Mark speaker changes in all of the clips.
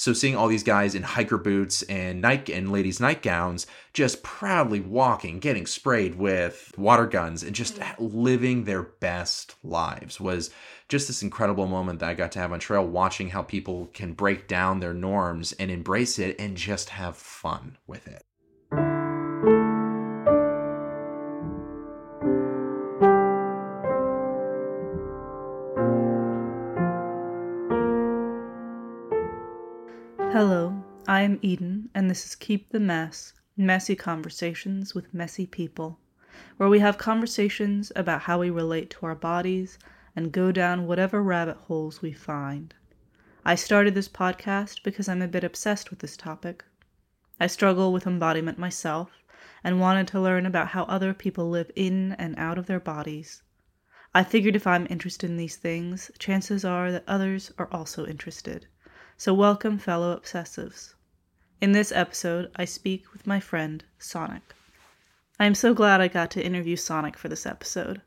Speaker 1: So seeing all these guys in hiker boots and night and ladies' nightgowns just proudly walking, getting sprayed with water guns, and just mm. living their best lives was just this incredible moment that I got to have on trail, watching how people can break down their norms and embrace it and just have fun with it.
Speaker 2: Eden, and this is Keep the Mess Messy Conversations with Messy People, where we have conversations about how we relate to our bodies and go down whatever rabbit holes we find. I started this podcast because I'm a bit obsessed with this topic. I struggle with embodiment myself and wanted to learn about how other people live in and out of their bodies. I figured if I'm interested in these things, chances are that others are also interested. So, welcome, fellow obsessives. In this episode, I speak with my friend, Sonic. I am so glad I got to interview Sonic for this episode.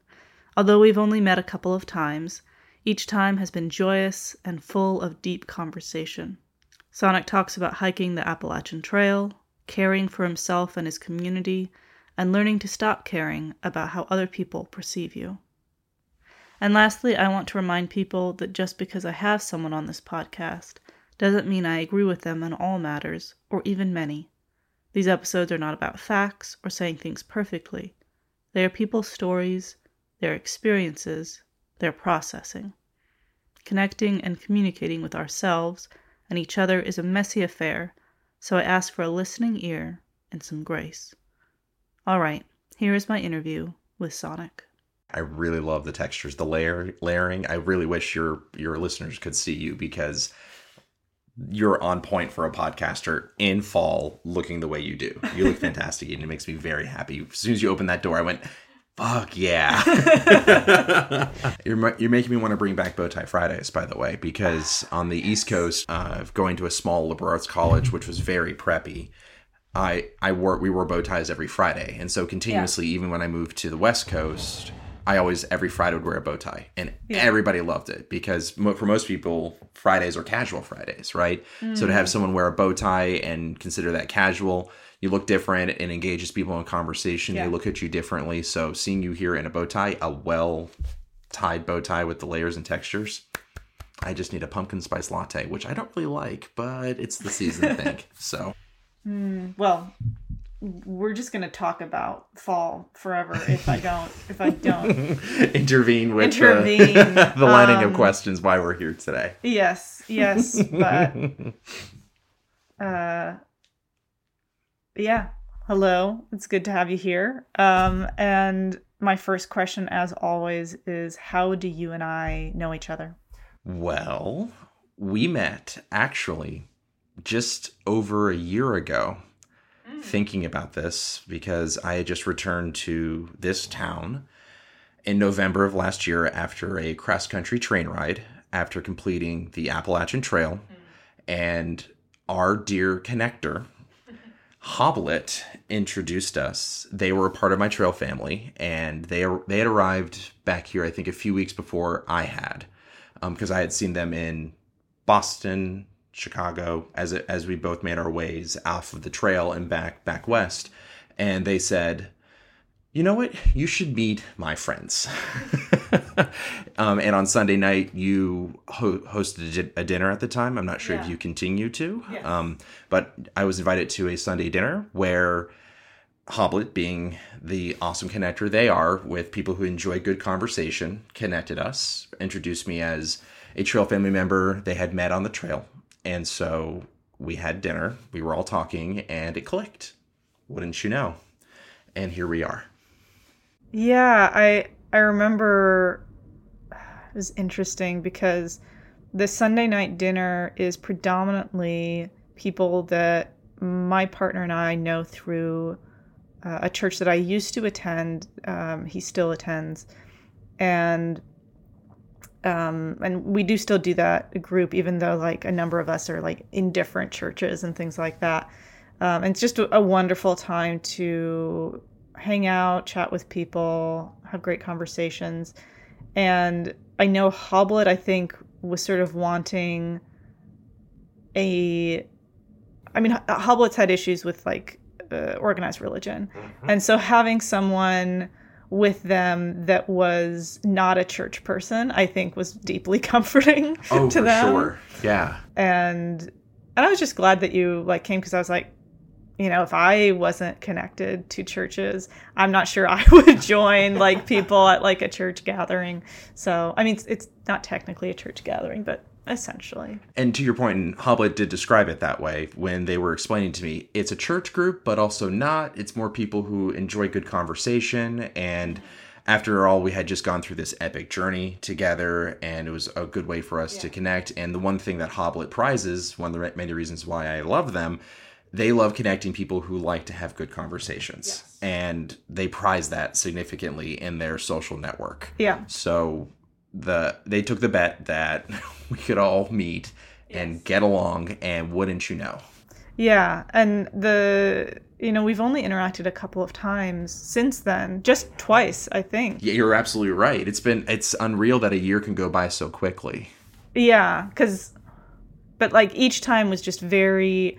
Speaker 2: Although we've only met a couple of times, each time has been joyous and full of deep conversation. Sonic talks about hiking the Appalachian Trail, caring for himself and his community, and learning to stop caring about how other people perceive you. And lastly, I want to remind people that just because I have someone on this podcast doesn't mean I agree with them on all matters, or even many. These episodes are not about facts or saying things perfectly. They are people's stories, their experiences, their processing. Connecting and communicating with ourselves and each other is a messy affair, so I ask for a listening ear and some grace. All right, here is my interview with Sonic.
Speaker 1: I really love the textures, the layer layering. I really wish your your listeners could see you because you're on point for a podcaster in fall looking the way you do. You look fantastic and it makes me very happy. As soon as you opened that door, I went, fuck yeah. you're, you're making me want to bring back Bowtie Fridays, by the way, because on the East Coast, uh, going to a small liberal arts college, which was very preppy, I, I wore, we wore bow ties every Friday. And so continuously, yeah. even when I moved to the West Coast, I always every Friday would wear a bow tie, and yeah. everybody loved it because for most people, Fridays are casual Fridays, right? Mm. So to have mm. someone wear a bow tie and consider that casual, you look different and engages people in conversation. Yeah. They look at you differently. So seeing you here in a bow tie, a well tied bow tie with the layers and textures, I just need a pumpkin spice latte, which I don't really like, but it's the season, I think. So,
Speaker 2: mm, well, we're just going to talk about fall forever if I don't if I don't
Speaker 1: intervene with intervene. The, the lining um, of questions why we're here today.
Speaker 2: Yes, yes, but uh yeah, hello. It's good to have you here. Um and my first question as always is how do you and I know each other?
Speaker 1: Well, we met actually just over a year ago thinking about this because I had just returned to this town in November of last year after a cross country train ride after completing the Appalachian Trail. Mm. And our dear connector, Hoblet, introduced us. They were a part of my trail family, and they they had arrived back here, I think, a few weeks before I had, because um, I had seen them in Boston, Chicago as it, as we both made our ways off of the trail and back back west, and they said, "You know what? You should meet my friends." um, and on Sunday night, you ho- hosted a dinner at the time. I'm not sure yeah. if you continue to, yes. um, but I was invited to a Sunday dinner where. Hoblet, being the awesome connector they are with people who enjoy good conversation, connected us, introduced me as a trail family member they had met on the trail and so we had dinner, we were all talking, and it clicked. Wouldn't you know? And here we are.
Speaker 2: Yeah, I I remember it was interesting because the Sunday night dinner is predominantly people that my partner and I know through uh, a church that I used to attend. Um, he still attends, and um, and we do still do that group, even though like a number of us are like in different churches and things like that. Um, and it's just a, wonderful time to hang out, chat with people, have great conversations. And I know Hoblet, I think, was sort of wanting
Speaker 3: a I mean, Hoblet's had issues with like uh, organized religion,
Speaker 1: Mm-hmm.
Speaker 3: and so having someone with them that was not a church person, I think, was deeply comforting
Speaker 1: Oh,
Speaker 3: to
Speaker 1: for
Speaker 3: them.
Speaker 1: sure. Yeah.
Speaker 3: And and I was just glad that you like came because I was like, you know, if I wasn't connected to churches, I'm not sure I would join like people at like a church gathering. So I mean, it's, it's not technically a church gathering, but essentially.
Speaker 1: And to your point, and Hoblet did describe it that way when they were explaining to me, it's a church group, but also not. It's more people who enjoy good conversation. And after all, we had just gone through this epic journey together, and it was a good way for us to connect. And the one thing that Hoblet prizes, one of the many reasons why I love them, they love connecting people who like to have good conversations. And they prize that significantly in their social network.
Speaker 3: Yeah.
Speaker 1: So the they took the bet that we could all meet and get along and wouldn't you know.
Speaker 3: Yeah, and the you know we've only interacted a couple of times since then, just twice, I think.
Speaker 1: Yeah, you're absolutely right. It's been it's unreal that a year can go by so quickly.
Speaker 3: Yeah, because but like each time was just very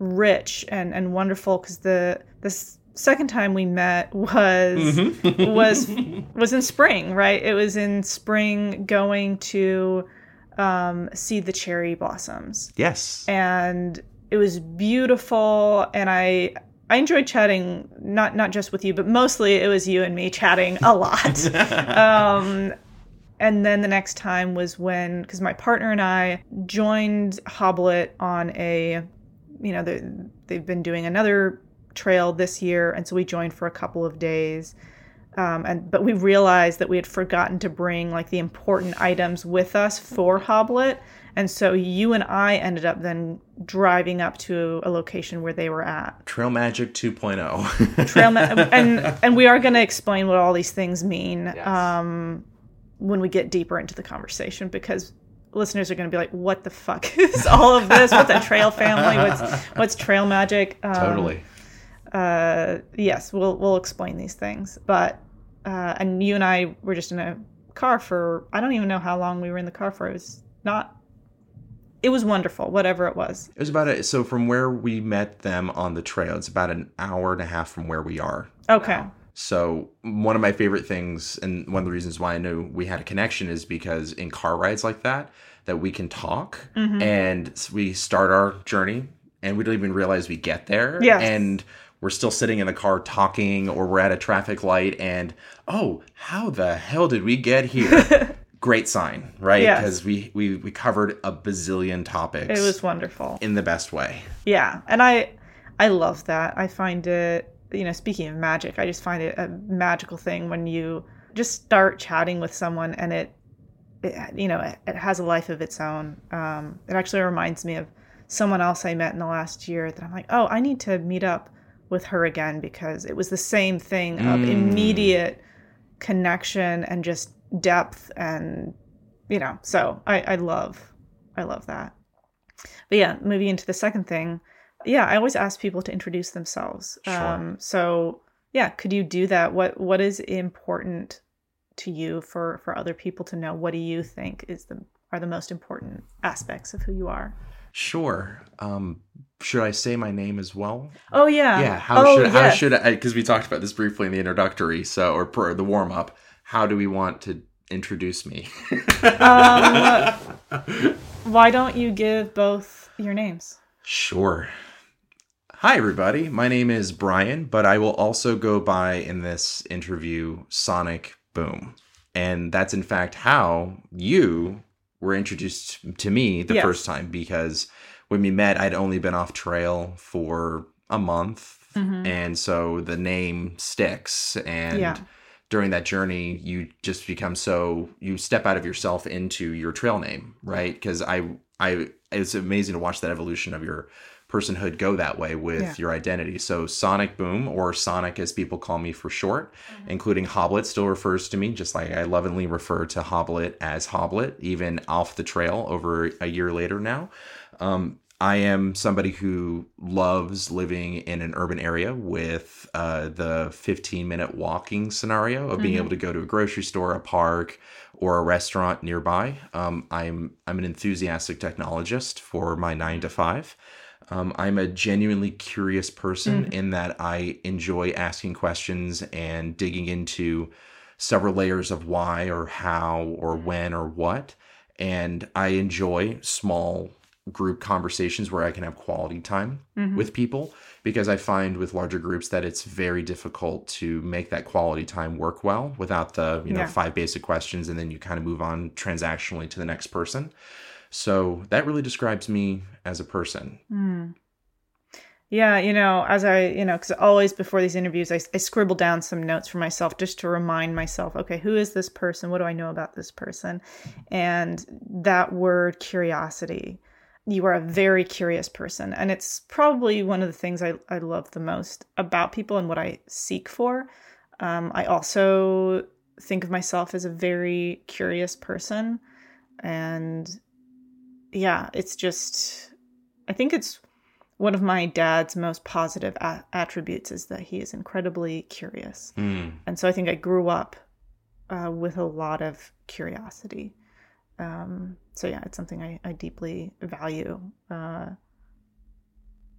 Speaker 3: rich and and wonderful because the the second time we met was mm-hmm. was was in spring, right? It was in spring going to um, see the cherry blossoms.
Speaker 1: Yes.
Speaker 3: and it was beautiful and i i enjoyed chatting not not just with you but mostly it was you and me chatting a lot um and then the next time was when because my partner and i joined hoblet on a you know they, they've been doing another trail this year and so we joined for a couple of days um, and but we realized that we had forgotten to bring like the important items with us for Hoblet, and so you and I ended up then driving up to a location where they were at.
Speaker 1: Trail Magic 2.0.
Speaker 3: Trail ma- and and we are going to explain what all these things mean um, when we get deeper into the conversation because listeners are going to be like, "What the fuck is all of this? What's a trail family? What's what's trail magic?" Um,
Speaker 1: totally.
Speaker 3: Uh, yes, we'll we'll explain these things. But uh, and you and I were just in a car for I don't even know how long we were in the car for. It was not. It was wonderful, whatever it was.
Speaker 1: It was about a so from where we met them on the trail, it's about an hour and a half from where we are.
Speaker 3: Okay.
Speaker 1: So one of my favorite things, and one of the reasons why I knew we had a connection, is because in car rides like that, that we can talk
Speaker 3: Mm-hmm.
Speaker 1: and we start our journey, and we don't even realize we get there,
Speaker 3: Yes.
Speaker 1: and we're still sitting in the car talking, or we're at a traffic light, and oh, how the hell did we get here? Great sign, right?
Speaker 3: Yes.
Speaker 1: Because we, we we covered a bazillion topics
Speaker 3: It was wonderful.
Speaker 1: in the best way.
Speaker 3: Yeah, and I I love that. I find it, you know, speaking of magic, I just find it a magical thing when you just start chatting with someone and it, it you know, it, it has a life of its own. Um, it actually reminds me of someone else I met in the last year that I'm like, oh, I need to meet up with her again because it was the same thing of
Speaker 1: Mm.
Speaker 3: immediate connection and just depth and you know so I, I love i love that. But yeah moving into the second thing yeah i always ask people to introduce themselves.
Speaker 1: Sure.
Speaker 3: um so yeah could you do that? What what is important to you for for other people to know? What do you think is the are the most important aspects of who you are
Speaker 1: Sure. Um, should I say my name as well?
Speaker 3: oh yeah.
Speaker 1: Yeah how
Speaker 3: oh,
Speaker 1: should how should i because we talked about this briefly in the introductory so or per the warm-up how do we want to introduce me?
Speaker 3: Um, why don't you give both your names?
Speaker 1: Sure. Hi everybody. My name is brian but i will also go by in this interview sonic boom. And that's in fact how you were introduced to me the first time because when we met i'd only been off trail for a month
Speaker 3: Mhm.
Speaker 1: and so the name sticks and
Speaker 3: Yeah.
Speaker 1: during that journey you just become so you step out of yourself into your trail name right because i i it's amazing to watch that evolution of your personhood go that way with
Speaker 3: Yeah.
Speaker 1: your identity so sonic boom or sonic as people call me for short including hoblet still refers to me just like i lovingly refer to hoblet as hoblet even off the trail over a year later now um, I am somebody who loves living in an urban area with uh, the 15 minute walking scenario of being able to go to a grocery store, a park, or a restaurant nearby. Um, I'm I'm an enthusiastic technologist for my nine to five. Um, I'm a genuinely curious person mm-hmm. in that I enjoy asking questions and digging into several layers of why or how or mm-hmm. when or what. And I enjoy small group conversations where I can have quality time mm-hmm. with people because I find with larger groups that it's very difficult to make that quality time work well without the, you know,
Speaker 3: Yeah.
Speaker 1: five basic questions and then you kind of move on transactionally to the next person. So that really describes me as a person.
Speaker 3: Yeah, you know, as I, you know, because always before these interviews, I, I scribble down some notes for myself just to remind myself, okay, who is this person? What do I know about this person? And that word curiosity, you are a very curious person. And it's probably one of the things I, I love the most about people and what I seek for. Um, I also think of myself as a very curious person. And yeah, it's just, I think it's one of my dad's most positive a- attributes is that he is incredibly curious.
Speaker 1: Mm.
Speaker 3: And so I think I grew up uh, with a lot of curiosity. Um, so yeah, it's something I, I deeply value. Uh,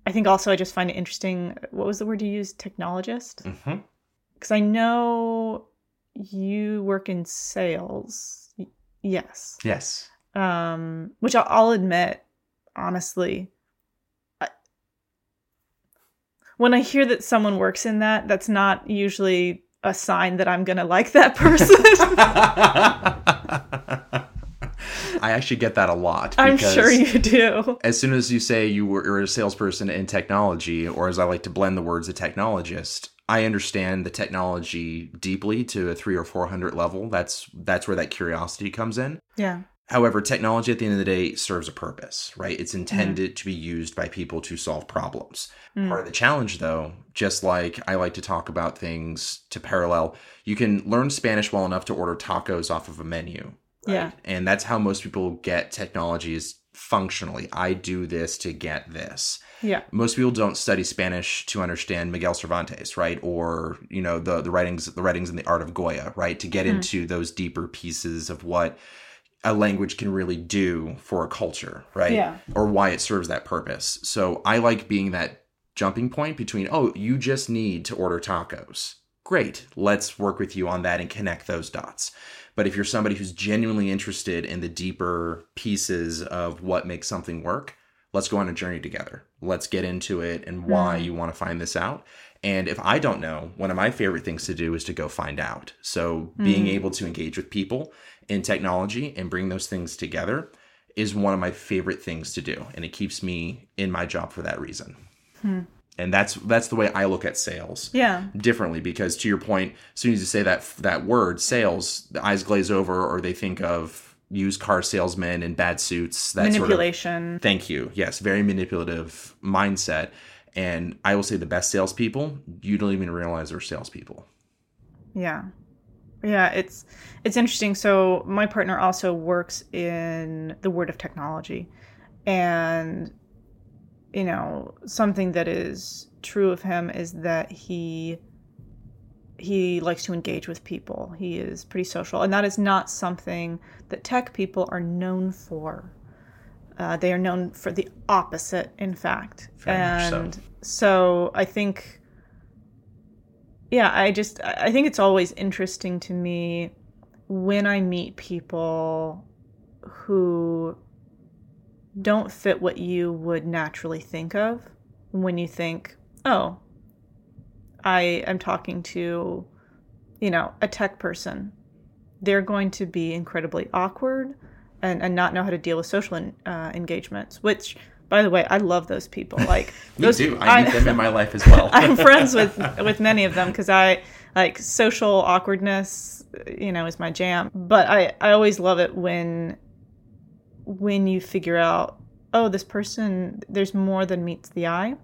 Speaker 3: I think also I just find it interesting. What was the word you used? Technologist? Because I know you work in sales. Yes
Speaker 1: Yes.
Speaker 3: Um, which I'll, admit, honestly, I, when I hear that someone works in that, that's not usually a sign that I'm gonna like that person.
Speaker 1: I actually get that a lot.
Speaker 3: I'm sure you do.
Speaker 1: As soon as you say you were you're a salesperson in technology, or as I like to blend the words, a technologist, I understand the technology deeply to a three or four hundred level. That's that's where that curiosity comes in.
Speaker 3: Yeah.
Speaker 1: However, technology at the end of the day serves a purpose, right? It's intended to be used by people to solve problems. Hmm. Part of the challenge, though, just like I like to talk about things to parallel, you can learn Spanish well enough to order tacos off of a menu. right?
Speaker 3: Yeah.
Speaker 1: And that's how most people get technologies functionally. I do this to get this
Speaker 3: Yeah.
Speaker 1: most people don't study Spanish to understand Miguel Cervantes, right? Or you know the the writings the writings in the art of Goya, right? To get hmm. into those deeper pieces of what a language can really do for a culture, right?
Speaker 3: Yeah.
Speaker 1: Or why it serves that purpose. So I like being that jumping point between oh, you just need to order tacos. Great. Let's work with you on that and connect those dots. But if you're somebody who's genuinely interested in the deeper pieces of what makes something work, let's go on a journey together. Let's get into it and hmm. why you want to find this out. And if I don't know, one of my favorite things to do is to go find out. So being hmm. able to engage with people in technology and bring those things together is one of my favorite things to do. And it keeps me in my job for that reason. Hmm. And that's that's the way I look at sales
Speaker 3: Yeah.
Speaker 1: differently because to your point, as soon as you say that that word sales, the eyes glaze over or they think of used car salesmen in bad suits. That sort of
Speaker 3: Manipulation.
Speaker 1: Thank you. Yes, very manipulative mindset. And I will say the best salespeople, you don't even realize they're salespeople.
Speaker 3: Yeah. Yeah, it's it's interesting. So my partner also works in the world of technology. And you know, something that is true of him is that he he likes to engage with people. He is pretty social, and that is not something that tech people are known for. Uh, they are known for the opposite, in fact.
Speaker 1: Very much so.
Speaker 3: and so I think yeah i just i think it's always interesting to me when i meet people who don't fit what you would naturally think of. When you think oh i am talking to you know a tech person. They're going to be incredibly awkward and, and not know how to deal with social en- uh, engagements which by the way i love those people like
Speaker 1: Me
Speaker 3: those
Speaker 1: too. I meet them in my life as well.
Speaker 3: I'm friends with with many of them because I like social awkwardness, you know, is my jam. But I I always love it when when you figure out, oh, this person, there's more than meets the eye.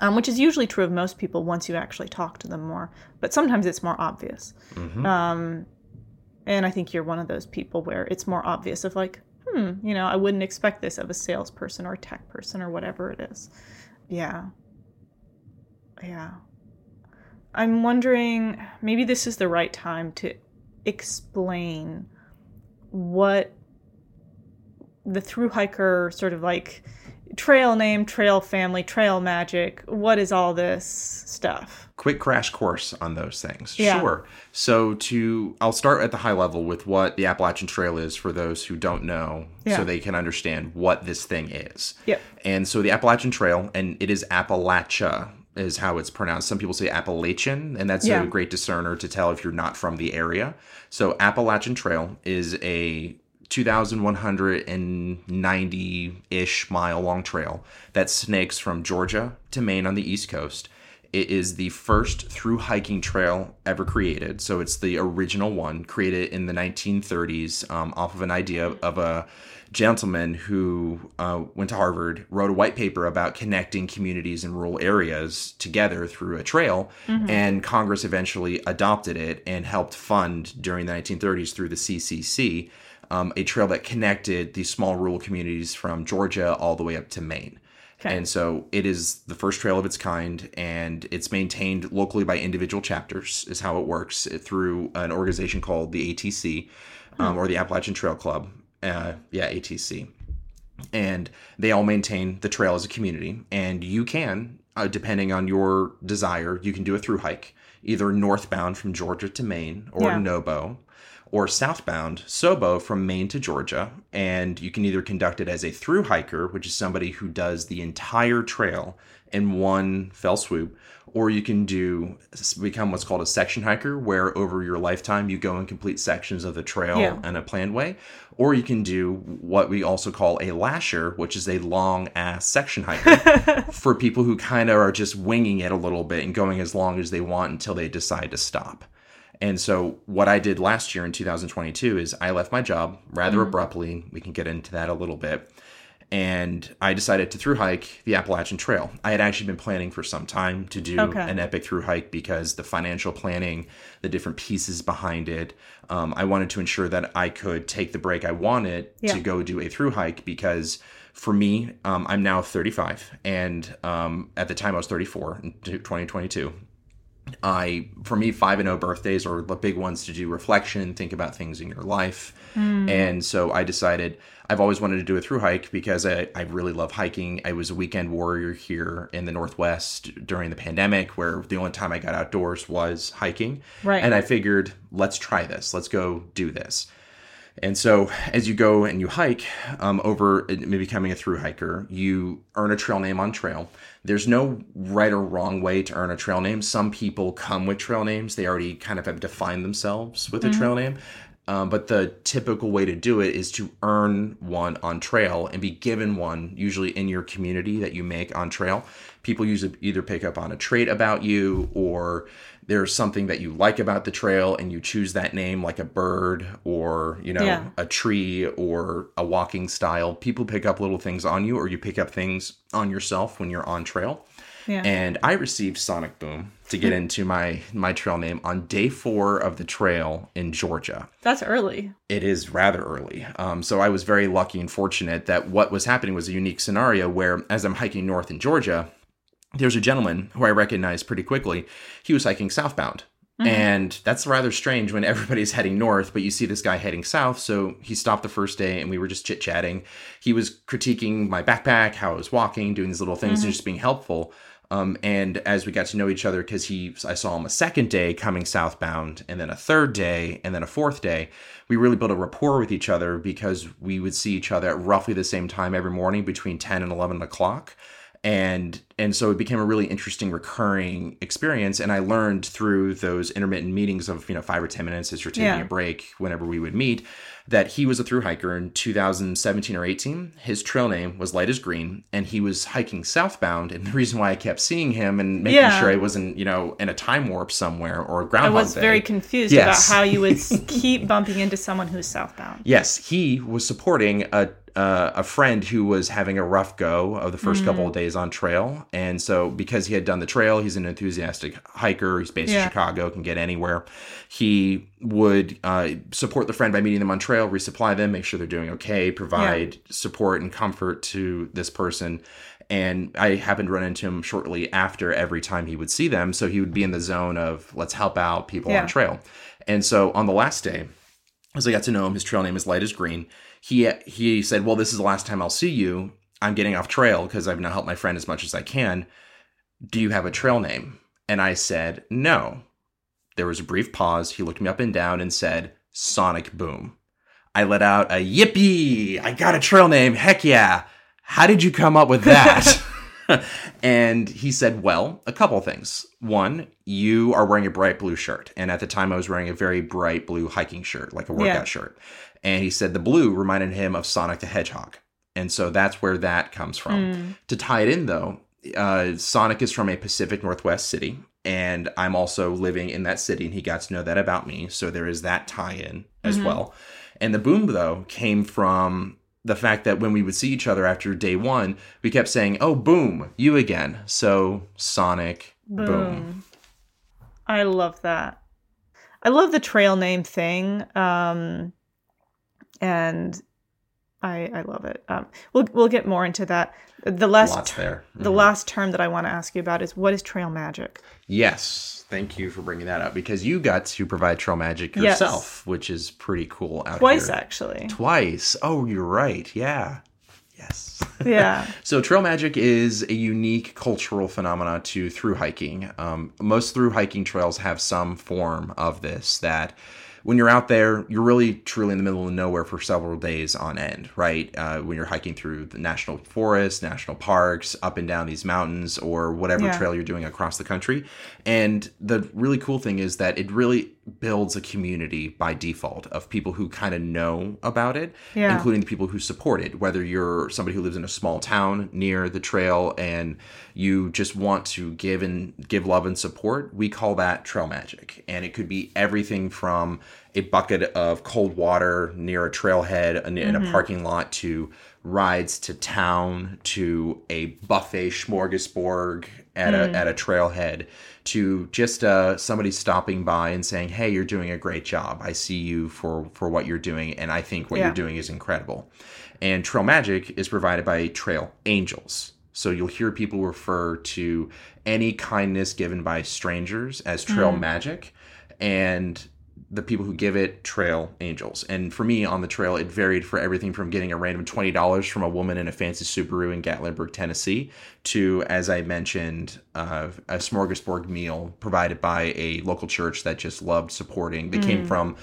Speaker 3: Um, which is usually true of most people once you actually talk to them more, but sometimes it's more obvious.
Speaker 1: Mhm.
Speaker 3: Um, and I think you're one of those people where it's more obvious of like, hmm,
Speaker 2: you know, I wouldn't expect this of a salesperson or a tech person or whatever it is. Yeah. Yeah. I'm wondering maybe this is the right time to explain what the through hiker sort of like trail name, trail family, trail magic. What is all this stuff?
Speaker 1: Quick crash course on those things.
Speaker 2: Yeah.
Speaker 1: Sure. So to I'll start at the high level with what the Appalachian Trail is for those who don't know
Speaker 2: Yeah.
Speaker 1: so they can understand what this thing is.
Speaker 2: Yep.
Speaker 1: And so the Appalachian Trail and it is Appalachia is how it's pronounced. Some people say Appalachian and that's
Speaker 2: Yeah.
Speaker 1: a great discerner to tell if you're not from the area. So Appalachian Trail is a 2,190 ish mile long trail that snakes from Georgia to Maine on the East Coast. It is the first through hiking trail ever created. So it's the original one created in the 1930s um, off of an idea of a gentleman who uh, went to Harvard, wrote a white paper about connecting communities in rural areas together through a trail. And Congress eventually adopted it and helped fund during the 1930s through the CCC um, a trail that connected these small rural communities from Georgia all the way up to Maine.
Speaker 2: Okay.
Speaker 1: And so it is the first trail of its kind, and it's maintained locally by individual chapters, is how it works uh, through an organization called the ATC um, or the Appalachian Trail Club. Uh, yeah, ATC. And they all maintain the trail as a community. And you can, uh, depending on your desire, you can do a through hike, either northbound from Georgia to Maine or
Speaker 2: Yeah.
Speaker 1: Nobo, or southbound Sobo from Maine to Georgia. And you can either conduct it as a through hiker, which is somebody who does the entire trail in one fell swoop, or you can do become what's called a section hiker, where over your lifetime you go and complete sections of the trail
Speaker 2: Yeah.
Speaker 1: in a planned way, or you can do what we also call a lasher, which is a long ass section hiker for people who kind of are just winging it a little bit and going as long as they want until they decide to stop. And so, what I did last year in 2022 is I left my job rather abruptly. We can get into that a little bit. And I decided to through hike the Appalachian Trail. I had actually been planning for some time to do
Speaker 2: Okay.
Speaker 1: an epic through hike because the financial planning, the different pieces behind it, um, I wanted to ensure that I could take the break I wanted
Speaker 2: Yeah.
Speaker 1: to go do a through hike because for me, um, I'm now 35. And um, at the time I was 34 in 2022. I, for me, five and O birthdays are the big ones to do reflection, think about things in your life. Hmm. And so I decided I've always wanted to do a through hike because I, I really love hiking. I was a weekend warrior here in the Northwest during the pandemic, where the only time I got outdoors was hiking.
Speaker 2: Right.
Speaker 1: And I figured, let's try this. Let's go do this. And so, as you go and you hike um, over maybe becoming a through hiker, you earn a trail name on trail. There's no right or wrong way to earn a trail name. Some people come with trail names, they already kind of have defined themselves with a trail name. Um, but the typical way to do it is to earn one on trail and be given one, usually in your community that you make on trail. People usually either pick up on a trait about you or there's something that you like about the trail and you choose that name like a bird or you know
Speaker 2: Yeah.
Speaker 1: a tree or a walking style people pick up little things on you or you pick up things on yourself when you're on trail
Speaker 2: Yeah.
Speaker 1: and i received sonic boom to get into my my trail name on day four of the trail in georgia
Speaker 2: That's early.
Speaker 1: it is rather early. Um, so I was very lucky and fortunate that what was happening was a unique scenario where, as I'm hiking north in Georgia, there's a gentleman who I recognized pretty quickly. He was hiking southbound. And that's rather strange when everybody's heading north, but you see this guy heading south. So he stopped the first day and we were just chit chatting. He was critiquing my backpack, how I was walking, doing these little things, and just being helpful. Um, and as we got to know each other, because he, I saw him a second day coming southbound, and then a third day, and then a fourth day, we really built a rapport with each other because we would see each other at roughly the same time every morning between 10 and 11 o'clock and and so it became a really interesting recurring experience and i learned through those intermittent meetings of you know five or ten minutes as you're taking
Speaker 2: Yeah.
Speaker 1: a break whenever we would meet that he was a through hiker in 2017 or 18 his trail name was light as green and he was hiking southbound and the reason why i kept seeing him and making
Speaker 2: Yeah.
Speaker 1: sure i wasn't you know in a time warp somewhere or a
Speaker 2: I
Speaker 1: groundhog
Speaker 2: was
Speaker 1: Day.
Speaker 2: very confused
Speaker 1: Yes.
Speaker 2: about how you would keep bumping into someone who's southbound.
Speaker 1: Yes, he was supporting a, uh, a friend who was having a rough go of the 1st couple of days on trail, and so because he had done the trail, he's an enthusiastic hiker. He's based
Speaker 3: Yeah.
Speaker 1: in Chicago, can get anywhere. He would uh, support the friend by meeting them on trail, resupply them, make sure they're doing okay, provide support and comfort to this person. And I happened to run into him shortly after every time he would see them. So he would be in the zone of let's help out people
Speaker 3: Yeah.
Speaker 1: on trail. And so on the last day, as I got to know him, his trail name is Light as Green. He he said, "Well, this is the last time I'll see you. I'm getting off trail because I've now helped my friend as much as I can. Do you have a trail name?" And I said, "No." There was a brief pause. He looked me up and down and said, "Sonic Boom." I let out a yippee! I got a trail name. Heck yeah! How did you come up with that? and he said, Well, a couple things. One, you are wearing a bright blue shirt. And at the time, I was wearing a very bright blue hiking shirt, like a workout
Speaker 3: Yeah.
Speaker 1: shirt. And he said the blue reminded him of Sonic the Hedgehog. And so that's where that comes from. To tie it in, though, uh, Sonic is from a Pacific Northwest city. And I'm also living in that city, and he got to know that about me. So there is that tie in as well. And the boom, though, came from the fact that when we would see each other after day one, we kept saying, Oh, boom, you again. So Sonic, boom.
Speaker 3: I love that. I love the trail name thing. Um, and I I love it. Um, we'll we'll get more into that. The last
Speaker 1: there.
Speaker 3: the last term that I want to ask you about is what is trail magic?
Speaker 1: Yes. Thank you for bringing that up because you got to provide Trail Magic
Speaker 3: Yes.
Speaker 1: yourself, which is pretty cool out
Speaker 3: Twice
Speaker 1: here.
Speaker 3: actually.
Speaker 1: Twice. Oh, you're right. Yeah. Yes.
Speaker 3: Yeah.
Speaker 1: So trail magic is a unique cultural phenomena to through hiking. Um, most through hiking trails have some form of this that when you're out there, you're really truly in the middle of nowhere for several days on end, right? Uh, when you're hiking through the national forests, national parks, up and down these mountains, or whatever
Speaker 3: Yeah.
Speaker 1: trail you're doing across the country. And the really cool thing is that it really builds a community by default of people who kind of know about it,
Speaker 3: Yeah.
Speaker 1: including the people who support it. Whether you're somebody who lives in a small town near the trail and you just want to give and give love and support, we call that trail magic. And it could be everything from a bucket of cold water near a trailhead in in a mm-hmm. parking lot to rides to town to a buffet smorgasbord at a mm. at a trailhead to just uh, somebody stopping by and saying, "Hey, you're doing a great job. I see you for for what you're doing, and I think what
Speaker 3: Yeah.
Speaker 1: you're doing is incredible." And Trail Magic is provided by Trail Angels. So you'll hear people refer to any kindness given by strangers as Trail Magic, and the people who give it trail angels. And for me on the trail it varied for everything from getting a random $20 from a woman in a fancy subaru in gatlinburg tennessee to as i mentioned uh, a smorgasbord meal provided by a local church that just loved supporting they came from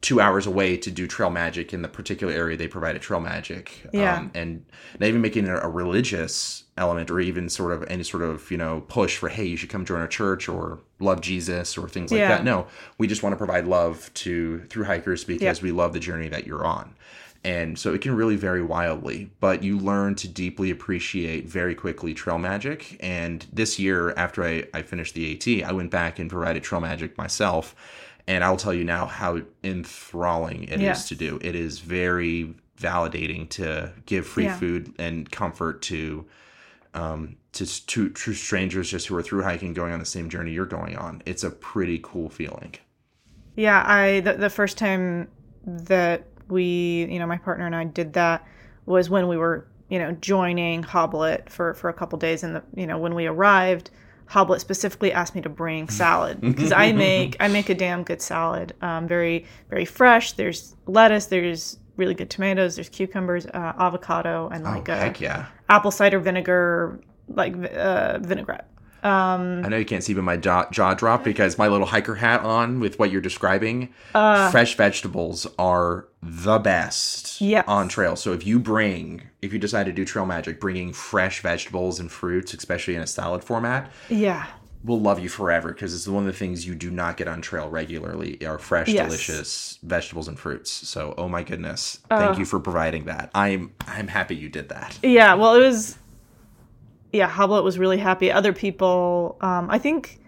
Speaker 1: two hours away to do trail magic in the particular area they provided trail magic
Speaker 3: Yeah.
Speaker 1: um, and not even making it a religious element or even sort of any sort of you know push for hey you should come join our church or love jesus or things like
Speaker 3: Yeah.
Speaker 1: that no we just want to provide love to through hikers because
Speaker 3: Yeah.
Speaker 1: we love the journey that you're on and so it can really vary wildly but you learn to deeply appreciate very quickly trail magic and this year after i, I finished the AT i went back and provided trail magic myself and i'll tell you now how enthralling it is to do. It is very validating to give free
Speaker 3: Yeah.
Speaker 1: food and comfort to um, to, to to strangers just who are through hiking going on the same journey you're going on. It's a pretty cool feeling.
Speaker 3: Yeah, I the, the first time that we, you know, my partner and I did that was when we were, you know, joining Hoblet for for a couple days and the, you know, when we arrived, Hoblet specifically asked me to bring salad because I make I make a damn good salad. Um, very very fresh. There's lettuce, there's really good tomatoes, there's cucumbers, uh, avocado and like
Speaker 1: oh,
Speaker 3: a
Speaker 1: yeah
Speaker 3: apple cider vinegar like uh, vinaigrette. Um,
Speaker 1: I know you can't see, but my jaw, jaw dropped because my little hiker hat on with what you're describing. fresh vegetables are the best
Speaker 3: Uh. Yes.
Speaker 1: on trail. So if you bring, if you decide to do trail magic, bringing fresh vegetables and fruits, especially in a salad format,
Speaker 3: yeah.
Speaker 1: will love you forever because it's one of the things you do not get on trail regularly are fresh,
Speaker 3: Yes.
Speaker 1: delicious vegetables and fruits. So, oh my goodness, thank you for providing that. I'm I'm happy you did that.
Speaker 3: Yeah, well, it was. Yeah, Hoblet was really happy. Other people, um, I think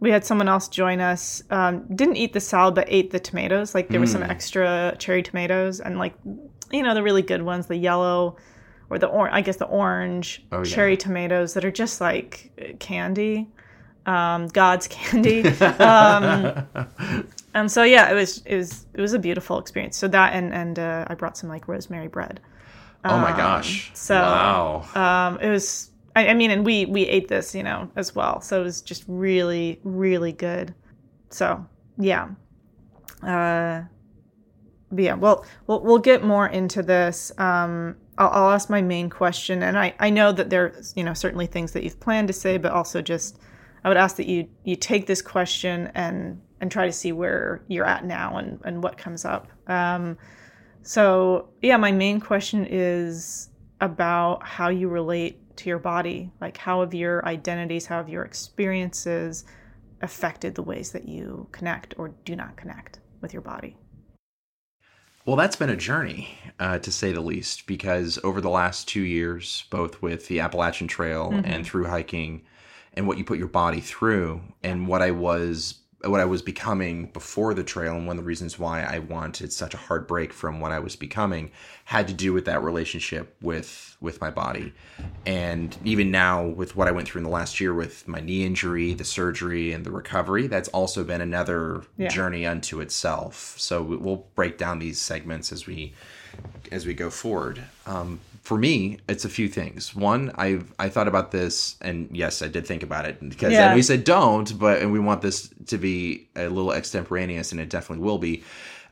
Speaker 3: we had someone else join us. Um, didn't eat the salad, but ate the tomatoes. Like there was some extra cherry tomatoes, and like you know, the really good ones, the yellow or the orange, I guess the orange
Speaker 1: Oh, yeah.
Speaker 3: cherry tomatoes that are just like candy, um, God's candy. um, and so yeah, it was it was it was a beautiful experience. So that and and uh, I brought some like rosemary bread.
Speaker 1: oh my gosh.
Speaker 3: so-
Speaker 1: wow.
Speaker 3: Um, it was I, I mean, and we we ate this, you know, as well. So it was just really really good. So yeah. Uh, yeah, well, we'll we'll get more into this. Um, I'll, I'll ask my main question, and I I know that there's you know certainly things that you've planned to say, but also just I would ask that you you take this question and and try to see where you're at now and and what comes up. Um, so yeah, my main question is about how you relate to your body. Like how have your identities, how have your experiences affected the ways that you connect or do not connect with your body?
Speaker 1: Well, that's been a journey, uh, to say the least, because over the last two years, both with the Appalachian Trail and through hiking, and what you put your body through, and what I was what I was becoming before the trail, and one of the reasons why I wanted such a hard break from what I was becoming had to do with that relationship with with my body, and even now with what I went through in the last year with my knee injury, the surgery, and the recovery, that's also been another
Speaker 3: Yeah.
Speaker 1: journey unto itself. So we- we'll break down these segments as we as we go forward. Um, for me, it's a few things. One, I I thought about this, and yes, I did think about it because I
Speaker 3: Yeah.
Speaker 1: know you said don't, but and we want this to be a little extemporaneous, and it definitely will be.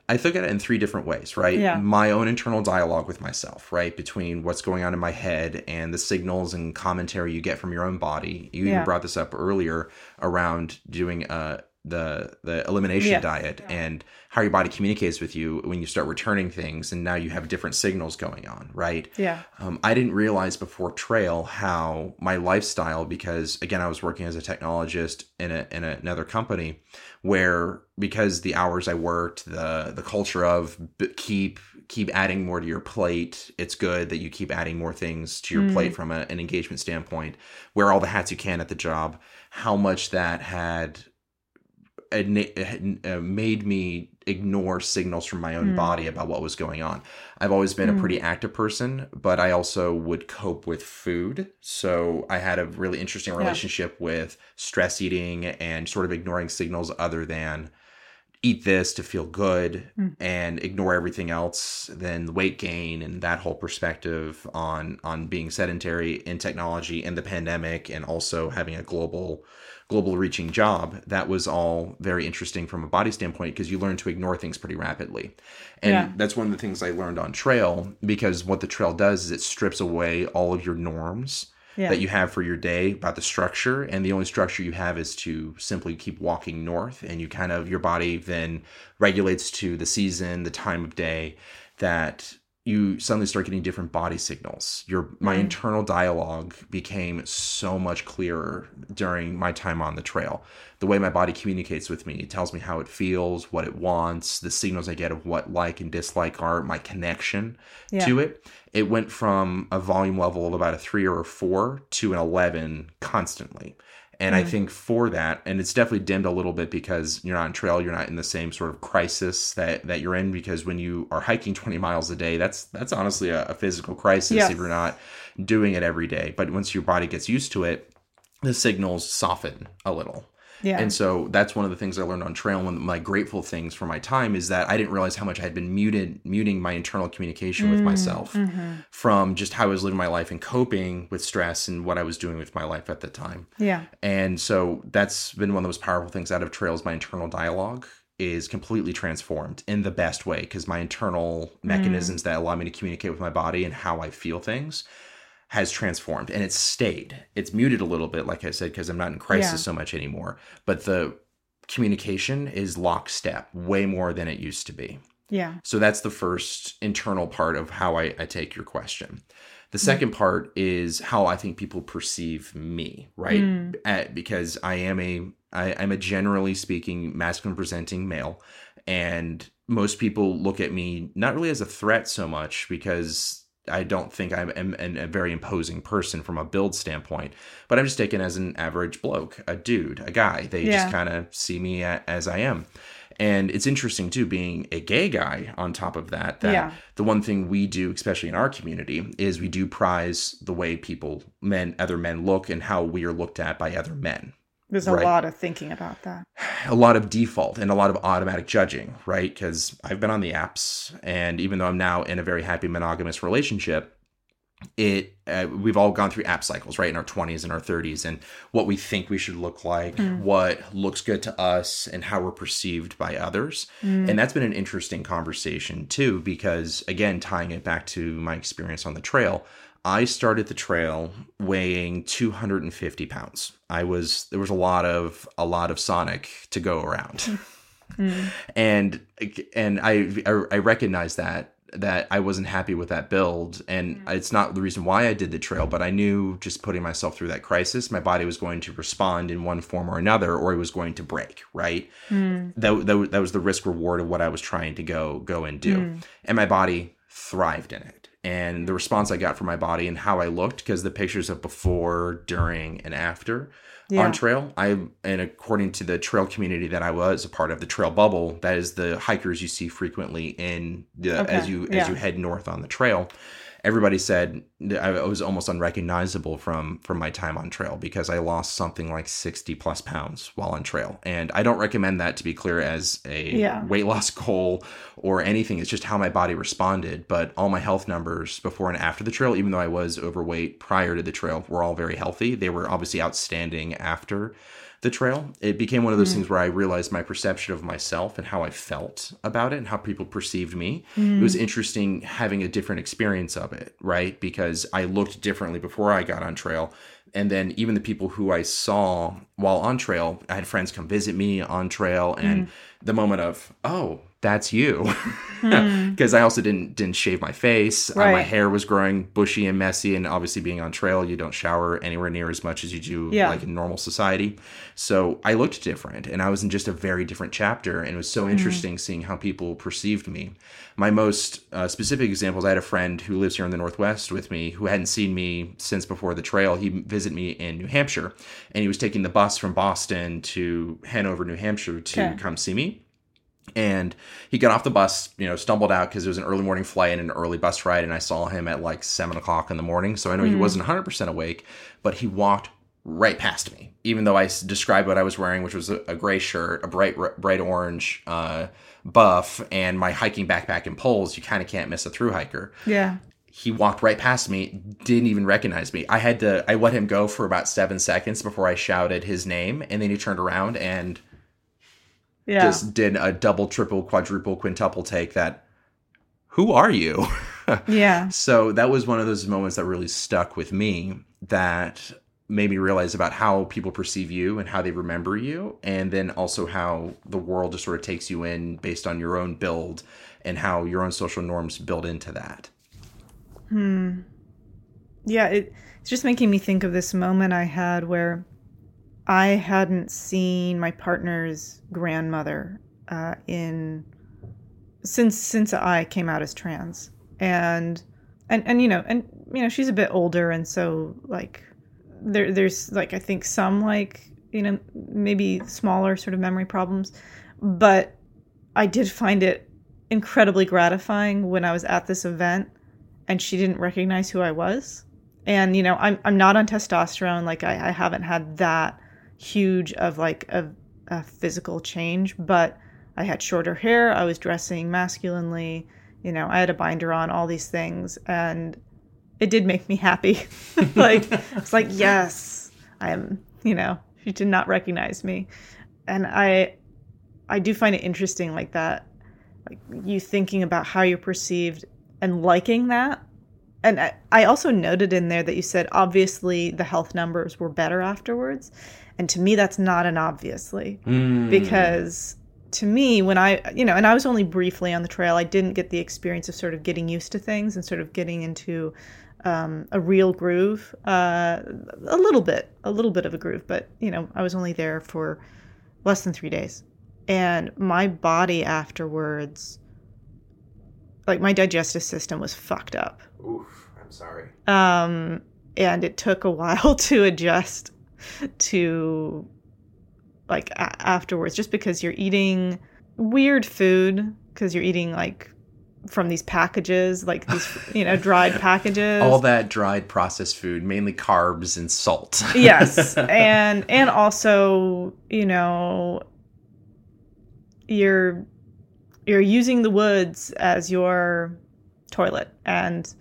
Speaker 1: I look at it in three different ways, right?
Speaker 3: Yeah.
Speaker 1: My own internal dialogue with myself, right? Between what's going on in my head and the signals and commentary you get from your own body. You
Speaker 3: Yeah.
Speaker 1: even brought this up earlier around doing uh, the the elimination
Speaker 3: Yes.
Speaker 1: diet and how your body communicates with you when you start returning things, and now you have different signals going on, right?
Speaker 3: Yeah.
Speaker 1: Um, I didn't realize before trail how my lifestyle, because again, I was working as a technologist in, a, in another company, where because the hours I worked, the the culture of b- keep keep adding more to your plate, it's good that you keep adding more things to your plate from a, an engagement standpoint. Wear all the hats you can at the job. How much that had, uh, made me ignore signals from my own hmm. body about what was going on. I've always been a hmm. pretty active person, but I also would cope with food. So I had a really interesting relationship with stress eating and sort of ignoring signals other than eat this to feel good hmm. and ignore everything else then weight gain and that whole perspective on on being sedentary in technology and the pandemic and also having a global global reaching job that was all very interesting from a body standpoint because you learn to ignore things pretty rapidly and
Speaker 3: Yeah.
Speaker 1: that's one of the things i learned on trail because what the trail does is it strips away all of your norms
Speaker 3: Yeah.
Speaker 1: that you have for your day about the structure and the only structure you have is to simply keep walking north and you kind of your body then regulates to the season the time of day that you suddenly start getting different body signals your my mm-hmm. internal dialogue became so much clearer during my time on the trail the way my body communicates with me it tells me how it feels what it wants the signals i get of what like and dislike are my connection
Speaker 3: Yeah.
Speaker 1: to it it went from a volume level of about a three or a four to an 11 constantly. And I mm-hmm. think for that, and it's definitely dimmed a little bit because you're not on trail, you're not in the same sort of crisis that, that you're in. Because when you are hiking 20 miles a day, that's that's honestly a, a physical crisis
Speaker 3: Yes.
Speaker 1: if you're not doing it every day. But once your body gets used to it, the signals soften a little.
Speaker 3: Yeah.
Speaker 1: And so that's one of the things I learned on trail. One of my grateful things for my time is that I didn't realize how much I had been muted, muting my internal communication with mm, myself mm-hmm. from just how I was living my life and coping with stress and what I was doing with my life at the time.
Speaker 3: yeah.
Speaker 1: And so that's been one of the most powerful things out of trails. My internal dialogue is completely transformed in the best way because my internal mm. mechanisms that allow me to communicate with my body and how I feel things has transformed and it's stayed. It's muted a little bit, like I said, because I'm not in crisis
Speaker 3: Yeah.
Speaker 1: so much anymore. But the communication is lockstep, way more than it used to be.
Speaker 3: Yeah.
Speaker 1: So that's the first internal part of how I, I take your question. The second part is how I think people perceive me, right? Uh, because I am a I, I'm a generally speaking masculine presenting male, and most people look at me not really as a threat so much because I don't think I'm, am a very imposing person from a build standpoint, but I'm just taken as an average bloke, a dude, a guy. They
Speaker 3: Yeah.
Speaker 1: just kind of see me a, as I am. And it's interesting too, being a gay guy on top of that, that
Speaker 3: Yeah.
Speaker 1: the one thing we do, especially in our community, is we do prize the way people, men, other men look and how we are looked at by other men.
Speaker 3: There's a
Speaker 1: Right.
Speaker 3: lot of thinking about that.
Speaker 1: A lot of default and a lot of automatic judging, right? Because I've been on the apps, and even though I'm now in a very happy monogamous relationship, it uh, we've all gone through app cycles right in our 20s and our 30s and what we think we should look like what looks good to us and how we're perceived by others and that's been an interesting conversation too because again tying it back to my experience on the trail i started the trail weighing 250 pounds. I was there was a lot of a lot of sonic to go around. Hmm. And and I I recognize that that I wasn't happy with that build. And hmm. it's not the reason why I did the trail but I knew just putting myself through that crisis my body was going to respond in one form or another or it was going to break right? Hmm. That, that, that was the risk reward of what I was trying to go go and do. And my body thrived in it and the response I got from my body and how I looked because the pictures of before during and after
Speaker 3: Yeah.
Speaker 1: on trail i and according to the trail community that i was a part of the trail bubble that is the hikers you see frequently in the
Speaker 3: Okay,
Speaker 1: as you as
Speaker 3: yeah.
Speaker 1: you head north on the trail everybody said i was almost unrecognizable from from my time on trail because i lost something like 60 plus pounds while on trail. And i don't recommend that to be clear as a
Speaker 3: Yeah.
Speaker 1: weight loss goal or anything. It's just how my body responded. But all my health numbers before and after the trail even though i was overweight prior to the trail were all very healthy. They were obviously outstanding after the trail it became one of those mm. things where i realized my perception of myself and how i felt about it and how people perceived me. It was mm. interesting having a different experience of it right? Because i looked differently before i got on trail. And then even the people who i saw while on trail i had friends come visit me on trail and mm. the moment of oh that's you. Because i also didn't didn't shave my face. Uh, my hair was growing bushy and messy and obviously being on trail you don't shower anywhere near as much as you do
Speaker 3: Yeah.
Speaker 1: like in normal society. So i looked different and i was in just a very different chapter and it was so interesting seeing how people perceived me. My most uh, specific examples i had a friend who lives here in the northwest with me who hadn't seen me since before the trail. He visited me in new hampshire and he was taking the bus from boston to hanover new hampshire to
Speaker 3: Okay.
Speaker 1: come see me and he got off the bus, you know, stumbled out because it was an early morning flight and an early bus ride. And I saw him at like seven o'clock in the morning. So I know he wasn't 100% awake, but he walked right past me, even though i described what I was wearing, which was a, a gray shirt, a bright, r- bright orange uh, buff, and my hiking backpack and poles. You kind of can't miss a through hiker
Speaker 3: Yeah.
Speaker 1: he walked right past me didn't even recognize me i had to i let him go for about seven seconds before i shouted his name and then he turned around and
Speaker 3: Yeah.
Speaker 1: just did a double triple quadruple quintuple take that who are you
Speaker 3: yeah.
Speaker 1: so that was one of those moments that really stuck with me that made me realize about how people perceive you and how they remember you and then also how the world just sort of takes you in based on your own build and how your own social norms build into that Hmm.
Speaker 3: Yeah, it, it's just making me think of this moment I had where I hadn't seen my partner's grandmother uh, in since since I came out as trans, and and and you know and you know she's a bit older, and so like there there's like I think some like you know maybe smaller sort of memory problems, but I did find it incredibly gratifying when I was at this event and she didn't recognize who I was. And you know, I'm I'm not on testosterone. Like I, I haven't had that huge of like a, a physical change, but I had shorter hair. I was dressing masculinely. You know, I had a binder on. All these things, and it did make me happy. like it's like yes, I am. You know, she did not recognize me, and I I do find it interesting like that, like you thinking about how you're perceived and liking that. And I, I also noted in there that you said obviously the health numbers were better afterwards. And to me, that's not an obviously because to me, when I, you know, and I was only briefly on the trail, I didn't get the experience of sort of getting used to things and sort of getting into um, a real groove. Uh, a little bit, a little bit of a groove, but, you know, I was only there for less than three days. And my body afterwards, like my digestive system was fucked up.
Speaker 1: Oof, I'm sorry.
Speaker 3: Um, and it took a while to adjust to like a- afterwards, just because you're eating weird food because you're eating like from these packages, like these you know dried packages.
Speaker 1: All that dried processed food, mainly carbs and salt.
Speaker 3: yes, and and also you know you're you're using the woods as your toilet, and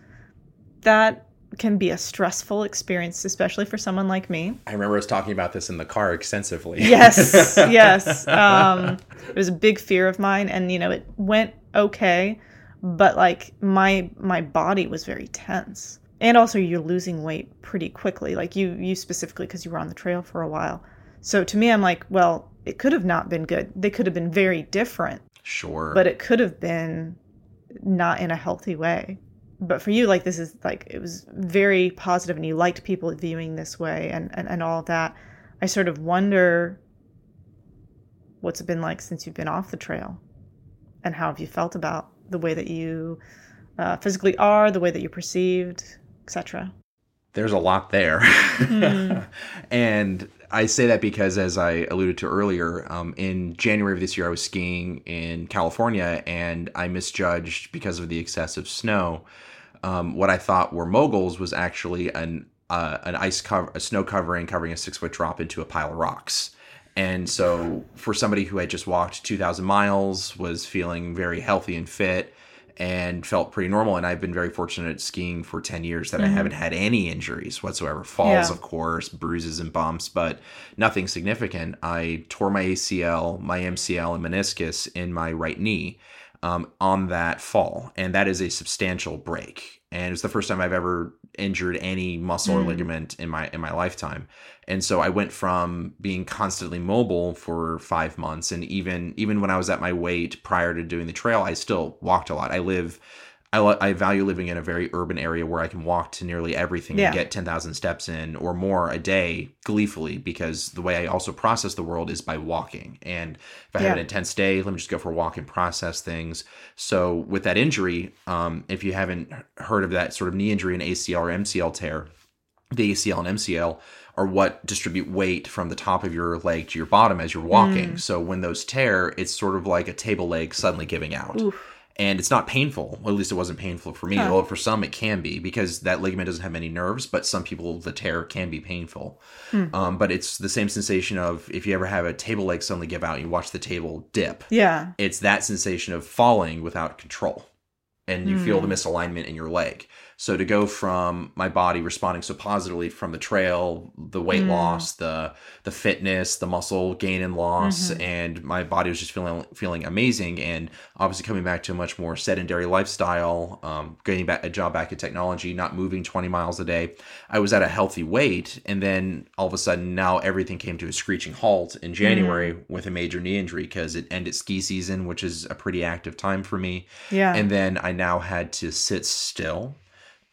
Speaker 3: that can be a stressful experience, especially for someone like me.
Speaker 1: I remember us talking about this in the car extensively.
Speaker 3: Yes, yes. Um, it was a big fear of mine, and you know it went okay but like my my body was very tense and also you're losing weight pretty quickly like you you specifically because you were on the trail for a while so to me i'm like well it could have not been good they could have been very different
Speaker 1: sure
Speaker 3: but it could have been not in a healthy way but for you like this is like it was very positive and you liked people viewing this way and and, and all of that i sort of wonder what's it been like since you've been off the trail and how have you felt about the way that you uh, physically are, the way that you're perceived, etc.
Speaker 1: There's a lot there. Mm. and I say that because, as I alluded to earlier, um, in January of this year, I was skiing in California and I misjudged because of the excessive snow. Um, what I thought were moguls was actually an uh, an ice cover, a snow covering covering a six foot drop into a pile of rocks. And so, for somebody who had just walked 2,000 miles, was feeling very healthy and fit, and felt pretty normal. And I've been very fortunate skiing for 10 years that mm-hmm. I haven't had any injuries whatsoever. Falls, yeah. of course, bruises and bumps, but nothing significant. I tore my ACL, my MCL, and meniscus in my right knee um, on that fall. And that is a substantial break. And it's the first time I've ever injured any muscle mm. or ligament in my in my lifetime and so i went from being constantly mobile for five months and even even when i was at my weight prior to doing the trail i still walked a lot i live I, I value living in a very urban area where I can walk to nearly everything yeah. and get 10,000 steps in or more a day gleefully because the way I also process the world is by walking. And if I yeah. have an intense day, let me just go for a walk and process things. So with that injury, um, if you haven't heard of that sort of knee injury, and ACL or MCL tear, the ACL and MCL are what distribute weight from the top of your leg to your bottom as you're walking. Mm. So when those tear, it's sort of like a table leg suddenly giving out. Oof and it's not painful. Well, at least it wasn't painful for me. Huh. Well, for some it can be because that ligament doesn't have many nerves, but some people the tear can be painful. Hmm. Um, but it's the same sensation of if you ever have a table leg suddenly give out, and you watch the table dip.
Speaker 3: Yeah,
Speaker 1: it's that sensation of falling without control, and you feel the hmm. misalignment in your leg. So to go from my body responding so positively from the trail, the weight mm. loss, the the fitness, the muscle gain and loss, mm-hmm. and my body was just feeling feeling amazing. And obviously coming back to a much more sedentary lifestyle, um, getting back a job back in technology, not moving 20 miles a day, I was at a healthy weight. And then all of a sudden now everything came to a screeching halt in January mm. with a major knee injury because it ended ski season, which is a pretty active time for me.
Speaker 3: Yeah.
Speaker 1: And then I now had to sit still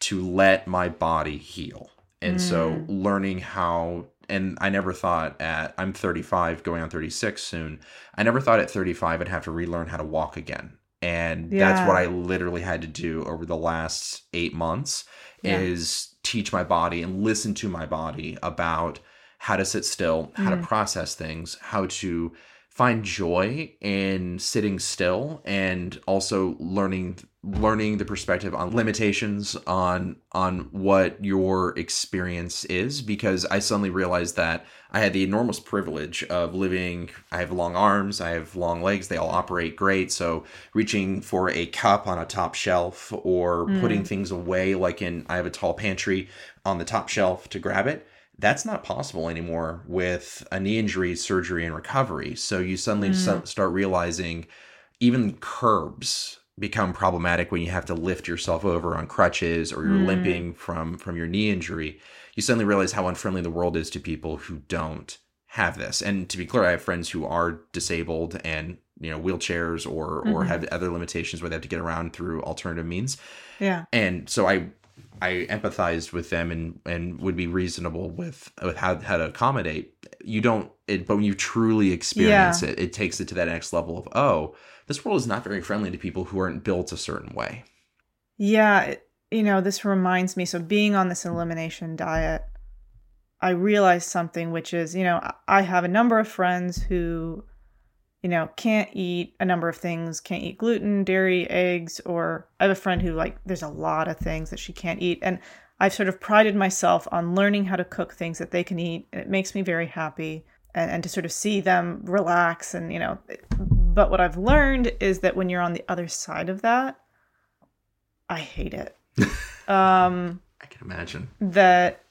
Speaker 1: to let my body heal. And mm. so learning how and I never thought at I'm 35 going on 36 soon. I never thought at 35 I'd have to relearn how to walk again. And yeah. that's what I literally had to do over the last 8 months yeah. is teach my body and listen to my body about how to sit still, how mm. to process things, how to find joy in sitting still and also learning learning the perspective on limitations on on what your experience is because I suddenly realized that I had the enormous privilege of living I have long arms, I have long legs, they all operate great. So reaching for a cup on a top shelf or mm. putting things away like in I have a tall pantry on the top shelf to grab it that's not possible anymore with a knee injury, surgery, and recovery. So you suddenly mm. start realizing even curbs become problematic when you have to lift yourself over on crutches or you're mm. limping from from your knee injury you suddenly realize how unfriendly the world is to people who don't have this and to be clear i have friends who are disabled and you know wheelchairs or mm-hmm. or have other limitations where they have to get around through alternative means
Speaker 3: yeah
Speaker 1: and so i i empathized with them and and would be reasonable with with how how to accommodate you don't it but when you truly experience yeah. it it takes it to that next level of oh this world is not very friendly to people who aren't built a certain way.
Speaker 3: Yeah, you know, this reminds me so being on this elimination diet, I realized something which is, you know, I have a number of friends who you know, can't eat a number of things, can't eat gluten, dairy, eggs, or I have a friend who like there's a lot of things that she can't eat. And I've sort of prided myself on learning how to cook things that they can eat. And it makes me very happy and, and to sort of see them relax and, you know, but what I've learned is that when you're on the other side of that, I hate it. um
Speaker 1: I can imagine.
Speaker 3: that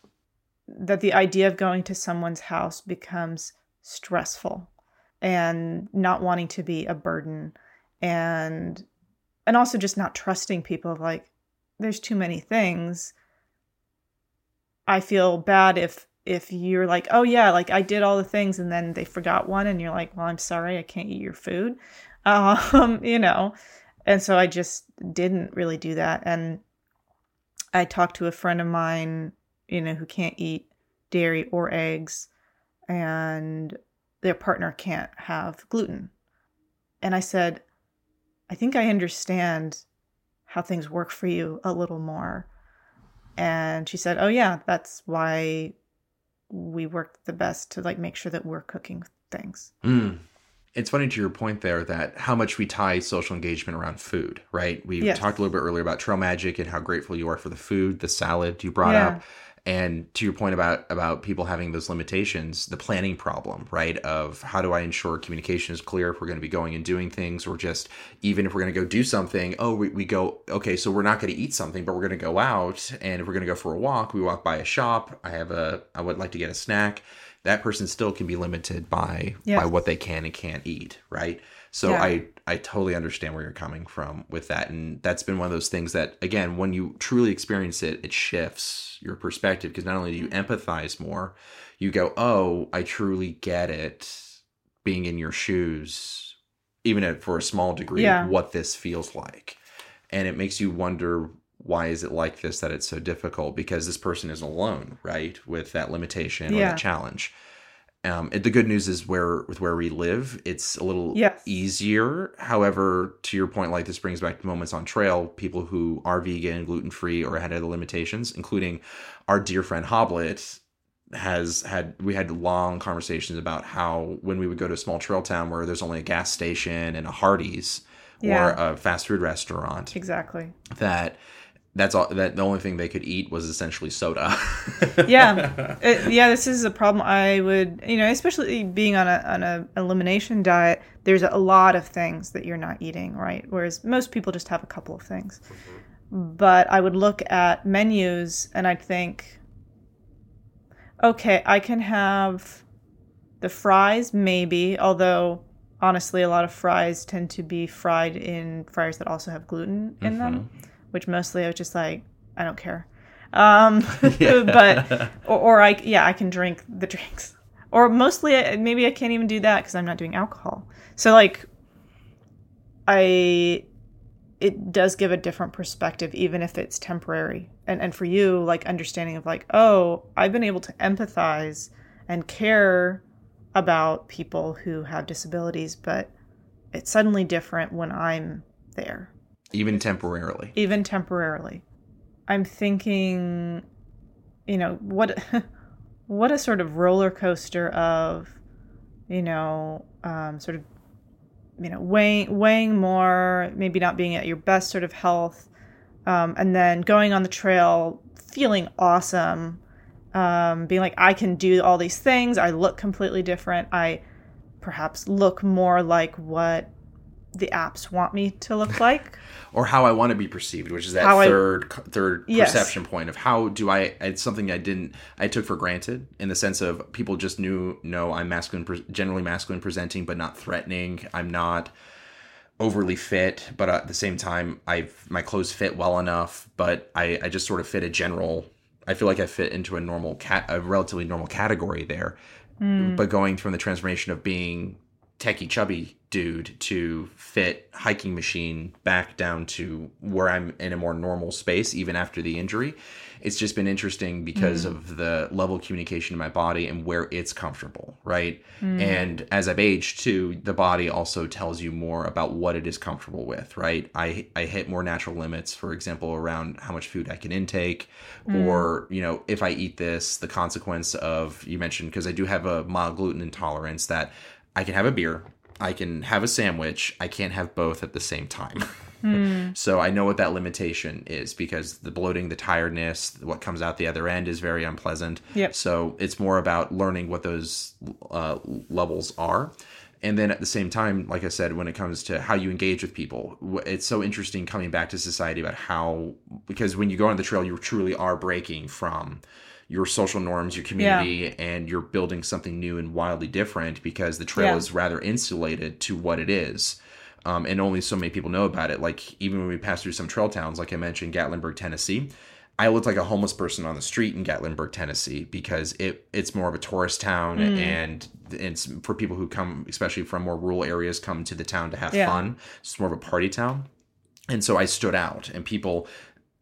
Speaker 3: that the idea of going to someone's house becomes stressful and not wanting to be a burden and and also just not trusting people like there's too many things i feel bad if if you're like oh yeah like i did all the things and then they forgot one and you're like well i'm sorry i can't eat your food um you know and so i just didn't really do that and i talked to a friend of mine you know who can't eat dairy or eggs and their partner can't have gluten. And I said, I think I understand how things work for you a little more. And she said, Oh, yeah, that's why we work the best to like make sure that we're cooking things.
Speaker 1: Mm. It's funny to your point there that how much we tie social engagement around food, right? We
Speaker 3: Yes.
Speaker 1: talked a little bit earlier about Trail Magic and how grateful you are for the food, the salad you brought
Speaker 3: Yeah.
Speaker 1: up. And to your point about about people having those limitations, the planning problem, right? Of how do I ensure communication is clear if we're going to be going and doing things, or just even if we're going to go do something, oh, we, we go, okay, so we're not going to eat something, but we're going to go out. And if we're going to go for a walk, we walk by a shop. I have a, I would like to get a snack. That person still can be limited by by what they can and can't eat, right? So
Speaker 3: Yeah.
Speaker 1: I I totally understand where you're coming from with that, and that's been one of those things that again, when you truly experience it, it shifts your perspective because not only do you mm-hmm. empathize more, you go, oh, I truly get it, being in your shoes, even if for a small degree,
Speaker 3: Yeah.
Speaker 1: what this feels like, and it makes you wonder why is it like this that it's so difficult because this person is alone right with that limitation or
Speaker 3: Yeah.
Speaker 1: that challenge um, it- the good news is where with where we live, it's a little
Speaker 3: Yes.
Speaker 1: easier. However, to your point, like this brings back to moments on trail, people who are vegan, gluten free, or had other limitations, including our dear friend Hoblet has had we had long conversations about how when we would go to a small trail town where there's only a gas station and a Hardee's or a fast food restaurant
Speaker 3: Exactly.
Speaker 1: that that's all that the only thing they could eat was essentially soda.
Speaker 3: yeah. It- yeah this is a problem. I would you know especially being on a on a elimination diet there's a lot of things that you're not eating right? Whereas most people just have a couple of things. Mm-hmm. But i would look at menus and i'd think okay i can have the fries maybe although honestly a lot of fries tend to be fried in fryers that also have gluten in them mm-hmm. Which mostly i was just like i don't care. Um but or, or i yeah i can drink the drinks. Or mostly I- maybe i can't even do that because i'm not doing alcohol. So like i it does give a different perspective even if it's temporary. And and for you like understanding of like oh i've been able to empathize and care about people who have disabilities but it's suddenly different when i'm there
Speaker 1: Even temporarily.
Speaker 3: even temporarily. I'm thinking, you know, what what a sort of roller coaster of, you know, um, sort of, you know, weighing weighing more, maybe not being at your best sort of health, um, and then going on the trail, feeling awesome, um, being like I can do all these things. I look completely different. I perhaps look more like what the apps want me to look like.
Speaker 1: or how I want to be perceived, which is that
Speaker 3: How I-
Speaker 1: third third
Speaker 3: Yes.
Speaker 1: perception point of how do I? It's something I didn't I took for granted in the sense of people just knew no I'm masculine, generally masculine presenting, but not threatening. I'm not overly fit, but at the same time I've my clothes fit well enough, but I I just sort of fit a general. I feel like I fit into a normal cat a relatively normal category there, hmm. but going from the transformation of being techie chubby dude to fit hiking machine back down to where I'm in a more normal space even after the injury. It's just been interesting because mm. of the level of communication in my body and where it's comfortable, right? Mm. And as I've aged too, the body also tells you more about what it is comfortable with, right? I I hit more natural limits, for example, around how much food I can intake mm. or, you know, if I eat this, the consequence of you mentioned because I do have a mild gluten intolerance that I can have a beer I can have a sandwich. I can't have both at the same time.
Speaker 3: Hmm.
Speaker 1: so I know what that limitation is because the bloating, the tiredness, what comes out the other end is very unpleasant.
Speaker 3: Yep.
Speaker 1: So it's more about learning what those uh, levels are. And then at the same time, like I said, when it comes to how you engage with people, it's so interesting coming back to society about how, because when you go on the trail, you truly are breaking from your social norms, your community, and you're building something new and wildly different because the trail
Speaker 3: Yeah.
Speaker 1: is rather insulated to what it is. Um, and only so many people know about it. Like even when we pass through some trail towns, like I mentioned, Gatlinburg, Tennessee, I looked like a homeless person on the street in Gatlinburg, Tennessee, because it it's more of a tourist town, and it's for people who come, especially from more rural areas, come to the town to have
Speaker 3: Yeah.
Speaker 1: fun. It's more of a party town, and so I stood out, and people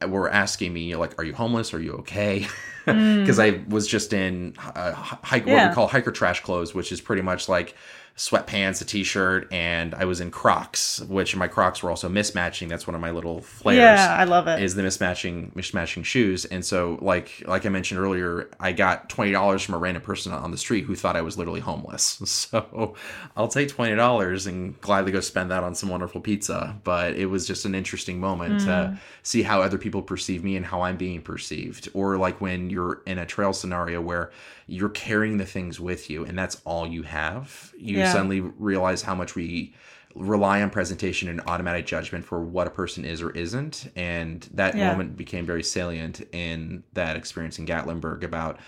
Speaker 1: were asking me you know, like, "Are you homeless? Are you okay?" Because I was just in uh, hike, what we call hiker trash clothes, which is pretty much like sweatpants, a t-shirt, and I was in Crocs, which my Crocs were also mismatching. That's one of my little flairs
Speaker 3: Yeah, I love it.
Speaker 1: is the mismatching mismatching shoes. And so like like i mentioned earlier i got $20 from a random person on the street who thought i was literally homeless. So i'll take $20 and gladly go spend that on some wonderful pizza. But it was just an interesting moment to hmm. see how other people perceive me and how i'm being perceived. Or like when you're in a trail scenario where you're carrying the things with you and that's all you have you
Speaker 3: Yeah.
Speaker 1: suddenly realize how much we rely on presentation and automatic judgment for what a person is or isn't. And that
Speaker 3: Yeah.
Speaker 1: moment became very salient in that experience in Gatlinburg about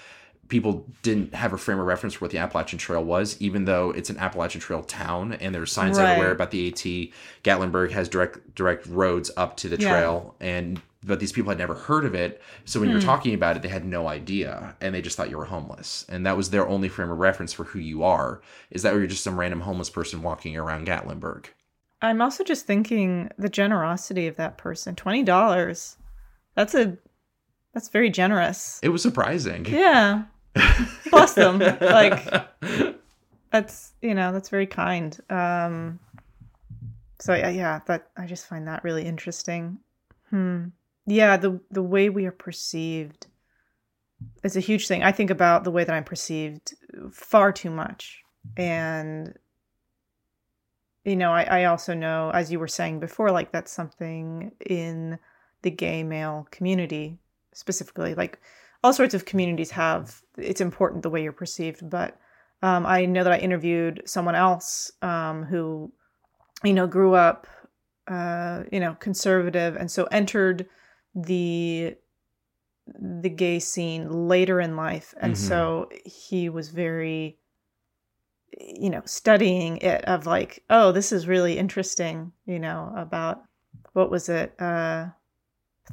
Speaker 1: people didn't have a frame of reference for what the Appalachian Trail was, even though it's an Appalachian Trail town and there's signs
Speaker 3: Right.
Speaker 1: everywhere about the AT. Gatlinburg has direct direct roads up to the
Speaker 3: Yeah.
Speaker 1: trail and but these people had never heard of it. So when you
Speaker 3: Hmm.
Speaker 1: were talking about it, they had no idea and they just thought you were homeless. And that was their only frame of reference for who you are. Is that you're just some random homeless person walking around Gatlinburg.
Speaker 3: I'm also just thinking the generosity of that person. Twenty dollars. That's a that's very generous.
Speaker 1: It was surprising.
Speaker 3: Yeah. Bless them. Like that's you know, that's very kind. Um so yeah, yeah, that I just find that really interesting. Hmm. Yeah, the the way we are perceived is a huge thing. I think about the way that I'm perceived far too much. And you know, I, I also know, as you were saying before, like that's something in the gay male community specifically. Like all sorts of communities have it's important the way you're perceived, but um, I know that I interviewed someone else um, who, you know, grew up, uh, you know, conservative, and so entered the the gay scene later in life, and
Speaker 1: Mhm.
Speaker 3: so he was very, you know, studying it of like, oh, this is really interesting, you know, about what was it, uh,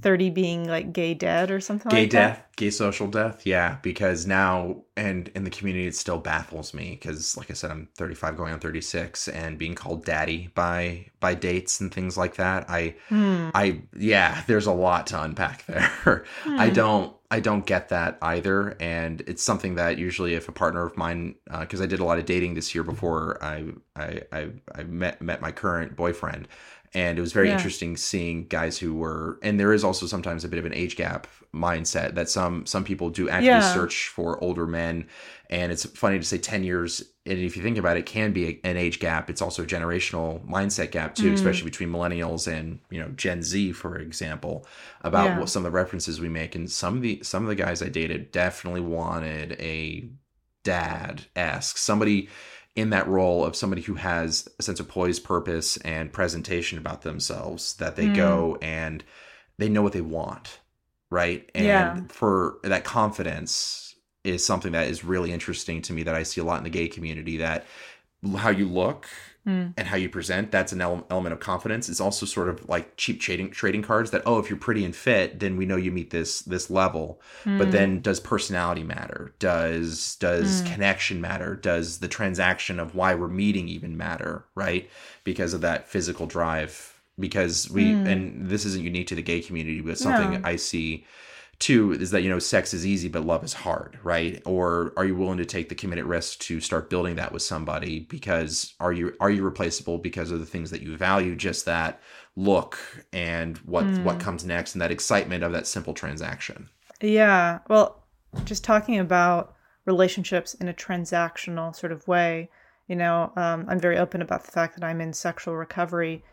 Speaker 3: thirty being like gay dead or something
Speaker 1: gay
Speaker 3: like that.
Speaker 1: death gay social death yeah because now and in the community it still baffles me because like i said i'm 35 going on 36 and being called daddy by by dates and things like that i
Speaker 3: Hmm.
Speaker 1: i yeah there's a lot to unpack there i
Speaker 3: Hmm.
Speaker 1: don't i don't get that either and it's something that usually if a partner of mine because i did a lot of dating this year before i i i, I met met my current boyfriend and it was very
Speaker 3: Yeah.
Speaker 1: interesting seeing guys who were and there is also sometimes a bit of an age gap mindset that some some people do actively
Speaker 3: Yeah.
Speaker 1: search for older men and it's funny to say 10 years and if you think about it, it can be an age gap it's also a generational mindset gap too
Speaker 3: Mm.
Speaker 1: especially between millennials and you know gen z for example about
Speaker 3: Yeah.
Speaker 1: what some of the references we make and some of the some of the guys i dated definitely wanted a dad esque somebody in that role of somebody who has a sense of poise, purpose, and presentation about themselves that they
Speaker 3: Mm.
Speaker 1: go and they know what they want, right? And
Speaker 3: Yeah.
Speaker 1: for that confidence is something that is really interesting to me that I see a lot in the gay community that how you look
Speaker 3: Hmm.
Speaker 1: and how you present that's an ele- element of confidence it's also sort of like cheap trading trading cards that oh if you're pretty and fit then we know you meet this this level but
Speaker 3: Hmm.
Speaker 1: then does personality matter does does
Speaker 3: Mm.
Speaker 1: connection matter does the transaction of why we're meeting even matter right because of that physical drive because we
Speaker 3: Mm.
Speaker 1: and this isn't unique to the gay community but something
Speaker 3: No.
Speaker 1: i see too is that you know sex is easy but love is hard right or are you willing to take the committed risk to start building that with somebody because are you are you replaceable because of the things that you value just that look and what what
Speaker 3: Mm.
Speaker 1: comes next and that excitement of that simple transaction
Speaker 3: Yeah. Well, just talking about relationships in a transactional sort of way, You know, um, I'm very open about the fact that I'm in sexual recovery.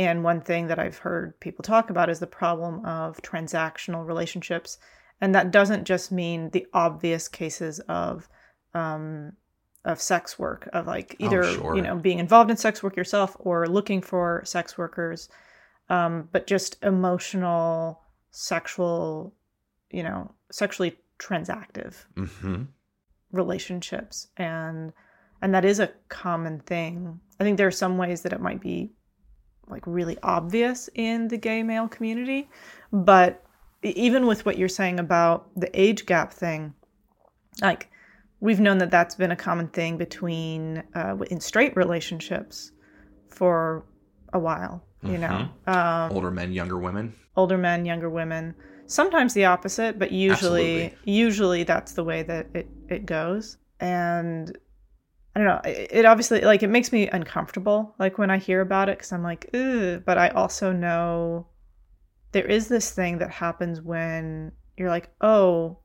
Speaker 3: And one thing that I've heard people talk about is the problem of transactional relationships. And that doesn't just mean the obvious cases of um, of sex work, of like either
Speaker 1: Oh, sure.
Speaker 3: you know being involved in sex work yourself or looking for sex workers, um, but just emotional, sexual, you know, sexually transactive
Speaker 1: hmm
Speaker 3: relationships and and that is a common thing i think there are some ways that it might be like really obvious in the gay male community but even with what you're saying about the age gap thing like we've known that that's been a common thing between uh, in straight relationships for a while you know um,
Speaker 1: Older men, younger women.
Speaker 3: older men, younger women. Sometimes the opposite, but usually
Speaker 1: Absolutely.
Speaker 3: usually that's the way that it, it goes. And I don't know, it, obviously like it makes me uncomfortable like when I hear about it cuz I'm like, "Ugh," but I also know there is this thing that happens when you're like, "Oh,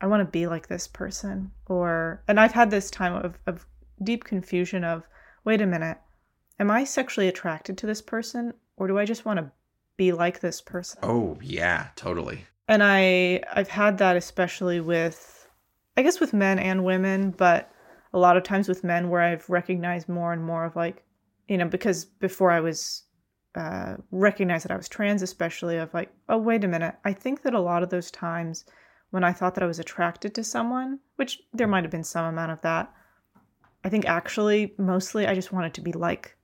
Speaker 3: I want to be like this person." Or and I've had this time of of deep confusion of, "Wait a minute. Am I sexually attracted to this person or do I just want to be like this person.
Speaker 1: Oh yeah, totally.
Speaker 3: And I I've had that especially with I guess with men and women, but a lot of times with men where I've recognized more and more of like, you know, because before I was uh recognized that I was trans especially of like, oh wait a minute. I think that a lot of those times when I thought that I was attracted to someone, which there might have been some amount of that, I think actually mostly I just wanted to be like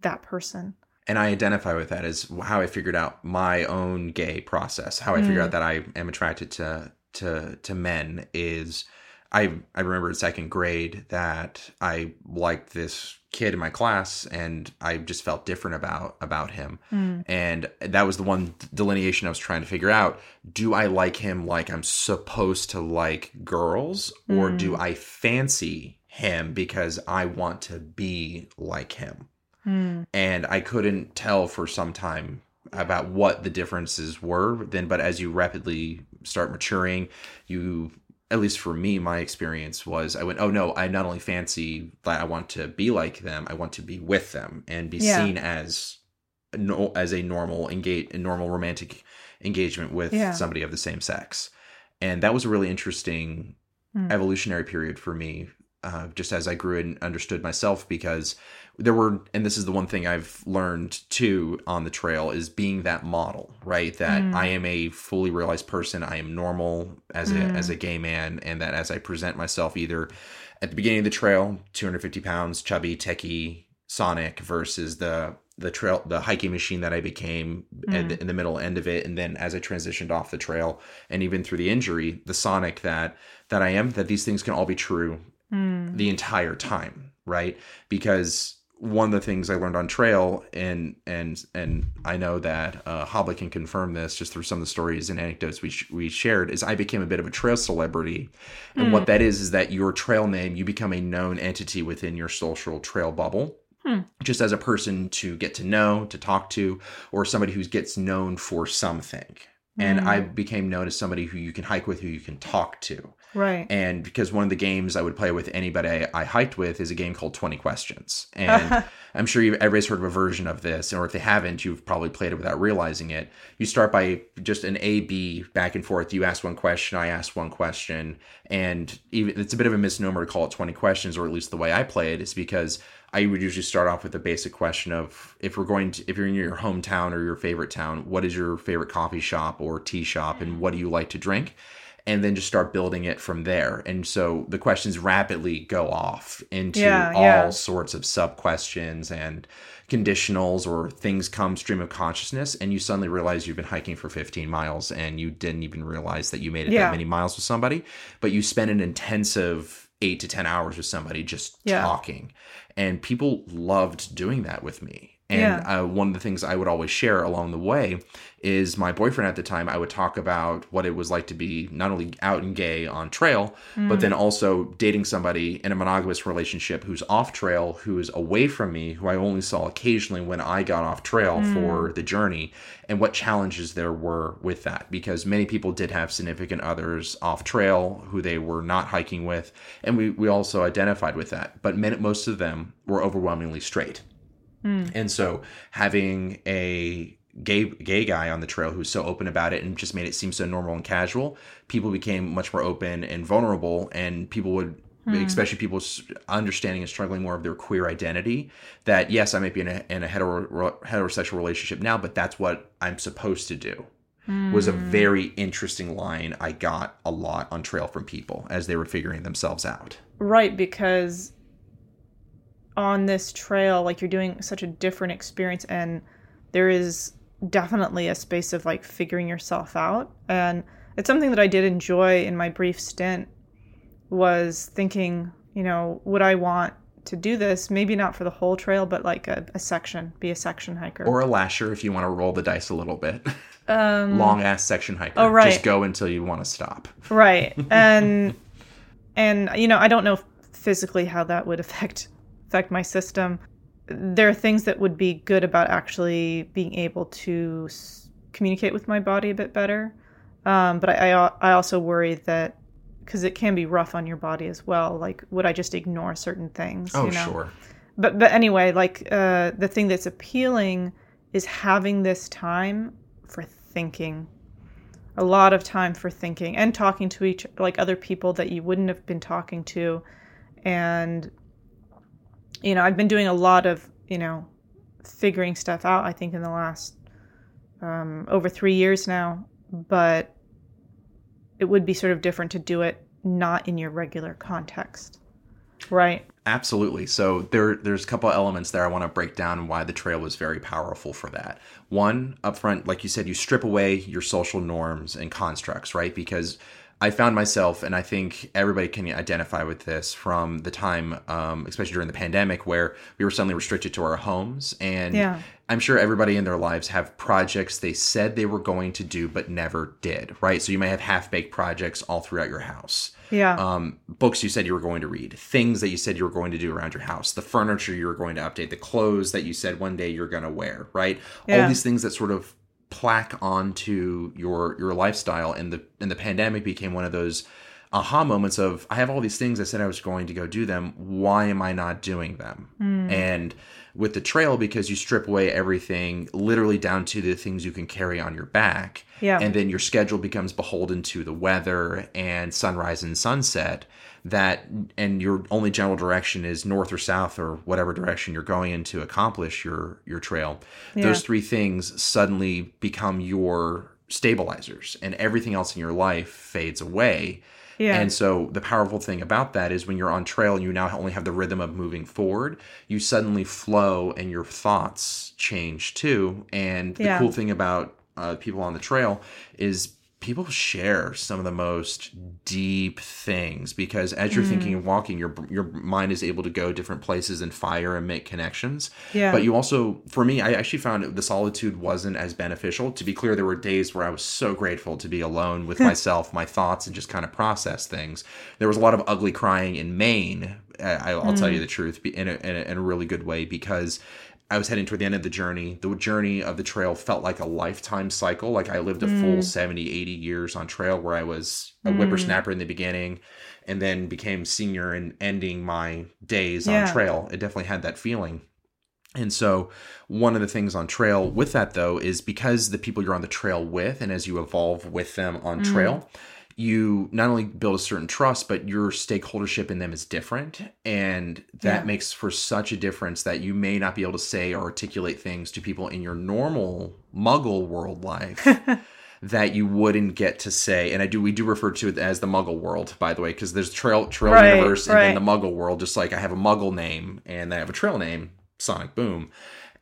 Speaker 3: that person.
Speaker 1: and I identify with that as how I figured out my own gay process. How I figured
Speaker 3: Mm.
Speaker 1: out that I am attracted to to to men is I I remember in second grade that I liked this kid in my class and I just felt different about about him. Hmm. And that was the one delineation I was trying to figure out. Do I like him like I'm supposed to like girls or do hmm. I fancy him because I want to be like him? Hmm. and I couldn't tell for some time about what the differences were then but as you rapidly start maturing you at least for me my experience was I went oh no I not only fancy that I want to be like them I want to be with them and be
Speaker 3: Yeah.
Speaker 1: seen as no as a normal engage a normal romantic engagement with
Speaker 3: Yeah.
Speaker 1: somebody of the same sex and that was a really interesting
Speaker 3: Hmm.
Speaker 1: evolutionary period for me uh, just as I grew and understood myself because there were and this is the one thing I've learned too on the trail is being that model right that
Speaker 3: Mm.
Speaker 1: I am a fully realized person I am normal as a
Speaker 3: Mm.
Speaker 1: as a gay man and that as I present myself either at the beginning of the trail 250 pounds chubby techie sonic versus the the trail the hiking machine that I became at the, in the middle end of it and then as I transitioned off the trail and even through the injury the sonic that that I am that these things can all be true
Speaker 3: Mm.
Speaker 1: the entire time, right? Because one of the things I learned on trail, and and and I know that uh, can confirm this just through some of the stories and anecdotes we sh- we shared, is I became a bit of a trail celebrity, and what that is is that your trail name you become a known entity within your social trail bubble. Just as a person to get to know, to talk to, or somebody who gets known for something. And I mm. became known as somebody who you can hike with, who you can talk to.
Speaker 3: Right.
Speaker 1: And because one of the games I would play with anybody I, I hiked with is a game called 20 Questions. And I'm sure you've, everybody's heard of a version of this, or if they haven't, you've probably played it without realizing it. You start by just an A B back and forth. You ask one question, I ask one question. And even it's a bit of a misnomer to call it 20 questions, or at least the way I play it is because I would usually start off with a basic question of if we're going to, if you're in your hometown or your favorite town, what is your favorite coffee shop or tea shop, and what do you like to drink? and then just start building it from there. And so the questions rapidly go off into
Speaker 3: Yeah,
Speaker 1: all
Speaker 3: yeah.
Speaker 1: sorts of sub questions and conditionals or things come stream of consciousness and you suddenly realize you've been hiking for 15 miles and you didn't even realize that you made it
Speaker 3: Yeah.
Speaker 1: that many miles with somebody but you spent an intensive 8 to 10 hours with somebody just
Speaker 3: Yeah.
Speaker 1: talking and people loved doing that with me And
Speaker 3: Yeah.
Speaker 1: uh, one of the things I would always share along the way is my boyfriend at the time. I would talk about what it was like to be not only out and gay on trail, but then also dating somebody in a monogamous relationship who's off trail, who is away from me, who I only saw occasionally when I got off trail for the journey, and what challenges there were with that. Because many people did have significant others off trail who they were not hiking with, and we, we also identified with that. But many, most of them were overwhelmingly straight. Hmm. And so having a gay gay guy on the trail who's so open about it and just made it seem so normal and casual, people became much more open and vulnerable and people would hmm. especially people understanding and struggling more of their queer identity that yes, I might be in a, in a hetero, heterosexual relationship now, but that's what I'm supposed to do. Was a hmm. very interesting line I got a lot on trail from people as they were figuring themselves out.
Speaker 3: Right, because on this trail, like you're doing such a different experience, and there is definitely a space of like figuring yourself out. And it's something that I did enjoy in my brief stint was thinking, you know, would I want to do this? Maybe not for the whole trail, but like a, a section, be a section hiker.
Speaker 1: Or a lasher if you want to roll the dice a little bit.
Speaker 3: um,
Speaker 1: long ass section hiker.
Speaker 3: Oh, right.
Speaker 1: Just go until you want to stop.
Speaker 3: right and and you know i don't know physically how that would affect affect my system. There are things that would be good about actually being able to s- communicate with my body a bit better. Um, but I, I i also worry that because it can be rough on your body as well like would i just ignore certain things
Speaker 1: Oh,
Speaker 3: you know?
Speaker 1: sure.
Speaker 3: but but anyway like uh the thing that's appealing is having this time for thinking. A lot of time for thinking and talking to each like other people that you wouldn't have been talking to. And you know i've been doing a lot of you know figuring stuff out i think in the last um, over three years now but it would be sort of different to do it not in your regular context right
Speaker 1: Absolutely. So there, there's a couple elements there I want to break down why the trail was very powerful for that. One, up front, like you said, you strip away your social norms and constructs, right? Because I found myself, and I think everybody can identify with this from the time, um, especially during the pandemic, where we were suddenly restricted to our homes. And
Speaker 3: Yeah.
Speaker 1: I'm sure everybody in their lives have projects they said they were going to do but never did, right? So you may have half baked projects all throughout your house
Speaker 3: yeah
Speaker 1: um, books you said you were going to read, things that you said you were going to do around your house, the furniture you were going to update, the clothes that you said one day you're going to wear, right? All these things that sort of plaque onto your your lifestyle, and the and the pandemic became one of those aha moments of I have all these things I said I was going to go do them. Why am I not doing them? Hmm. And with the trail, because you strip away everything, literally down to the things you can carry on your back
Speaker 3: Yeah.
Speaker 1: and then your schedule becomes beholden to the weather and sunrise and sunset that and your only general direction is north or south or whatever direction you're going in to accomplish your your trail those three things suddenly become your stabilizers and everything else in your life fades away
Speaker 3: Yeah.
Speaker 1: and so the powerful thing about that is when you're on trail and you now only have the rhythm of moving forward, you suddenly flow and your thoughts change too. And the
Speaker 3: Yeah.
Speaker 1: cool thing about uh, people on the trail is people share some of the most deep things because as you're
Speaker 3: Mm.
Speaker 1: thinking and walking your your mind is able to go different places and fire and make connections.
Speaker 3: Yeah.
Speaker 1: but you also for me i actually found the solitude wasn't as beneficial. To be clear there were days where i was so grateful to be alone with myself my thoughts and just kind of process things. There was a lot of ugly crying in maine I, i'll tell you the truth in a, in, a, in a really good way because I was heading toward the end of the journey. The journey of the trail felt like a lifetime cycle. Like I lived a hmm. full 70, 80 years on trail where I was a hmm. whippersnapper in the beginning and then became senior and ending my days
Speaker 3: Yeah.
Speaker 1: on trail. It definitely had that feeling. And so, one of the things on trail with that though is because the people you're on the trail with, and as you evolve with them on hmm. trail, you not only build a certain trust, but your stakeholdership in them is different. And that
Speaker 3: Yeah.
Speaker 1: makes for such a difference that you may not be able to say or articulate things to people in your normal muggle world life. that you wouldn't get to say, and I do we do refer to it as the Muggle world, by the way, because there's trail trail
Speaker 3: Right,
Speaker 1: universe and then the Muggle world. Just like I have a Muggle name and I have a trail name, Sonic Boom,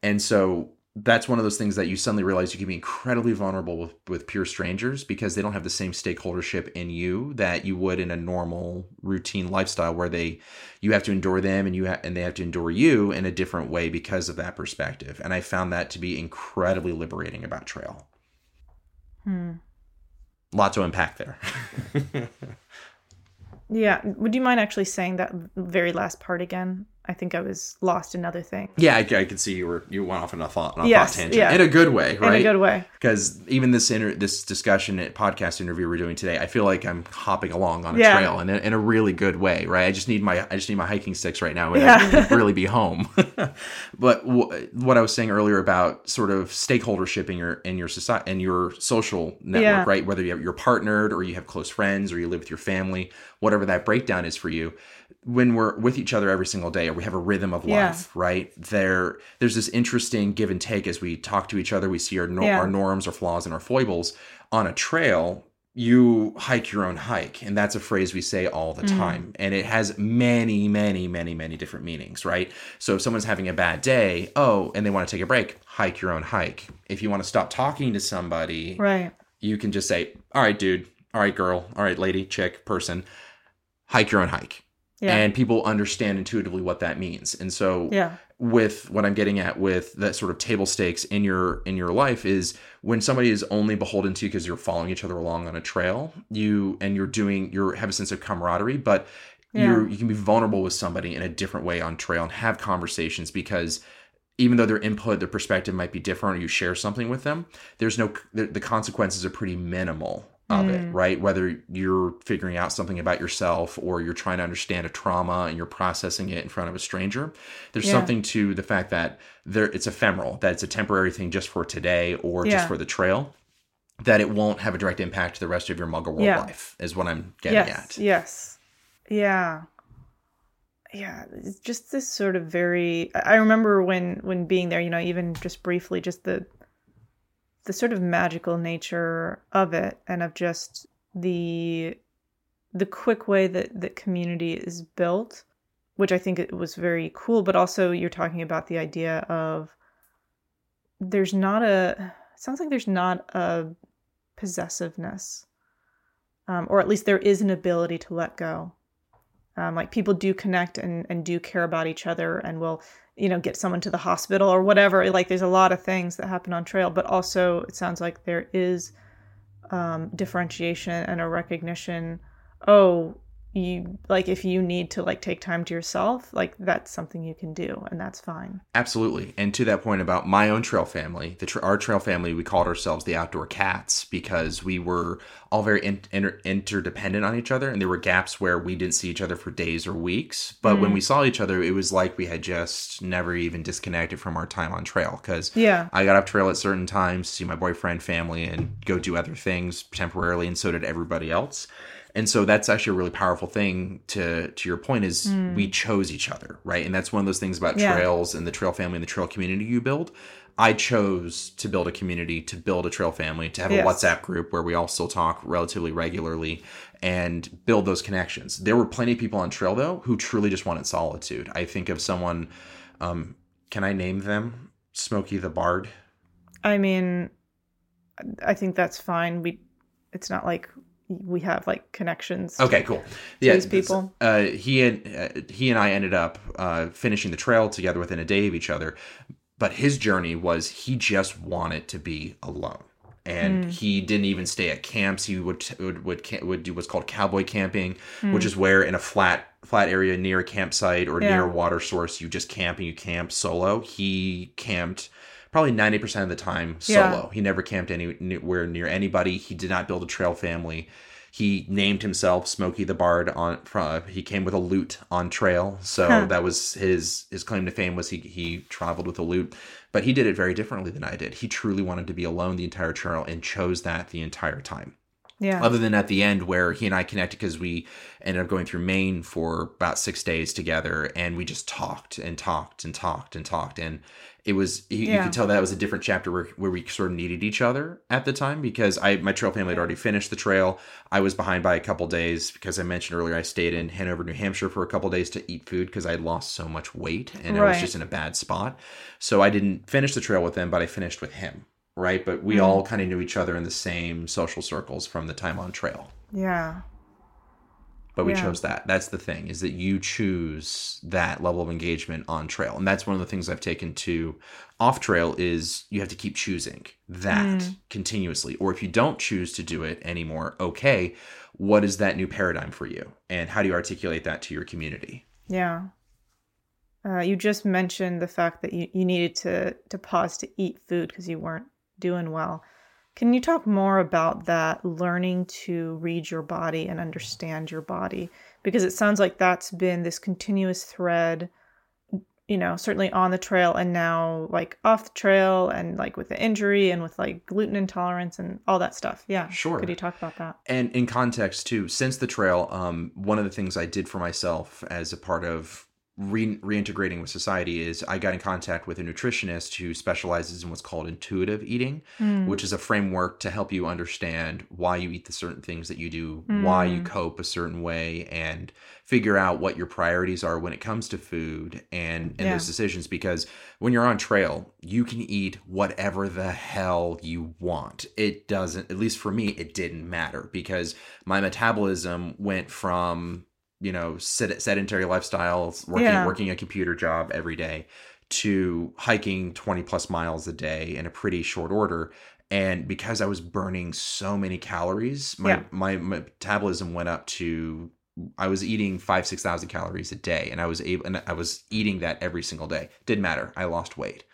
Speaker 1: and so that's one of those things that you suddenly realize you can be incredibly vulnerable with, with pure strangers because they don't have the same stakeholdership in you that you would in a normal routine lifestyle where they you have to endure them and you ha- and they have to endure you in a different way because of that perspective and i found that to be incredibly liberating about trail
Speaker 3: Hmm.
Speaker 1: lot to unpack there
Speaker 3: Yeah. Would you mind actually saying that very last part again? I think I was lost in other things.
Speaker 1: yeah I, I could see you were you went off on a thought, on a
Speaker 3: Yes,
Speaker 1: thought tangent
Speaker 3: yeah.
Speaker 1: in a good way right
Speaker 3: In a good way.
Speaker 1: because even this inter- this discussion uh, podcast interview we're doing today, I feel like I'm hopping along on a
Speaker 3: Yeah.
Speaker 1: trail in a, in a really good way, right? I just need my I just need my hiking sticks right now and
Speaker 3: Yeah.
Speaker 1: I really be home. but w- what I was saying earlier about sort of stakeholdership in your in your society and your social network,
Speaker 3: Yeah.
Speaker 1: right? Whether you have, you're partnered or you have close friends or you live with your family, whatever that breakdown is for you. When we're with each other every single day, or we have a rhythm of
Speaker 3: Yeah.
Speaker 1: life, right? There, there's this interesting give and take as we talk to each other. We see our nor-
Speaker 3: Yeah.
Speaker 1: our norms, our flaws, and our foibles on a trail. You hike your own hike, and that's a phrase we say all the mm-hmm. time, and it has many, many, many, many different meanings, right? So if someone's having a bad day, oh, and they want to take a break, hike your own hike. If you want to stop talking to somebody,
Speaker 3: Right.
Speaker 1: you can just say, "All right, dude. All right, girl. All right, lady, chick, person. Hike your own hike."
Speaker 3: Yeah.
Speaker 1: And people understand intuitively what that means. And so
Speaker 3: yeah.
Speaker 1: with what I'm getting at with that sort of table stakes in your in your life is when somebody is only beholden to you because you're following each other along on a trail, you and you're doing you have a sense of camaraderie, but you're you can be vulnerable with somebody in a different way on trail and have conversations because even though their input, their perspective might be different, or you share something with them, there's no the, the consequences are pretty minimal of
Speaker 3: Mm.
Speaker 1: it, right? Whether you're figuring out something about yourself or you're trying to understand a trauma and you're processing it in front of a stranger, there's
Speaker 3: Yeah.
Speaker 1: something to the fact that there it's ephemeral, that it's a temporary thing just for today or
Speaker 3: Yeah.
Speaker 1: just for the trail, that it won't have a direct impact to the rest of your muggle world
Speaker 3: Yeah.
Speaker 1: life, is what I'm getting
Speaker 3: yes.
Speaker 1: at.
Speaker 3: Yes. Yeah. Yeah. It's just this sort of very. I I remember when when being there. You know, even just briefly, just the the sort of magical nature of it, and of just the the quick way that that community is built, which I think it was very cool. But also, you're talking about the idea of there's not a. Sounds like there's not a possessiveness um, or at least there is an ability to let go. Um, like people do connect and, and do care about each other and will, you know, get someone to the hospital or whatever. Like there's a lot of things that happen on trail, but also it sounds like there is um, differentiation and a recognition. Oh, you like if you need to like take time to yourself, like that's something you can do, and that's fine.
Speaker 1: Absolutely. And to that point about my own trail family, the tra- our trail family, we called ourselves the outdoor cats because we were all very in- inter- interdependent on each other. And there were gaps where we didn't see each other for days or weeks. But when mm. we saw each other, it was like we had just never even disconnected from our time on trail because
Speaker 3: Yeah.
Speaker 1: I got off trail at certain times, to see my boyfriend, family, and go do other things temporarily, and so did everybody else. And so that's actually a really powerful thing to to your point is we chose each other, right? And that's one of those things about
Speaker 3: Yeah.
Speaker 1: trails and the trail family and the trail community you build. I chose to build a community, to build a trail family, to have
Speaker 3: Yes.
Speaker 1: a WhatsApp group where we all still talk relatively regularly and build those connections. There were plenty of people on trail though who truly just wanted solitude. I think of someone um can I name them? Smokey the Bard.
Speaker 3: I mean, I think that's fine. We, it's not like we have like connections.
Speaker 1: Okay, cool. Yeah,
Speaker 3: these people.
Speaker 1: Uh, he and uh, he and I ended up uh, finishing the trail together within a day of each other. But his journey was he just wanted to be alone, and
Speaker 3: Hmm.
Speaker 1: he didn't even stay at camps. He would would would, would do what's called cowboy camping,
Speaker 3: Hmm.
Speaker 1: which is where in a flat flat area near a campsite or
Speaker 3: Yeah.
Speaker 1: near a water source you just camp and you camp solo. He camped. Probably ninety percent of the time
Speaker 3: Yeah.
Speaker 1: solo. He never camped anywhere near anybody. He did not build a trail family. He named himself Smokey the Bard on. From, uh, he came with a lute on trail, so
Speaker 3: Huh.
Speaker 1: that was his his claim to fame. Was he he traveled with a lute, but he did it very differently than I did. He truly wanted to be alone the entire trail and chose that the entire time.
Speaker 3: Yeah.
Speaker 1: Other than at the end where he and I connected because we ended up going through Maine for about six days together and we just talked and talked and talked and talked. And it was, you, you could tell that was a different chapter where, where we sort of needed each other at the time because I, my trail family had already finished the trail. I was behind by a couple days because I mentioned earlier I stayed in Hanover, New Hampshire for a couple days to eat food because I had lost so much weight and I was just in a bad spot. So I didn't finish the trail with them, but I finished with him. Right. But we
Speaker 3: Mm.
Speaker 1: all kind of knew each other in the same social circles from the time on trail
Speaker 3: Yeah.
Speaker 1: But we
Speaker 3: Yeah.
Speaker 1: chose that that's the thing is that you choose that level of engagement on trail and that's one of the things i've taken to off trail is you have to keep choosing that
Speaker 3: Mm.
Speaker 1: continuously or if you don't choose to do it anymore okay what is that new paradigm for you and how do you articulate that to your community
Speaker 3: Yeah. Uh, you just mentioned the fact that you, you needed to, to pause to eat food because you weren't doing well. Can you talk more about that learning to read your body and understand your body? Because it sounds like that's been this continuous thread, you know, certainly on the trail and now like off the trail and like with the injury and with like gluten intolerance and all that stuff. Yeah.
Speaker 1: Sure.
Speaker 3: Could you talk about that?
Speaker 1: and in context too since the trail um, one of the things i did for myself as a part of re- reintegrating with society is i got in contact with a nutritionist who specializes in what's called intuitive eating which is a framework to help you understand why you eat the certain things that you do why you
Speaker 3: Mm.
Speaker 1: cope a certain way and figure out what your priorities are when it comes to food and and
Speaker 3: Yeah.
Speaker 1: those decisions because when you're on trail you can eat whatever the hell you want it doesn't at least for me it didn't matter because my metabolism went from you know sed- sedentary lifestyles working
Speaker 3: Yeah.
Speaker 1: working a computer job every day to hiking 20 plus miles a day in a pretty short order and because i was burning so many calories my
Speaker 3: Yeah.
Speaker 1: my metabolism went up to I was eating five, six thousand calories a day, and I was able, and I was eating that every single day. Didn't matter. I lost weight.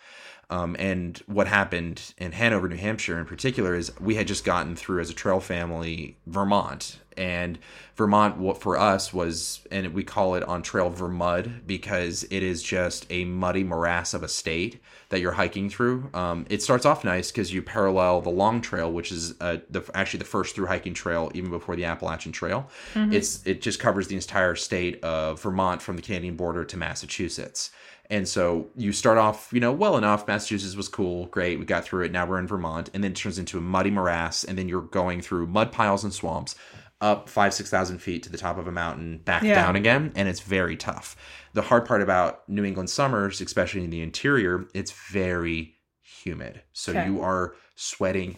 Speaker 1: Um, and what happened in Hanover, New Hampshire, in particular, is we had just gotten through as a trail family Vermont, and Vermont, what for us was, and we call it on trail Vermud because it is just a muddy morass of a state that you're hiking through. Um, it starts off nice because you parallel the Long Trail, which is uh, the actually the first through hiking trail, even before the Appalachian Trail. It's it just covers the entire state of Vermont from the Canadian border to Massachusetts. And so you start off, you know, well enough. Massachusetts was cool, great. We got through it. Now we're in Vermont, and then it turns into a muddy morass, and then you're going through mud piles and swamps, up five, six thousand feet to the top of a mountain, back
Speaker 3: Yeah.
Speaker 1: down again, and it's very tough. The hard part about New England summers, especially in the interior, it's very humid. So
Speaker 3: Okay.
Speaker 1: you are sweating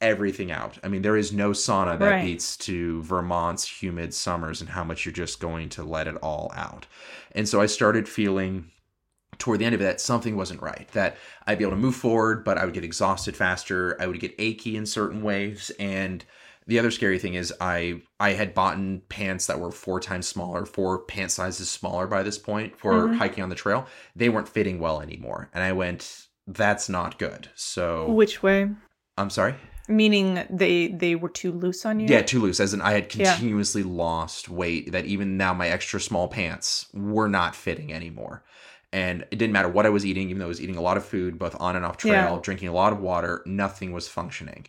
Speaker 1: everything out. I mean, there is no sauna that
Speaker 3: Right.
Speaker 1: beats to Vermont's humid summers and how much you're just going to let it all out. And so I started feeling toward the end of it that something wasn't right that i'd be able to move forward but i would get exhausted faster i would get achy in certain ways and the other scary thing is i i had bought pants that were four times smaller four pant sizes smaller by this point for
Speaker 3: Mhm.
Speaker 1: hiking on the trail they weren't fitting well anymore and i went that's not good so
Speaker 3: Which way?
Speaker 1: i'm sorry
Speaker 3: Meaning they they were too loose on you?
Speaker 1: yeah too loose as in i had
Speaker 3: Yeah.
Speaker 1: continuously lost weight that even now my extra small pants were not fitting anymore and it didn't matter what i was eating even though i was eating a lot of food both on and off trail
Speaker 3: Yeah.
Speaker 1: drinking a lot of water nothing was functioning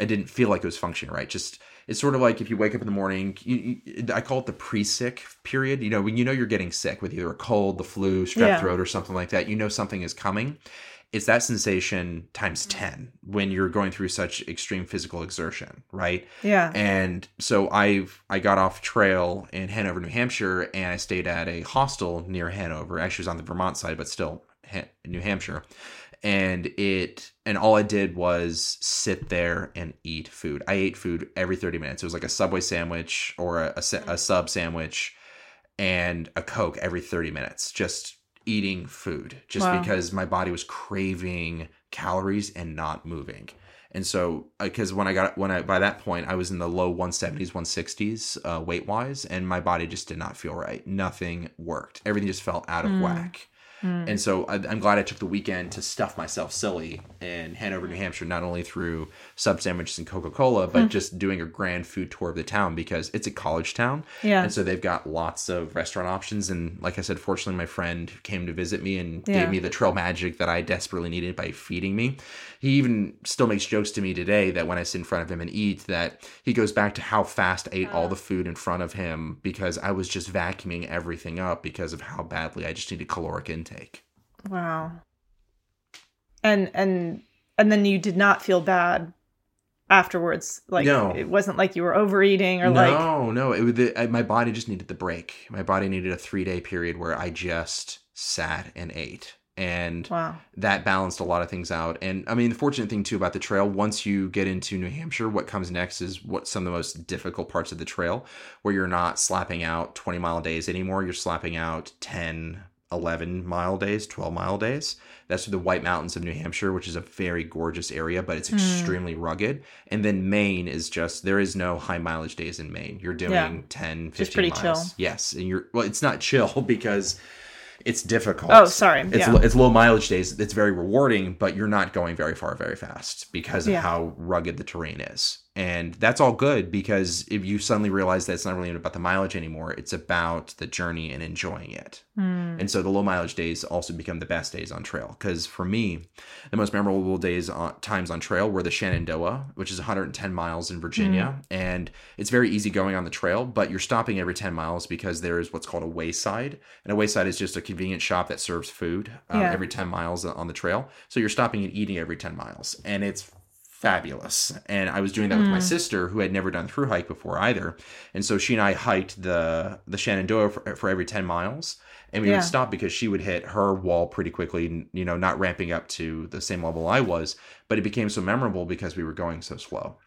Speaker 1: it didn't feel like it was functioning right just it's sort of like if you wake up in the morning you, you, i call it the pre-sick period you know when you know you're getting sick with either a cold the flu strep
Speaker 3: Yeah.
Speaker 1: throat or something like that you know something is coming it's that sensation times mm. 10 when you're going through such extreme physical exertion right
Speaker 3: Yeah.
Speaker 1: and so I've I got off trail in Hanover, New Hampshire, and I stayed at a hostel near Hanover. Actually, it was on the Vermont side, but still Ha- New Hampshire. And it and all I did was sit there and eat food. I ate food every thirty minutes. It was like a Subway sandwich or a, a, a mm. sub sandwich and a Coke every thirty minutes. Just eating food, just
Speaker 3: Wow.
Speaker 1: because my body was craving calories and not moving. And so, because when I got when I by that point I was in the low 170s, 160s uh, weight wise, and my body just did not feel right. Nothing worked. Everything just felt out of
Speaker 3: Mm.
Speaker 1: whack. Mm. And so I, I'm glad I took the weekend to stuff myself silly in Hanover, New Hampshire, not only through sub sandwiches and Coca Cola, but mm. just doing a grand food tour of the town because it's a college town.
Speaker 3: Yeah.
Speaker 1: And so they've got lots of restaurant options. And like I said, fortunately, my friend came to visit me and
Speaker 3: Yeah.
Speaker 1: gave me the trail magic that I desperately needed by feeding me. He even still makes jokes to me today that when I sit in front of him and eat, that he goes back to how fast I ate all the oh. food in front of him because I was just vacuuming everything up because of how badly I just needed caloric intake.
Speaker 3: Wow. And and and then you did not feel bad afterwards. Like
Speaker 1: No.
Speaker 3: it wasn't like you were overeating or like
Speaker 1: no, no, it was the, I, my body just needed the break. My body needed a three day period where I just sat and ate, and
Speaker 3: wow.
Speaker 1: that balanced a lot of things out. And I mean, the fortunate thing too about the trail, once you get into New Hampshire, what comes next is what some of the most difficult parts of the trail, where you're not slapping out 20 mile days anymore. You're slapping out 10, 11 mile days, 12 mile days. That's the White Mountains of New Hampshire, which is a very gorgeous area, but it's hmm. extremely rugged. And then Maine is just, there is no high mileage days in Maine. You're doing
Speaker 3: Yeah.
Speaker 1: 10, 15
Speaker 3: Just pretty
Speaker 1: miles.
Speaker 3: chill.
Speaker 1: Yes. And you're, well, it's not chill because it's difficult.
Speaker 3: Oh, sorry.
Speaker 1: It's,
Speaker 3: yeah.
Speaker 1: it's low mileage days. It's very rewarding, but you're not going very far very fast because of
Speaker 3: Yeah.
Speaker 1: how rugged the terrain is. And that's all good because if you suddenly realize that it's not really about the mileage anymore, it's about the journey and enjoying it.
Speaker 3: Hmm.
Speaker 1: And so the low mileage days also become the best days on trail. Because for me, the most memorable days on times on trail were the Shenandoah, which is 110 miles in Virginia, and it's very easy going on the trail. But you're stopping every 10 miles because there is what's called a wayside, and a wayside is just a convenient shop that serves food um,
Speaker 3: Yeah.
Speaker 1: every 10 miles on the trail. So you're stopping and eating every 10 miles, and it's fabulous. And I was doing that with my sister, who had never done through hike before either, and so she and I hiked the the Shenandoah for, for every 10 miles and we
Speaker 3: Yeah.
Speaker 1: would stop because she would hit her wall pretty quickly you know not ramping up to the same level i was but it became so memorable because we were going so slow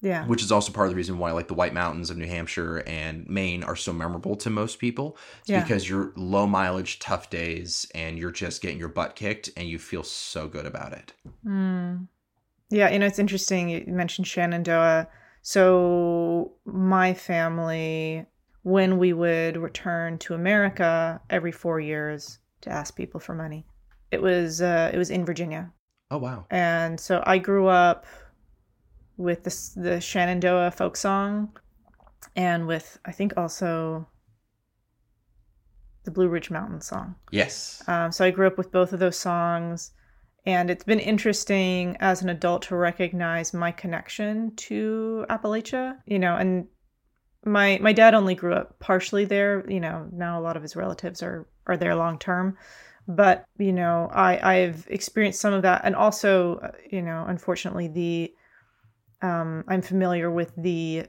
Speaker 3: yeah.
Speaker 1: which is also part of the reason why like the white mountains of new hampshire and maine are so memorable to most people it's
Speaker 3: Yeah.
Speaker 1: because you're low mileage tough days and you're just getting your butt kicked and you feel so good about it
Speaker 3: Mm. Yeah, you know, it's interesting. You mentioned Shenandoah. So, my family, when we would return to America every four years to ask people for money, it was uh, it was in Virginia,
Speaker 1: oh wow
Speaker 3: and so I grew up with the the Shenandoah folk song, and with I think also the Blue Ridge Mountain song.
Speaker 1: yes
Speaker 3: Um, so I grew up with both of those songs, and it's been interesting as an adult to recognize my connection to Appalachia. You know, and my my dad only grew up partially there. You know, now a lot of his relatives are are there long term, but you know, I I've experienced some of that, and also, uh, you know, unfortunately, the um, I'm familiar with the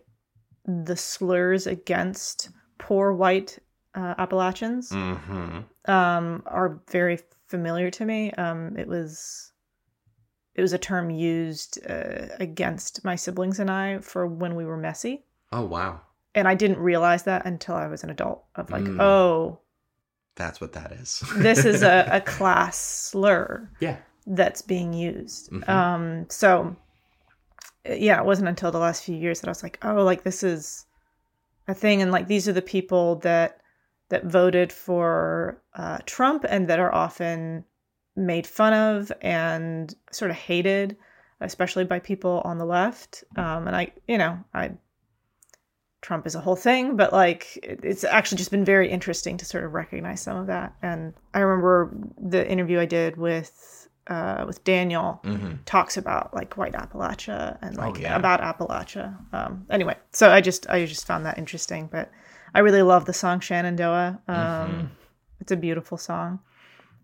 Speaker 3: the slurs against poor white uh, Appalachians
Speaker 1: mm-hmm
Speaker 3: um, are very familiar to me. Um, it was it was a term used uh, against my siblings and I for when we were messy,
Speaker 1: oh wow
Speaker 3: and I didn't realize that until I was an adult. Of like,
Speaker 1: Mm.
Speaker 3: oh,
Speaker 1: that's what that is
Speaker 3: this is a, a class slur
Speaker 1: yeah
Speaker 3: that's being used.
Speaker 1: Mhm.
Speaker 3: Um, so yeah, it wasn't until the last few years that I was like, oh, like this is a thing, and like these are the people that that voted for uh, Trump and that are often made fun of and sort of hated, especially by people on the left. Um, and I, you know, I Trump is a whole thing, but like it's actually just been very interesting to sort of recognize some of that. And I remember the interview I did with uh, with Daniel
Speaker 1: mm-hmm.
Speaker 3: talks about like white Appalachia and
Speaker 1: Oh,
Speaker 3: like
Speaker 1: yeah.
Speaker 3: about Appalachia. Um, anyway, so I just I just found that interesting, but I really love the song Shenandoah. Um,
Speaker 1: Mhm.
Speaker 3: It's a beautiful song.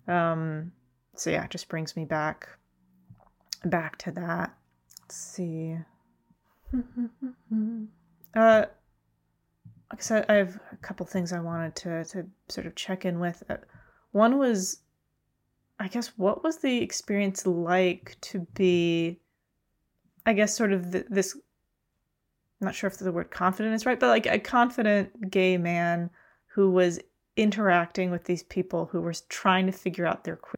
Speaker 3: Um, so yeah, it just brings me back back to that. Let's see. uh, like I said, I have a couple things I wanted to to sort of check in with. Uh, One was I guess what was the experience like to be, I guess, sort of th- this. I'm not sure if the word confident is right, but like a confident gay man who was interacting with these people who were trying to figure out their. que-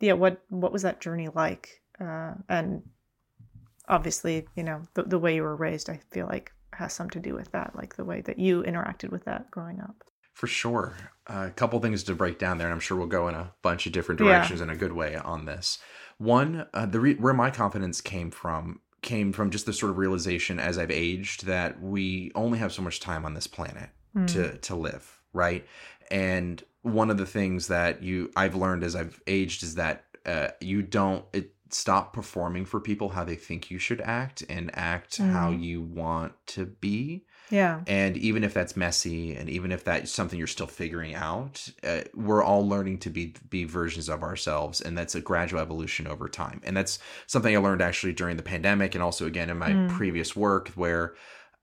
Speaker 3: Yeah, what what was that journey like? Uh, and obviously, you know, the the way you were raised, I feel like has some to do with that, like the way that you interacted with that growing up.
Speaker 1: For sure. Uh, a couple things to break down there, and I'm sure we'll go in a bunch of different
Speaker 3: Yeah.
Speaker 1: directions in a good way on this. One, uh, the re- where my confidence came from came from just the sort of realization as I've aged that we only have so much time on this planet
Speaker 3: Mm.
Speaker 1: to to live, right? And one of the things that you I've learned as I've aged is that uh, you don't it, stop performing for people how they think you should act and act how
Speaker 3: Mm.
Speaker 1: you want to be
Speaker 3: Yeah.
Speaker 1: and even if that's messy and even if that's something you're still figuring out uh, we're all learning to be be versions of ourselves and that's a gradual evolution over time and that's something i learned actually during the pandemic and also again in my
Speaker 3: Mm.
Speaker 1: previous work where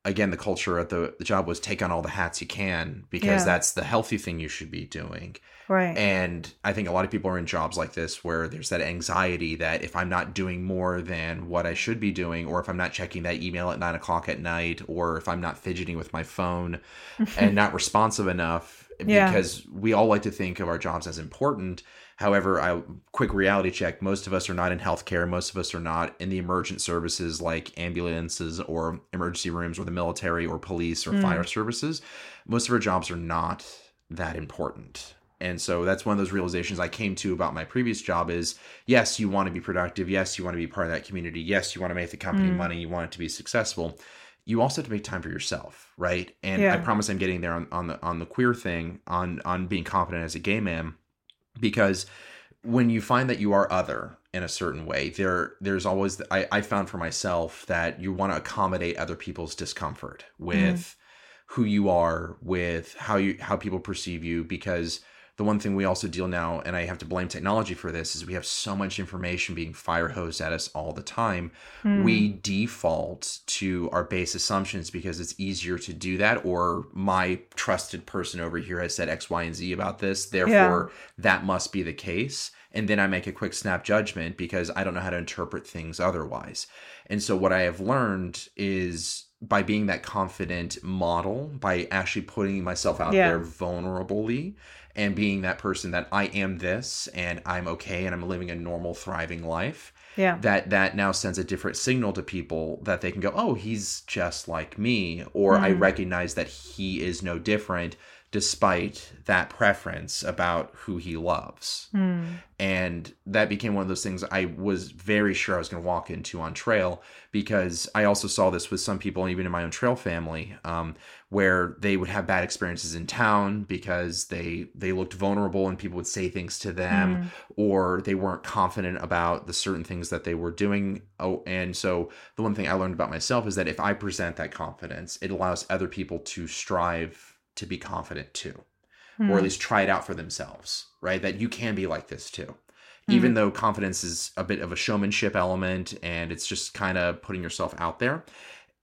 Speaker 1: again the culture at the, the job was take on all the hats you can because
Speaker 3: Yeah.
Speaker 1: that's the healthy thing you should be doing
Speaker 3: Right.
Speaker 1: and I think a lot of people are in jobs like this where there's that anxiety that if I'm not doing more than what I should be doing, or if I'm not checking that email at nine o'clock at night, or if I'm not fidgeting with my phone and not responsive enough,
Speaker 3: Yeah.
Speaker 1: because we all like to think of our jobs as important. However, I quick reality check, most of us are not in healthcare, most of us are not in the emergent services like ambulances or emergency rooms or the military or police or
Speaker 3: Mm.
Speaker 1: fire services. Most of our jobs are not that important. And so that's one of those realizations I came to about my previous job is yes, you want to be productive. Yes, you want to be part of that community. Yes, you want to make the company
Speaker 3: Mm.
Speaker 1: money. You want it to be successful. You also have to make time for yourself, right? And I promise I'm getting there on, on the on the queer thing, on on being confident as a gay man, because when you find that you are other in a certain way, there there's always the, I, I found for myself that you want to accommodate other people's discomfort mm-hmm. with who you are, with how you how people perceive you, because the one thing we also deal now, and I have to blame technology for this, is we have so much information being fire hosed at us all the time.
Speaker 3: Mm.
Speaker 1: We default to our base assumptions because it's easier to do that, or my trusted person over here has said X, Y, and Z about this. Therefore, that must be the case. And then I make a quick snap judgment because I don't know how to interpret things otherwise. And so, what I have learned is by being that confident model, by actually putting myself out
Speaker 3: Yeah.
Speaker 1: there vulnerably and being that person that I am this and I'm okay and I'm living a normal, thriving life,
Speaker 3: Yeah.
Speaker 1: that that now sends a different signal to people that they can go, oh, he's just like me, or I
Speaker 3: Mhm.
Speaker 1: recognize that he is no different despite that preference about who he loves
Speaker 3: Mm.
Speaker 1: and that became one of those things I was very sure I was going to walk into on trail because I also saw this with some people, even in my own trail family, um, where they would have bad experiences in town because they they looked vulnerable and people would say things to them,
Speaker 3: Mm.
Speaker 1: or they weren't confident about the certain things that they were doing. Oh, and so the one thing I learned about myself is that if I present that confidence, it allows other people to strive to be confident too
Speaker 3: Mm.
Speaker 1: or at least try it out for themselves, right? That you can be like this too. Even though confidence is a bit of a showmanship element and it's just kind of putting yourself out there,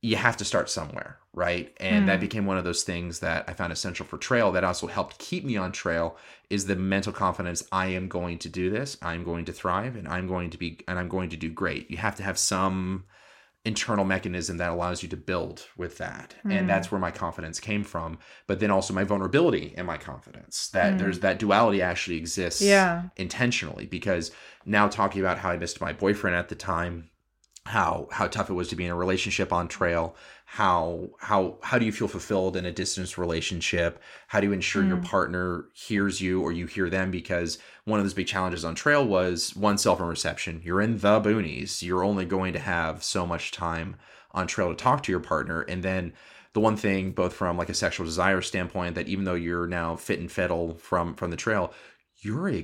Speaker 1: you have to start somewhere, right? And that
Speaker 3: Mm.
Speaker 1: became one of those things that I found essential for trail that also helped keep me on trail is the mental confidence I am going to do this, I'm going to thrive and I'm going to be and I'm going to do great. You have to have some internal mechanism that allows you to build with that
Speaker 3: Mm.
Speaker 1: and that's where my confidence came from but then also my vulnerability and my confidence that
Speaker 3: Mm.
Speaker 1: there's that duality actually exists
Speaker 3: Yeah.
Speaker 1: intentionally because now talking about how i missed my boyfriend at the time how how tough it was to be in a relationship on trail how how how do you feel fulfilled in a distance relationship? How do you ensure your
Speaker 3: Mm.
Speaker 1: partner hears you or you hear them? Because one of those big challenges on trail was one cell phone reception. You're in the boonies. You're only going to have so much time on trail to talk to your partner. And then the one thing both from like a sexual desire standpoint that even though you're now fit and fiddle from from the trail you're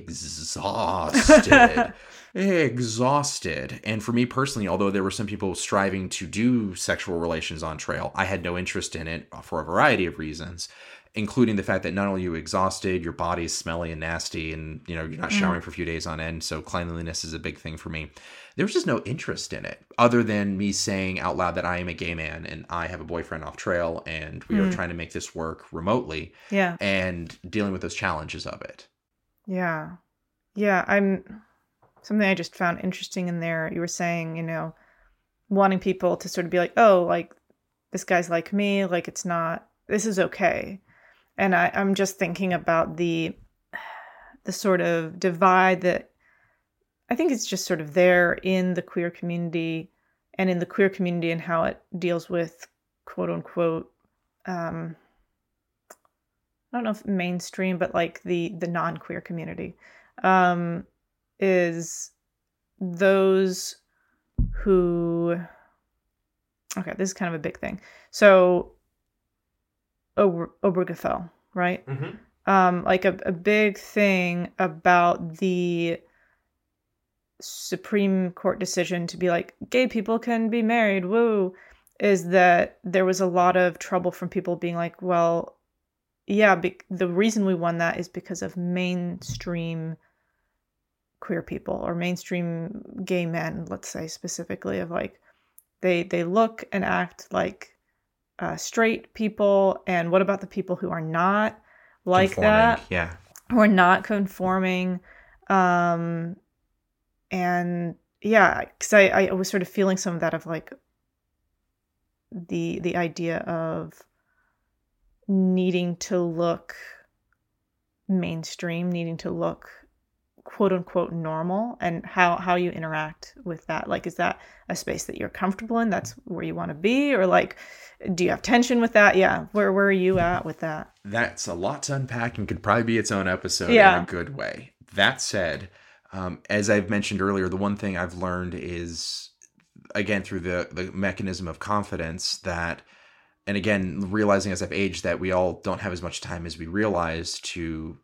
Speaker 1: exhausted exhausted and for me personally although there were some people striving to do sexual relations on trail i had no interest in it for a variety of reasons including the fact that not only are you exhausted your body is smelly and nasty and you know you're not
Speaker 3: Mm.
Speaker 1: showering for a few days on end so cleanliness is a big thing for me there was just no interest in it other than me saying out loud that i am a gay man and i have a boyfriend off trail and we are
Speaker 3: Mm.
Speaker 1: trying to make this work remotely
Speaker 3: Yeah.
Speaker 1: and dealing with those challenges of it
Speaker 3: Yeah. Yeah. I'm something I just found interesting in there. You were saying, you know, wanting people to sort of be like, oh, like this guy's like me, like it's not, this is okay. And I, I'm just thinking about the, the sort of divide that I think it's just sort of there in the queer community and in the queer community and how it deals with quote unquote, um, I don't know if mainstream, but like the the non queer community, um, is those who. Okay, this is kind of a big thing. So, Ober- Obergefell, right?
Speaker 1: Mm-hmm.
Speaker 3: um, like a, a big thing about the Supreme Court decision to be like, gay people can be married, woo, is that there was a lot of trouble from people being like, well, yeah, be- the reason we won that is because of mainstream queer people or mainstream gay men, let's say specifically, of like, they they look and act like uh, straight people, and what about the people who are not? like that
Speaker 1: Yeah.
Speaker 3: who are not conforming um and yeah because I, I was sort of feeling some of that of like the the idea of needing to look mainstream needing to look quote unquote normal and how how you interact with that. Like is that a space that you're comfortable in? That's where you want to be? Or like do you have tension with that? Yeah where where are you at with that?
Speaker 1: That's a lot to unpack and could probably be its own episode
Speaker 3: Yeah.
Speaker 1: in a good way. That said, um, as I've mentioned earlier, the one thing I've learned is, again, through the, the mechanism of confidence that, and again, realizing as I've aged that we all don't have as much time as we realize to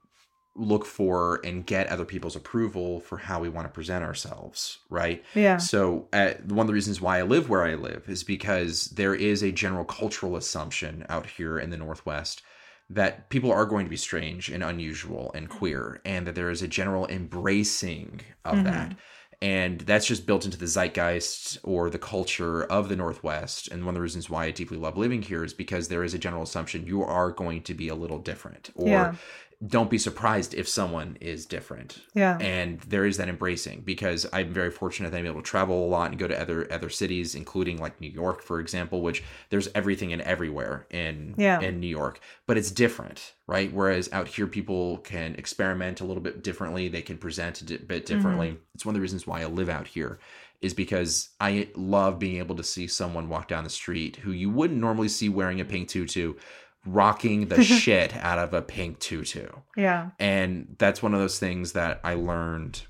Speaker 1: look for and get other people's approval for how we want to present ourselves, right?
Speaker 3: yeah
Speaker 1: So, uh, one of the reasons why I live where I live is because there is a general cultural assumption out here in the Northwest that people are going to be strange and unusual and queer, and that there is a general embracing of
Speaker 3: Mhm.
Speaker 1: that. And that's just built into the zeitgeist or the culture of the Northwest. And one of the reasons why I deeply love living here is because there is a general assumption you are going to be a little different, or
Speaker 3: Yeah.
Speaker 1: Don't be surprised if someone is different
Speaker 3: yeah
Speaker 1: and there is that embracing because I'm very fortunate that I'm able to travel a lot and go to other other cities, including like New York, for example, which there's everything and everywhere in
Speaker 3: Yeah.
Speaker 1: in New York, but it's different, right? Whereas out here, people can experiment a little bit differently, they can present a bit differently. Mm-hmm. It's one of the reasons why I live out here. Is because I love being able to see someone walk down the street who you wouldn't normally see wearing a pink tutu, rocking the shit out of a pink tutu.
Speaker 3: yeah
Speaker 1: And that's one of those things that I learned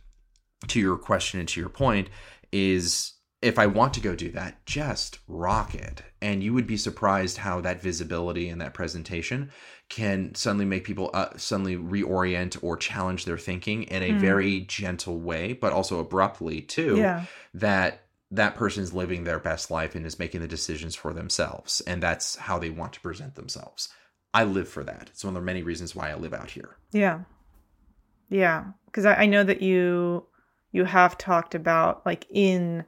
Speaker 1: to your question and to your point is if I want to go do that, just rock it. And you would be surprised how that visibility and that presentation can suddenly make people uh, suddenly reorient or challenge their thinking in a
Speaker 3: Mhm.
Speaker 1: very gentle way, but also abruptly too
Speaker 3: yeah
Speaker 1: that that person's living their best life and is making the decisions for themselves and that's how they want to present themselves i live for that it's one of the many reasons why i live out here
Speaker 3: Yeah. Yeah. Because I, I know that you you have talked about like in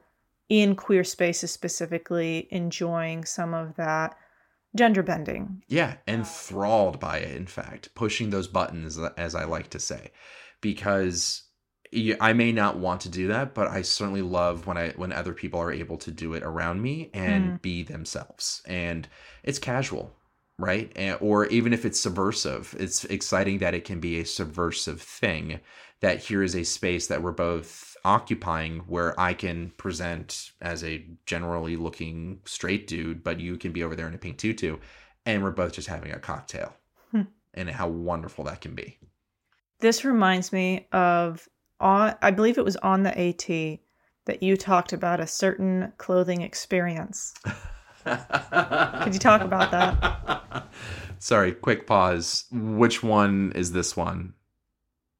Speaker 3: in queer spaces specifically enjoying some of that gender bending.
Speaker 1: yeah enthralled by it in fact pushing those buttons as i like to say because i may not want to do that but i certainly love when i when other people are able to do it around me and be themselves. And it's casual right? And, or even if it's subversive it's exciting that it can be a subversive thing that here is a space that we're both occupying where i can present as a generally looking straight dude but you can be over there in a pink tutu and we're both just having a cocktail.
Speaker 3: Hmm.
Speaker 1: and how wonderful that can be.
Speaker 3: This reminds me of on I believe it was on the AT that you talked about a certain clothing experience.
Speaker 1: could
Speaker 3: you talk about that?
Speaker 1: sorry quick pause which one is this one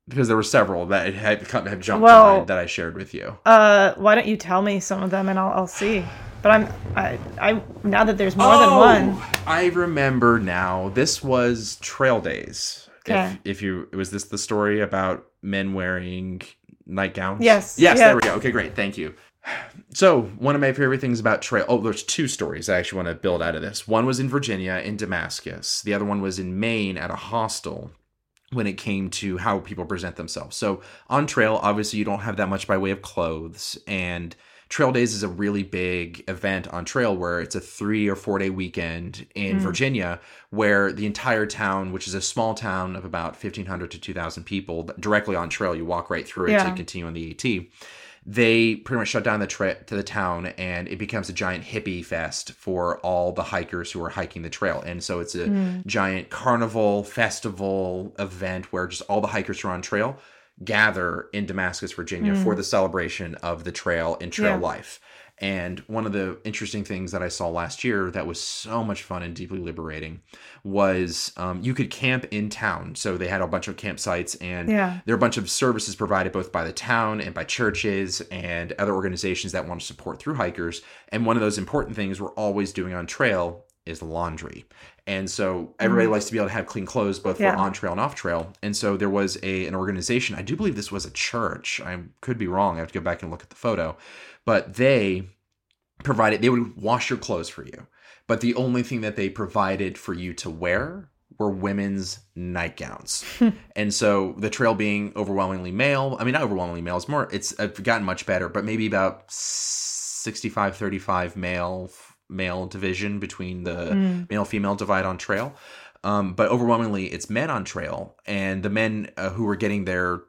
Speaker 1: because there were several that had, come- have jumped
Speaker 3: Well-
Speaker 1: to mind that i shared with you
Speaker 3: Uh why don't you tell me some of them and I'll I'll see. But I'm I I now that there's more than one.
Speaker 1: I remember now. This was Trail Days.
Speaker 3: Okay.
Speaker 1: If, if you was this the story about men wearing nightgowns?
Speaker 3: Yes,
Speaker 1: Yes,
Speaker 3: yeah.
Speaker 1: there we go. Okay, great. Thank you. So, one of my favorite things about trail oh, there's two stories I actually want to build out of this. One was in Virginia in Damascus. The other one was in Maine at a hostel when it came to how people present themselves. So, on trail, obviously you don't have that much by way of clothes and Trail Days is a really big event on trail where it's a three or four day weekend in
Speaker 3: Mm.
Speaker 1: Virginia where the entire town, which is a small town of about 1,500 to 2,000 people, directly on trail, you walk right through it
Speaker 3: Yeah.
Speaker 1: to continue on the AT. they pretty much shut down the tra- to the town and it becomes a giant hippie fest for all the hikers who are hiking the trail and so it's a giant carnival festival event where just all the hikers who are on trail gather in damascus virginia for the celebration of the trail and trail
Speaker 3: Yeah.
Speaker 1: life and one of the interesting things that I saw last year that was so much fun and deeply liberating was um, you could camp in town. So they had a bunch of campsites, and
Speaker 3: Yeah.
Speaker 1: there are a bunch of services provided both by the town and by churches and other organizations that want to support through hikers. And one of those important things we're always doing on trail is laundry. And so everybody likes to be able to have clean clothes both
Speaker 3: Yeah.
Speaker 1: for on trail and off trail. And so there was a an organization, I do believe this was a church. I could be wrong. I have to go back and look at the photo. But they provided they would wash your clothes for you. But the only thing that they provided for you to wear were women's nightgowns. and so the trail being overwhelmingly male, I mean not overwhelmingly male, it's more it's uh, gotten much better, but maybe about 65 35 male male division between the male female divide on trail. Um, but overwhelmingly it's men on trail. And the men uh, who were getting their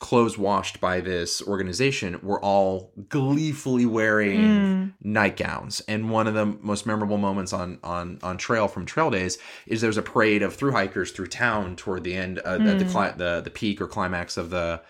Speaker 1: clothes washed by this organization were all gleefully wearing nightgowns. And one of the most memorable moments on on on trail from trail days is there's a parade of through hikers through town toward the end uh, at the, cli- the the peak or climax of the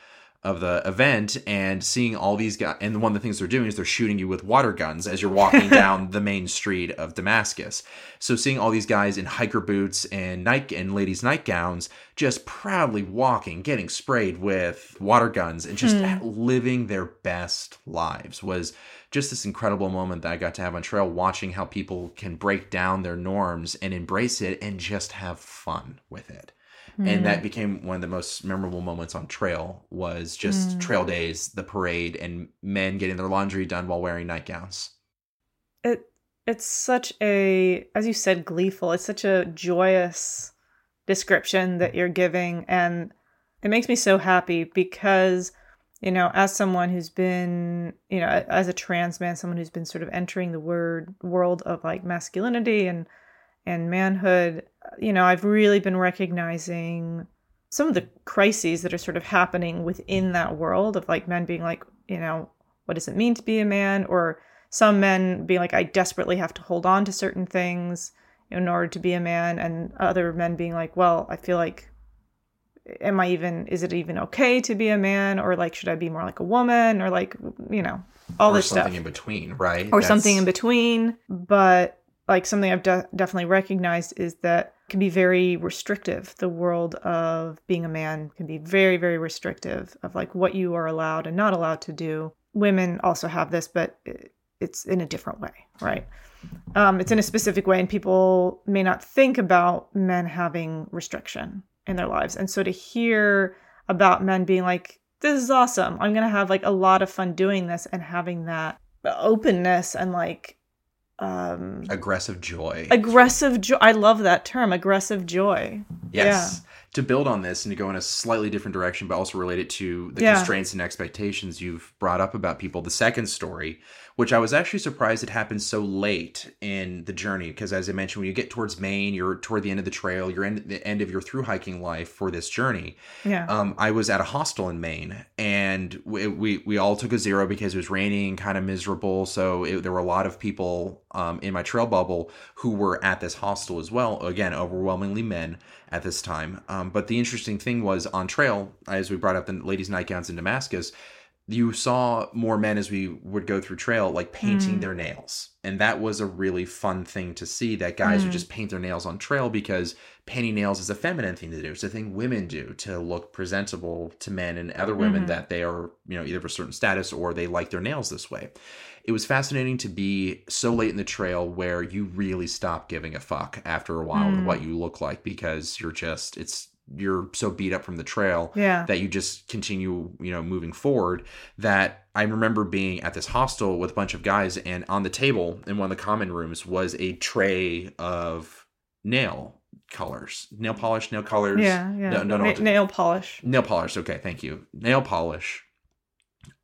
Speaker 1: of the event and seeing all these guys and one of the things they're doing is they're shooting you with water guns as you're walking down the main street of Damascus. So seeing all these guys in hiker boots and night and ladies nightgowns just proudly walking, getting sprayed with water guns and just hmm. living their best lives was just this incredible moment that I got to have on trail watching how people can break down their norms and embrace it and just have fun with it and that hmm. became one of the most memorable moments on trail was just hmm. trail days the parade and men getting their laundry done while wearing nightgowns.
Speaker 3: It it's such a as you said gleeful. It's such a joyous description that you're giving and it makes me so happy because you know as someone who's been you know as a trans man someone who's been sort of entering the word world of like masculinity and and manhood you know i've really been recognizing some of the crises that are sort of happening within that world of like men being like you know what does it mean to be a man? Or some men being like i desperately have to hold on to certain things in order to be a man and other men being like well i feel like am i even is it even okay to be a man? Or like should i be more like a woman? Or like you know all
Speaker 1: or
Speaker 3: this
Speaker 1: something
Speaker 3: stuff.
Speaker 1: in between right?
Speaker 3: Or something in between. But like something i've de- definitely recognized is that can be very restrictive. The world of being a man can be very very restrictive of like what you are allowed and not allowed to do. Women also have this but it's in a different way right? Um, it's in a specific way and people may not think about men having restriction in their lives. And so to hear about men being like this is awesome. I'm gonna have like a lot of fun doing this and having that openness and like um
Speaker 1: aggressive joy.
Speaker 3: aggressive joy i love that term aggressive joy.
Speaker 1: Yes. To build on this and to go in a slightly different direction but also relate it to the
Speaker 3: Yeah.
Speaker 1: constraints and expectations you've brought up about people the second story which i was actually surprised it happened so late in the journey because as i mentioned when you get towards maine you're toward the end of the trail you're in the end of your through hiking life for this journey
Speaker 3: yeah
Speaker 1: um, I was at a hostel in Maine, and we, we we all took a zero because it was raining, kind of miserable. So it, there were a lot of people um, in my trail bubble who were at this hostel as well. Again, overwhelmingly men at this time. Um, but the interesting thing was on trail, as we brought up the ladies' nightgowns in Damascus, you saw more men as we would go through trail like painting mm. their nails. And that was a really fun thing to see that guys would mm. just paint their nails on trail because painting nails is a feminine thing to do. It's a thing women do to look presentable to men and other women mm-hmm. that they are you know either of a certain status or they like their nails this way. It was fascinating to be so late in the trail where you really stop giving a fuck after a while with mm. what you look like because you're just it's you're so beat up from the trail
Speaker 3: Yeah.
Speaker 1: that you just continue you know moving forward that i remember being at this hostel with a bunch of guys and on the table in one of the common rooms was a tray of nail colors. Nail polish nail colors.
Speaker 3: Yeah yeah.
Speaker 1: No, no, no,
Speaker 3: Na- nail polish.
Speaker 1: Nail polish okay thank you. Nail polish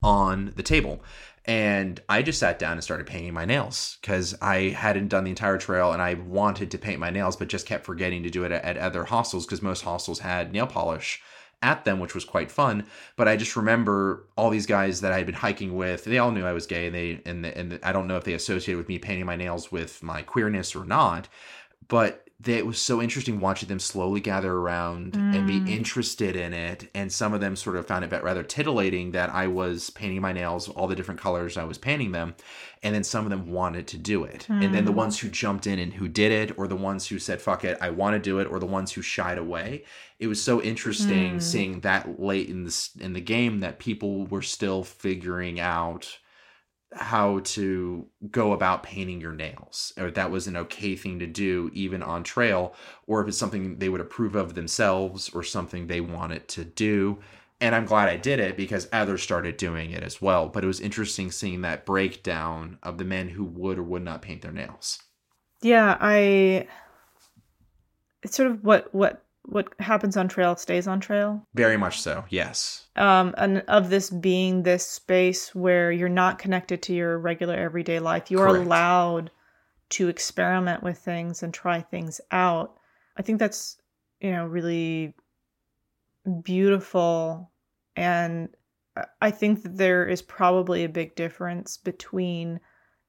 Speaker 1: on the table and i just sat down and started painting my nails because i hadn't done the entire trail and i wanted to paint my nails but just kept forgetting to do it at, at other hostels because most hostels had nail polish at them, which was quite fun. But I just remember all these guys that I had been hiking with. They all knew I was gay, and they and and I don't know if they associated with me painting my nails with my queerness or not. But they, it was so interesting watching them slowly gather around mm. and be interested in it. And some of them sort of found it rather titillating that I was painting my nails all the different colors I was painting them. And then some of them wanted to do it. Mm. And then the ones who jumped in and who did it, or the ones who said, fuck it, I want to do it, or the ones who shied away. It was so interesting mm. seeing that late in the, in the game that people were still figuring out how to go about painting your nails or that was an okay thing to do even on trail or if it's something they would approve of themselves or something they wanted to do. And i'm glad i did it because others started doing it as well. But it was interesting seeing that breakdown of the men who would or would not paint their nails.
Speaker 3: Yeah i it's sort of what what what happens on trail stays on trail.
Speaker 1: Very much so, yes.
Speaker 3: Um, and of this being this space where you're not connected to your regular everyday life, you are allowed to experiment with things and try things out. I think that's, you know, really beautiful. And I think that there is probably a big difference between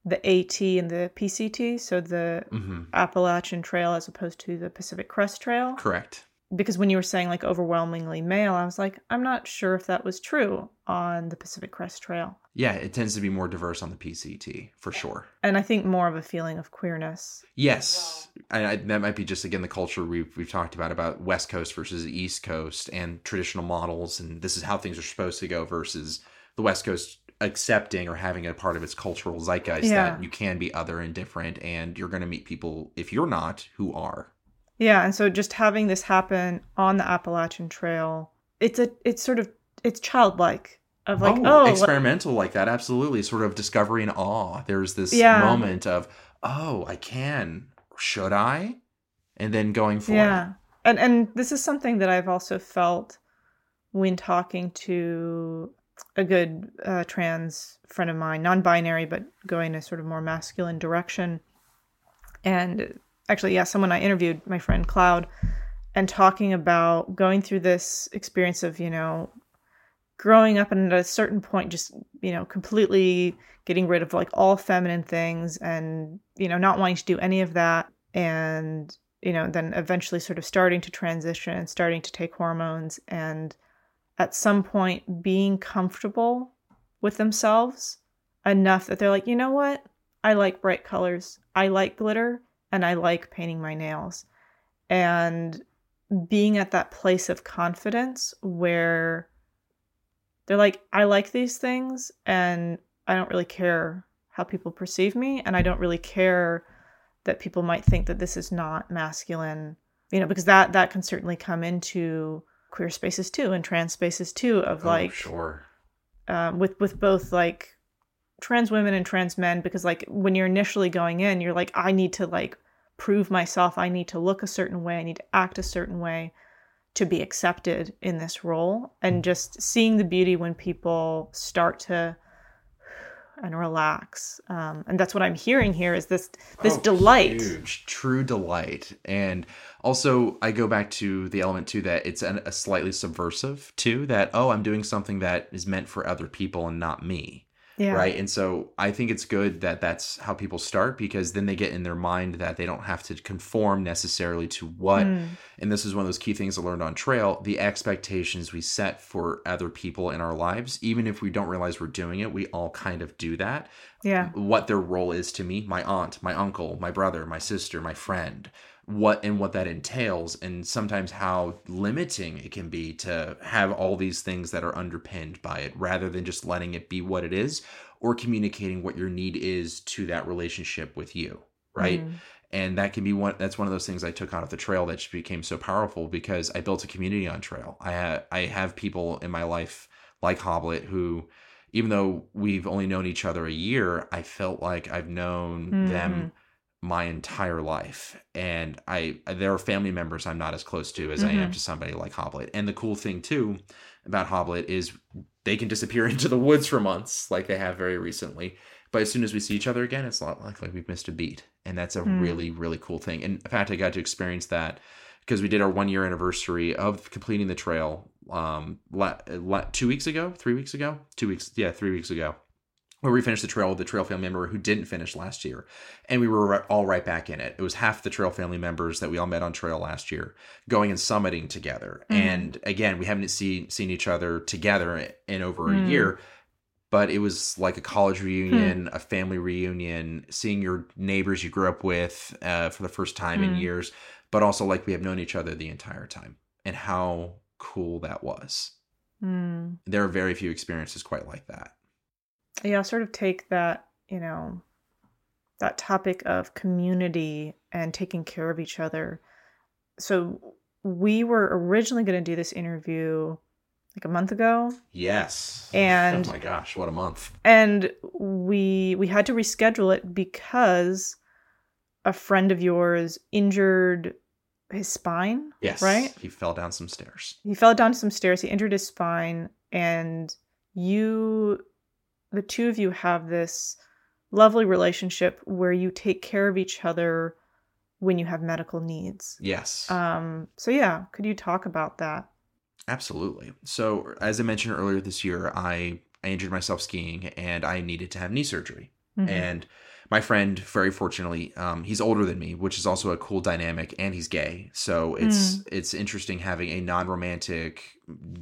Speaker 3: the AT and the PCT, so the mm-hmm. Appalachian Trail as opposed to the Pacific Crest Trail.
Speaker 1: Correct
Speaker 3: because when you were saying like overwhelmingly male, I was like, I'm not sure if that was true on the Pacific Crest Trail.
Speaker 1: Yeah, it tends to be more diverse on the PCT for sure.
Speaker 3: And I think more of a feeling of queerness.
Speaker 1: Yes, I, I, that might be just again the culture we've we've talked about about West Coast versus East Coast and traditional models, and this is how things are supposed to go versus the West Coast accepting or having a part of its cultural zeitgeist yeah. that you can be other and different, and you're going to meet people if you're not who are.
Speaker 3: Yeah, and so just having this happen on the Appalachian Trail, it's a it's sort of it's childlike of like oh,
Speaker 1: oh experimental like that absolutely sort of discovery and awe. There's this yeah. moment of oh I can should I, and then going for
Speaker 3: yeah. It. And and this is something that I've also felt when talking to a good uh, trans friend of mine, non-binary but going a sort of more masculine direction, and actually, yeah, someone I interviewed, my friend Cloud, and talking about going through this experience of, you know, growing up and at a certain point just, you know, completely getting rid of like all feminine things and, you know, not wanting to do any of that. And, you know, then eventually sort of starting to transition and starting to take hormones and at some point being comfortable with themselves enough that they're like, you know what? I like bright colors. I like glitter and I like painting my nails. And being at that place of confidence where they're like, I like these things and I don't really care how people perceive me. And I don't really care that people might think that this is not masculine, you know, because that that can certainly come into queer spaces too and trans spaces too of oh, like
Speaker 1: sure.
Speaker 3: um, with with both like trans women and trans men because like when you're initially going in you're like i need to like prove myself. I need to look a certain way. I need to act a certain way to be accepted in this role. And just seeing the beauty when people start to and relax. Um, and that's what i'm hearing here is this this oh, delight.
Speaker 1: huge. True delight. And also i go back to the element too that it's an, a slightly subversive too that oh i'm doing something that is meant for other people and not me yeah. Right. And so I think it's good that that's how people start because then they get in their mind that they don't have to conform necessarily to what, mm. and this is one of those key things I learned on trail the expectations we set for other people in our lives, even if we don't realize we're doing it, we all kind of do that.
Speaker 3: Yeah.
Speaker 1: What their role is to me, my aunt, my uncle, my brother, my sister, my friend what and what that entails and sometimes how limiting it can be to have all these things that are underpinned by it rather than just letting it be what it is or communicating what your need is to that relationship with you right mm. and that can be one that's one of those things i took out of the trail that just became so powerful because i built a community on trail i have i have people in my life like hoblet who even though we've only known each other a year i felt like i've known mm. them my entire life. And i there are family members i'm not as close to as mm-hmm. i am mm-hmm. to somebody like hoblet and the cool thing too about hoblet is they can disappear into the woods for months like they have very recently. But as soon as we see each other again it's not like, like we've missed a beat. And that's a mm. really really cool thing. And in fact i got to experience that because we did our one year anniversary of completing the trail um la- la- two weeks ago, three weeks ago, two weeks, yeah, three weeks ago, where we finished the trail with the trail family member who didn't finish last year, and we were all right back in it. It was half the trail family members that we all met on trail last year, going and summiting together. And again, we haven't seen seen each other together in over a
Speaker 3: Mm.
Speaker 1: year. But it was like a college reunion, a family reunion, seeing your neighbors you grew up with uh, for the first time in
Speaker 3: Mm.
Speaker 1: years, but also like we have known each other the entire time, and how cool that was.
Speaker 3: Mm.
Speaker 1: There are very few experiences quite like that.
Speaker 3: Yeah I'll sort of take that you know that topic of community and taking care of each other so we were originally going to do this interview like a month ago
Speaker 1: Yes.
Speaker 3: And-
Speaker 1: oh my gosh, what a month.
Speaker 3: and we we had to reschedule it because a friend of yours injured his spine
Speaker 1: Yes.
Speaker 3: right
Speaker 1: He fell down some stairs.
Speaker 3: he fell down some stairs he injured his spine and you the two of you have this lovely relationship where you take care of each other when you have medical needs
Speaker 1: Yes.
Speaker 3: um so yeah could you talk about that
Speaker 1: Absolutely. So, as I mentioned earlier this year, I, I injured myself skiing and I needed to have knee surgery.
Speaker 3: Mhm.
Speaker 1: And my friend, very fortunately, um, he's older than me, which is also a cool dynamic, and he's gay. So it's it's interesting having a non-romantic,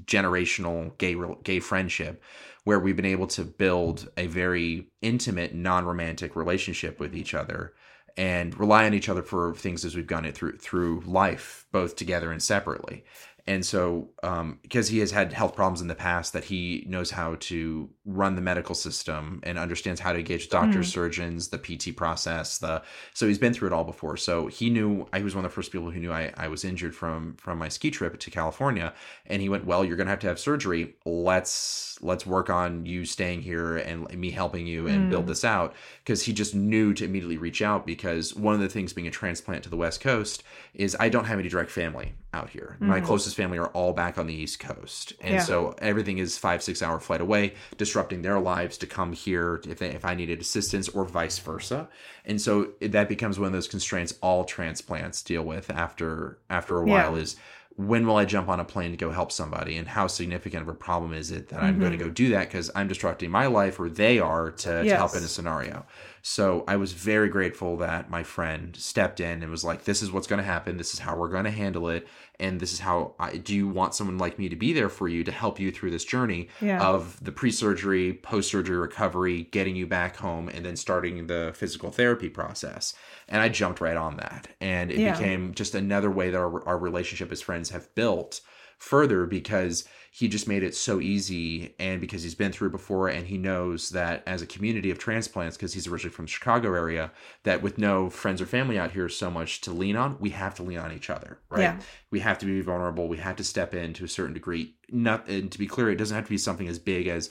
Speaker 1: generational gay gay friendship, where we've been able to build a very intimate, non-romantic relationship with each other, and rely on each other for things as we've gone it through through life, both together and separately. And so, um, because he has had health problems in the past, that he knows how to run the medical system and understands how to engage doctors,
Speaker 3: Mm.
Speaker 1: surgeons, the PT process. The so he's been through it all before. So he knew I was one of the first people who knew I, I was injured from from my ski trip to California, and he went, "Well, you're gonna have to have surgery. Let's let's work on you staying here and me helping you and
Speaker 3: Mm.
Speaker 1: build this out." Because he just knew to immediately reach out. Because one of the things being a transplant to the West Coast is I don't have any direct family out here. My
Speaker 3: Mhm.
Speaker 1: closest family are all back on the East Coast, and
Speaker 3: Yeah.
Speaker 1: so everything is five six hour flight away, disrupting their lives to come here if they, if I needed assistance or vice versa. And so that becomes one of those constraints all transplants deal with after after a
Speaker 3: Yeah.
Speaker 1: while is when will I jump on a plane to go help somebody and how significant of a problem is it that I'm going to
Speaker 3: Mhm.
Speaker 1: go do that because I'm disrupting my life or they are to, to help in a scenario. So I was very grateful that my friend stepped in and was like, "This is what's going to happen. This is how we're going to handle it, and this is how I do. You want someone like me to be there for you to help you through this journey
Speaker 3: yeah
Speaker 1: of the pre-surgery, post-surgery recovery, getting you back home, and then starting the physical therapy process." And I jumped right on that, and it
Speaker 3: Yeah.
Speaker 1: became just another way that our, our relationship as friends have built further because he just made it so easy and because he's been through before and he knows that as a community of transplants because he's originally from the chicago area that with no friends or family out here so much to lean on we have to lean on each other right
Speaker 3: Yeah.
Speaker 1: we have to be vulnerable we have to step in to a certain degree not and to be clear it doesn't have to be something as big as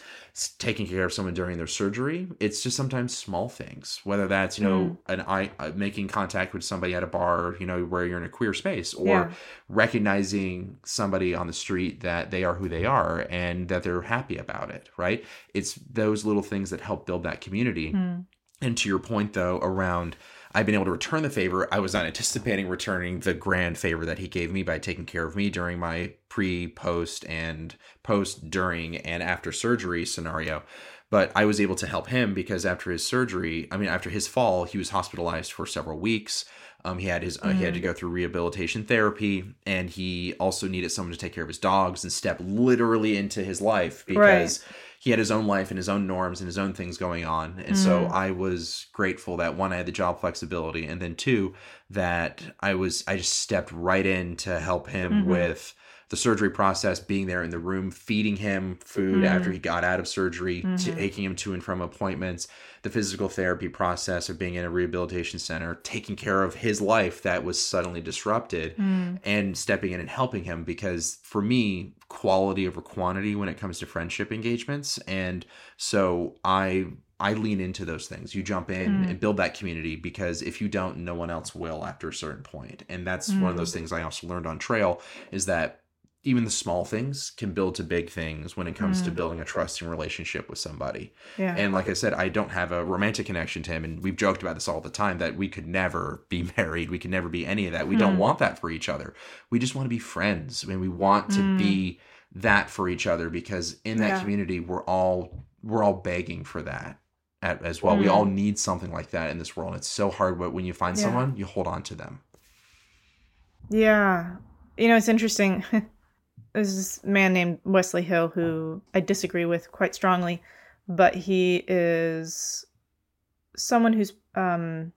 Speaker 1: taking care of someone during their surgery it's just sometimes small things whether that's you know an eye uh, making contact with somebody at a bar you know where you're in a queer space or
Speaker 3: Yeah.
Speaker 1: recognizing somebody on the street that they are who they are and that they're happy about it right it's those little things that help build that community
Speaker 3: Mm.
Speaker 1: and to your point, though, around I've been able to return the favor, I was not anticipating returning the grand favor that he gave me by taking care of me during my pre, post, and post, during, and after surgery scenario. But I was able to help him because after his surgery, I mean, after his fall, he was hospitalized for several weeks. Um, he had his uh, he had to go through rehabilitation therapy, and he also needed someone to take care of his dogs and step literally into his life because he had his own life and his own norms and his own things going on. And so
Speaker 3: Mm.
Speaker 1: I was grateful that one, I had the job flexibility, and then two, that I was I just stepped right in to help him
Speaker 3: Mhm.
Speaker 1: with the surgery process, being there in the room, feeding him food
Speaker 3: Mhm.
Speaker 1: after he got out of surgery,
Speaker 3: Mhm.
Speaker 1: taking him to and from appointments, the physical therapy process of being in a rehabilitation center, taking care of his life that was suddenly disrupted
Speaker 3: Mm.
Speaker 1: and stepping in and helping him because for me quality over quantity when it comes to friendship engagements and so i i lean into those things you jump in
Speaker 3: Mm.
Speaker 1: and build that community because if you don't no one else will after a certain point and that's one of
Speaker 3: Mm.
Speaker 1: those things i also learned on trail is that even the small things can build to big things when it comes to mm. building a trusting relationship with somebody.
Speaker 3: Yeah.
Speaker 1: And like I said, I don't have a romantic connection to him. And we've joked about this all the time that we could never be married. We could never be any of that. We don't hmm. want that for each other. We just want to be friends. I mean, we want to hmm. be that for each other because in that
Speaker 3: Yeah.
Speaker 1: community, we're all we're all begging for that as well. We all hmm. need something like that in this world. It's so hard, but when you find
Speaker 3: Yeah.
Speaker 1: someone, you hold on to them.
Speaker 3: Yeah. You know, it's interesting. There's this man named Wesley Hill who I disagree with quite strongly, but he is someone who's um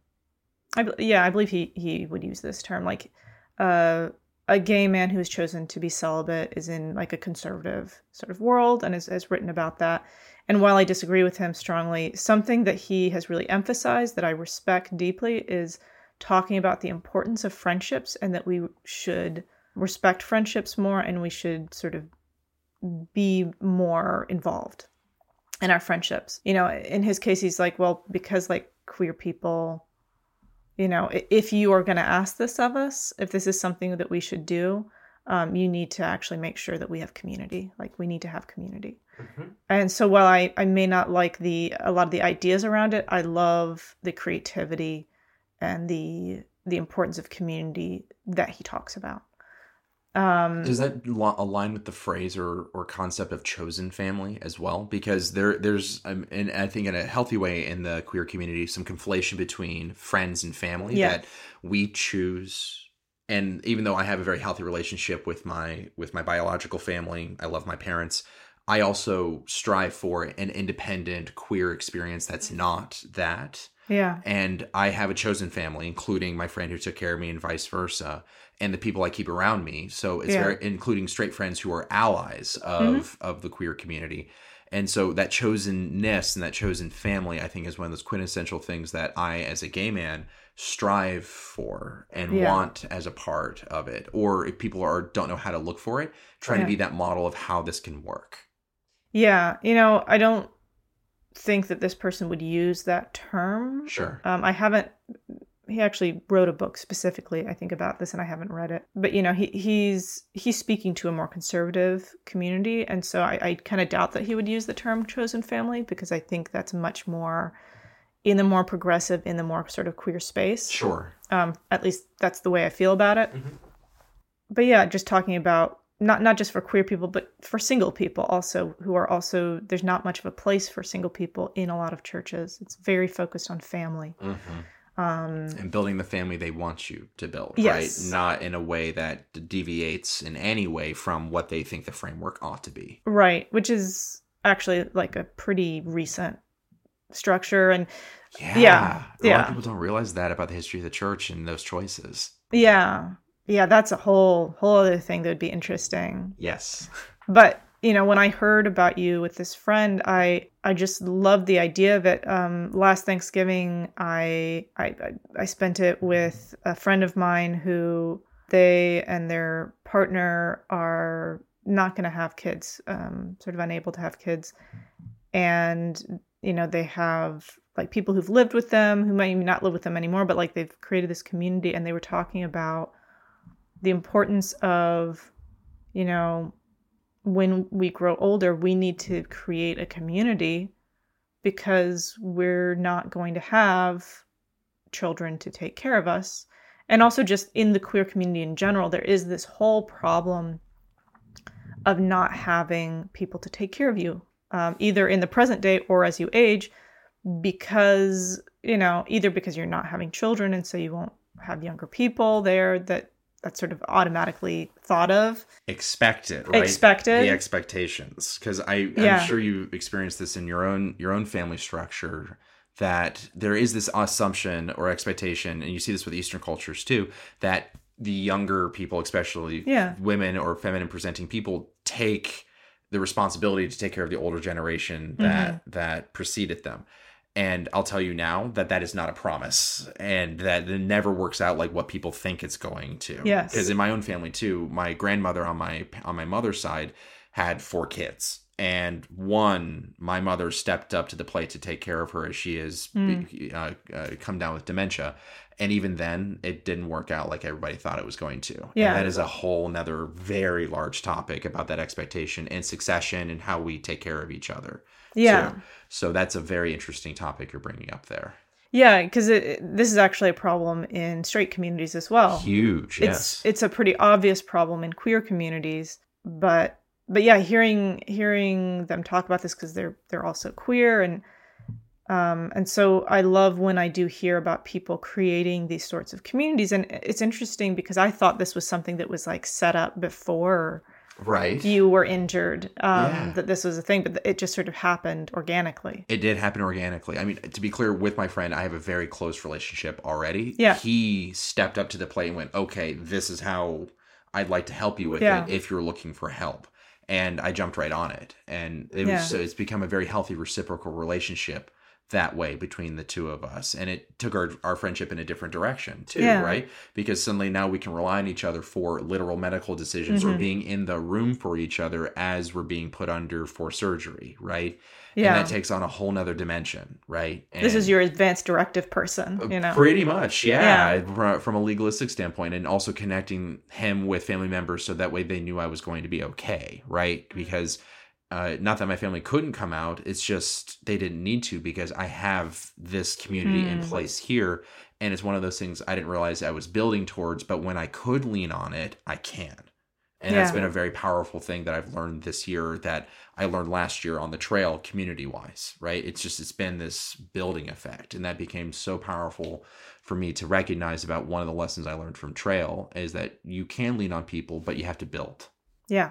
Speaker 3: I yeah, I believe he he would use this term like uh a gay man who has chosen to be celibate is in like a conservative sort of world and has, has written about that. And while I disagree with him strongly, something that he has really emphasized that I respect deeply is talking about the importance of friendships and that we should respect friendships more and we should sort of be more involved in our friendships. You know, in his case, he's like, well, because like queer people, you know, if you are going to ask this of us, if this is something that we should do, um, you need to actually make sure that we have community. Like we need to have community. And so while I, I may not like the a lot of the ideas around it, I love the creativity and the the importance of community that he talks about. Um,
Speaker 1: Does that lo- align with the phrase or, or concept of chosen family as well? Because there there's um, and I think in a healthy way in the queer community some conflation between friends and family
Speaker 3: Yeah.
Speaker 1: that we choose. And even though I have a very healthy relationship with my with my biological family, I love my parents. I also strive for an independent queer experience that's not that
Speaker 3: yeah,
Speaker 1: and I have a chosen family, including my friend who took care of me, and vice versa, and the people I keep around me. So it's
Speaker 3: Yeah.
Speaker 1: very including straight friends who are allies mm-hmm. of of the queer community. And so that chosenness and that chosen family, I think, is one of those quintessential things that I, as a gay man, strive for and
Speaker 3: Yeah.
Speaker 1: want as a part of it. Or if people are don't know how to look for it, trying
Speaker 3: Yeah.
Speaker 1: to be that model of how this can work.
Speaker 3: yeah. You know, I don't think that this person would use that term.
Speaker 1: Sure.
Speaker 3: Um, I haven't. He actually wrote a book specifically, I think, about this, and I haven't read it. But you know, he he's he's speaking to a more conservative community, and so I, I kind of doubt that he would use the term chosen family because I think that's much more in the more progressive, in the more sort of queer space.
Speaker 1: Sure.
Speaker 3: Um, at least that's the way I feel about it.
Speaker 1: Mhm.
Speaker 3: But yeah, just talking about not not just for queer people, but for single people also who are also there's not much of a place for single people in a lot of churches. It's very focused on family.
Speaker 1: hmm
Speaker 3: Um,
Speaker 1: and building the family they want you to build,
Speaker 3: Yes.
Speaker 1: right? Not in a way that deviates in any way from what they think the framework ought to be.
Speaker 3: right, which is actually like a pretty recent structure and
Speaker 1: Yeah.
Speaker 3: Yeah,
Speaker 1: A lot
Speaker 3: yeah.
Speaker 1: of people don't realize that about the history of the church and those choices.
Speaker 3: yeah. Yeah, that's a whole whole other thing that would be interesting.
Speaker 1: Yes.
Speaker 3: but you know when i heard about you with this friend i i just loved the idea of it um last thanksgiving i i I- spent it with a friend of mine who they and their partner are not going to have kids um sort of unable to have kids and you know they have like people who've lived with them who might not live with them anymore but like they've created this community and they were talking about the importance of you know when we grow older, we need to create a community because we're not going to have children to take care of us. And also, just in the queer community in general, there is this whole problem of not having people to take care of you, um, either in the present day or as you age, because, you know, either because you're not having children and so you won't have younger people there that that's sort of automatically thought of
Speaker 1: Expected, right?
Speaker 3: Expected.
Speaker 1: The expectations. Because I
Speaker 3: Yeah.
Speaker 1: I'm sure you experienced this in your own your own family structure that there is this assumption or expectation, and you see this with Eastern cultures too, that the younger people, especially
Speaker 3: Yeah.
Speaker 1: women or feminine presenting people, take the responsibility to take care of the older generation that
Speaker 3: Mm-hmm.
Speaker 1: that preceded them. And I'll tell you now that that is not a promise, and that it never works out like what people think it's going to.
Speaker 3: Yes.
Speaker 1: Because in my own family too, my grandmother on my on my mother's side had four kids. And one, my mother stepped up to the plate to take care of her as she has
Speaker 3: Mm.
Speaker 1: uh, uh, come down with dementia. And even then, it didn't work out like everybody thought it was going to.
Speaker 3: Yeah.
Speaker 1: And that is a whole nother very large topic about that expectation and succession and how we take care of each other.
Speaker 3: Yeah.
Speaker 1: So, so that's a very interesting topic you're bringing up there.
Speaker 3: Yeah, because this is actually a problem in straight communities as well.
Speaker 1: Huge.
Speaker 3: Oh.
Speaker 1: yes.
Speaker 3: It's it's a pretty obvious problem in queer communities, but but yeah, hearing hearing them talk about this because they're they're also queer and um and so I love when I do hear about people creating these sorts of communities and it's interesting because I thought this was something that was like set up before
Speaker 1: right.
Speaker 3: you were injured um
Speaker 1: Yeah.
Speaker 3: that this was a thing but it just sort of happened organically.
Speaker 1: It did happen organically. I mean, to be clear, with my friend, I have a very close relationship already.
Speaker 3: Yeah.
Speaker 1: He stepped up to the plate and went, okay, this is how I'd like to help you with
Speaker 3: Yeah.
Speaker 1: it if you're looking for help. And I jumped right on it. And it
Speaker 3: Yeah.
Speaker 1: was, so it's become a very healthy reciprocal relationship that way between the two of us. And it took our, our friendship in a different direction too,
Speaker 3: Yeah.
Speaker 1: right? Because suddenly now we can rely on each other for literal medical decisions or
Speaker 3: Mhm.
Speaker 1: being in the room for each other as we're being put under for surgery, right?
Speaker 3: Yeah.
Speaker 1: and that takes on a whole nother dimension, right?
Speaker 3: and this is your advanced directive person, you know.
Speaker 1: Pretty much, yeah,
Speaker 3: Yeah.
Speaker 1: fro- From a legalistic standpoint, and also connecting him with family members so that way they knew I was going to be okay, right? Because uh, not that my family couldn't come out, it's just they didn't need to because I have this community in
Speaker 3: Hmm.
Speaker 1: place here. And it's one of those things I didn't realize I was building towards, but when I could lean on it, I can. And that's
Speaker 3: Yeah.
Speaker 1: been a very powerful thing that I've learned this year that I learned last year on the trail community wise, right? It's just, it's been this building effect. And that became so powerful for me to recognize about one of the lessons I learned from trail is that you can lean on people, but you have to build.
Speaker 3: Yeah.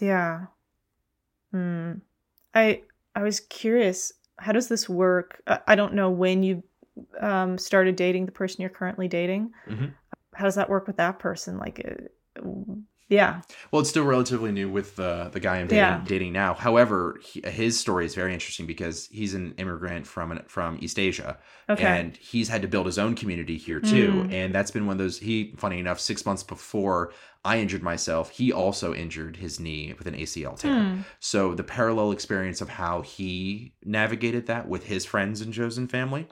Speaker 3: Yeah. Hmm. I I was curious. How does this work? I, I don't know when you um, started dating the person you're currently dating.
Speaker 1: Mhm.
Speaker 3: How does that work with that person? Like, uh, yeah,
Speaker 1: Well, it's still relatively new with the the guy I'm dating,
Speaker 3: Yeah.
Speaker 1: dating now. However, he, his story is very interesting because he's an immigrant from an, from East Asia,
Speaker 3: okay,
Speaker 1: and he's had to build his own community here too.
Speaker 3: Mm.
Speaker 1: And that's been one of those. He, funny enough, six months before I injured myself, he also injured his knee with an ACL tear.
Speaker 3: Hmm.
Speaker 1: So the parallel experience of how he navigated that with his friends and chosen family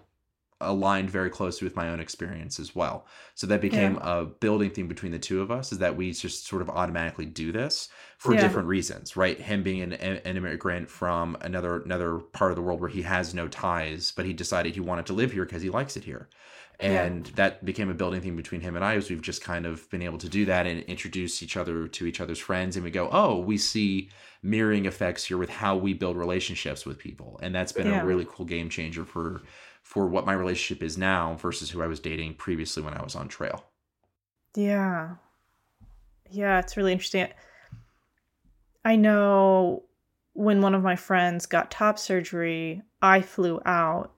Speaker 1: aligned very closely with my own experience as well. So that became a building theme between the two of us is that we just sort of automatically do this for
Speaker 3: Yeah.
Speaker 1: different reasons, right? Him being an, an immigrant from another another part of the world where he has no ties, but he decided he wanted to live here because he likes it here.
Speaker 3: Yeah.
Speaker 1: And that became a building theme between him and I as we've just kind of been able to do that and introduce each other to each other's friends and we go, "Oh, we see mirroring effects here with how we build relationships with people." And that's been
Speaker 3: Yeah.
Speaker 1: a really cool game changer for for what my relationship is now versus who I was dating previously when I was on trail.
Speaker 3: yeah, yeah. It's really interesting. I know when one of my friends got top surgery, I flew out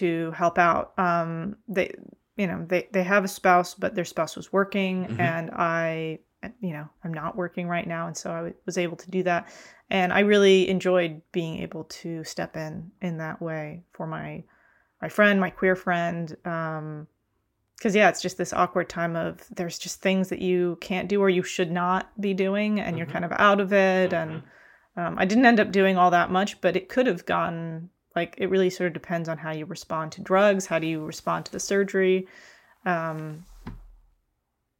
Speaker 3: to help out. Um, they, you know, they they have a spouse, but their spouse was working,
Speaker 1: Mhm.
Speaker 3: and I, you know, I'm not working right now, and so I w- was able to do that, and I really enjoyed being able to step in in that way for my my friend, my queer friend. Um, because yeah, it's just this awkward time of there's just things that you can't do or you should not be doing, and you're
Speaker 1: Mhm.
Speaker 3: kind of out of it, and um, I didn't end up doing all that much, but it could have gone like it really sort of depends on how you respond to drugs, how do you respond to the surgery. Um,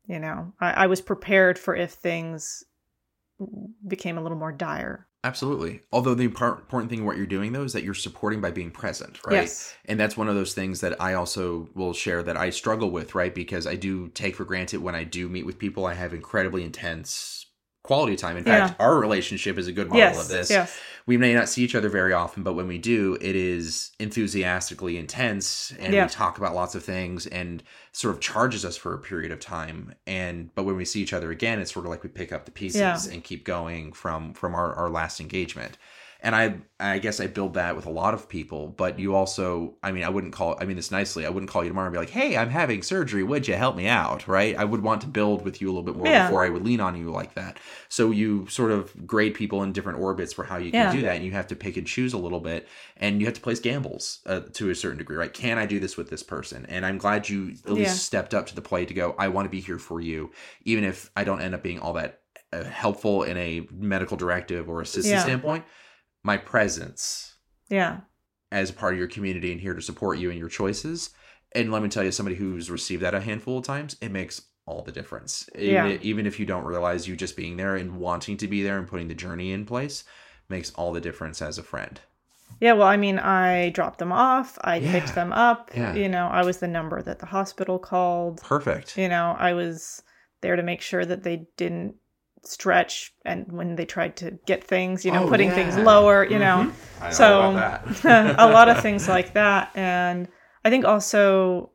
Speaker 3: you know, I, I was prepared for if things became a little more dire.
Speaker 1: Absolutely. Although the important thing what you're doing though is that you're supporting by being present, right?
Speaker 3: Yes.
Speaker 1: And that's one of those things that I also will share that I struggle with, right? Because I do take for granted when I do meet with people, I have incredibly intense quality time. In fact, our relationship is a good model
Speaker 3: Yes.
Speaker 1: of this.
Speaker 3: Yes.
Speaker 1: We may not see each other very often, but when we do, it is enthusiastically intense and
Speaker 3: Yeah.
Speaker 1: we talk about lots of things and sort of charges us for a period of time. And but when we see each other again, it's sort of like we pick up the pieces
Speaker 3: Yeah.
Speaker 1: and keep going from from our, our last engagement. And I I guess I build that with a lot of people, but you also I mean I wouldn't call I mean this nicely, I wouldn't call you tomorrow and be like, Hey, I'm having surgery, would you help me out? Right? I would want to build with you a little bit more
Speaker 3: Yeah.
Speaker 1: before I would lean on you like that. So you sort of grade people in different orbits for how you can
Speaker 3: Yeah.
Speaker 1: do that, and you have to pick and choose a little bit, and you have to place gambles uh, to a certain degree, right? Can I do this with this person? And I'm glad you at least
Speaker 3: Yeah.
Speaker 1: stepped up to the plate to go. I want to be here for you, even if I don't end up being all that uh, helpful in a medical directive or assistance
Speaker 3: Yeah.
Speaker 1: standpoint, my presence
Speaker 3: Yeah.
Speaker 1: as a part of your community and here to support you in your choices. And let me tell you, somebody who's received that a handful of times, it makes all the difference. Even,
Speaker 3: Yeah.
Speaker 1: even if you don't realize you just being there and wanting to be there and putting the journey in place makes all the difference as a friend.
Speaker 3: Yeah, well, I mean, I dropped them off, I
Speaker 1: Yeah.
Speaker 3: picked them up.
Speaker 1: Yeah.
Speaker 3: You know, I was the number that the hospital called.
Speaker 1: Perfect.
Speaker 3: You know, I was there to make sure that they didn't stretch and when they tried to get things, you know,
Speaker 1: Oh,
Speaker 3: putting things lower, you mm-hmm. know.
Speaker 1: I know
Speaker 3: So-
Speaker 1: about
Speaker 3: a lot of things like that. And I think also,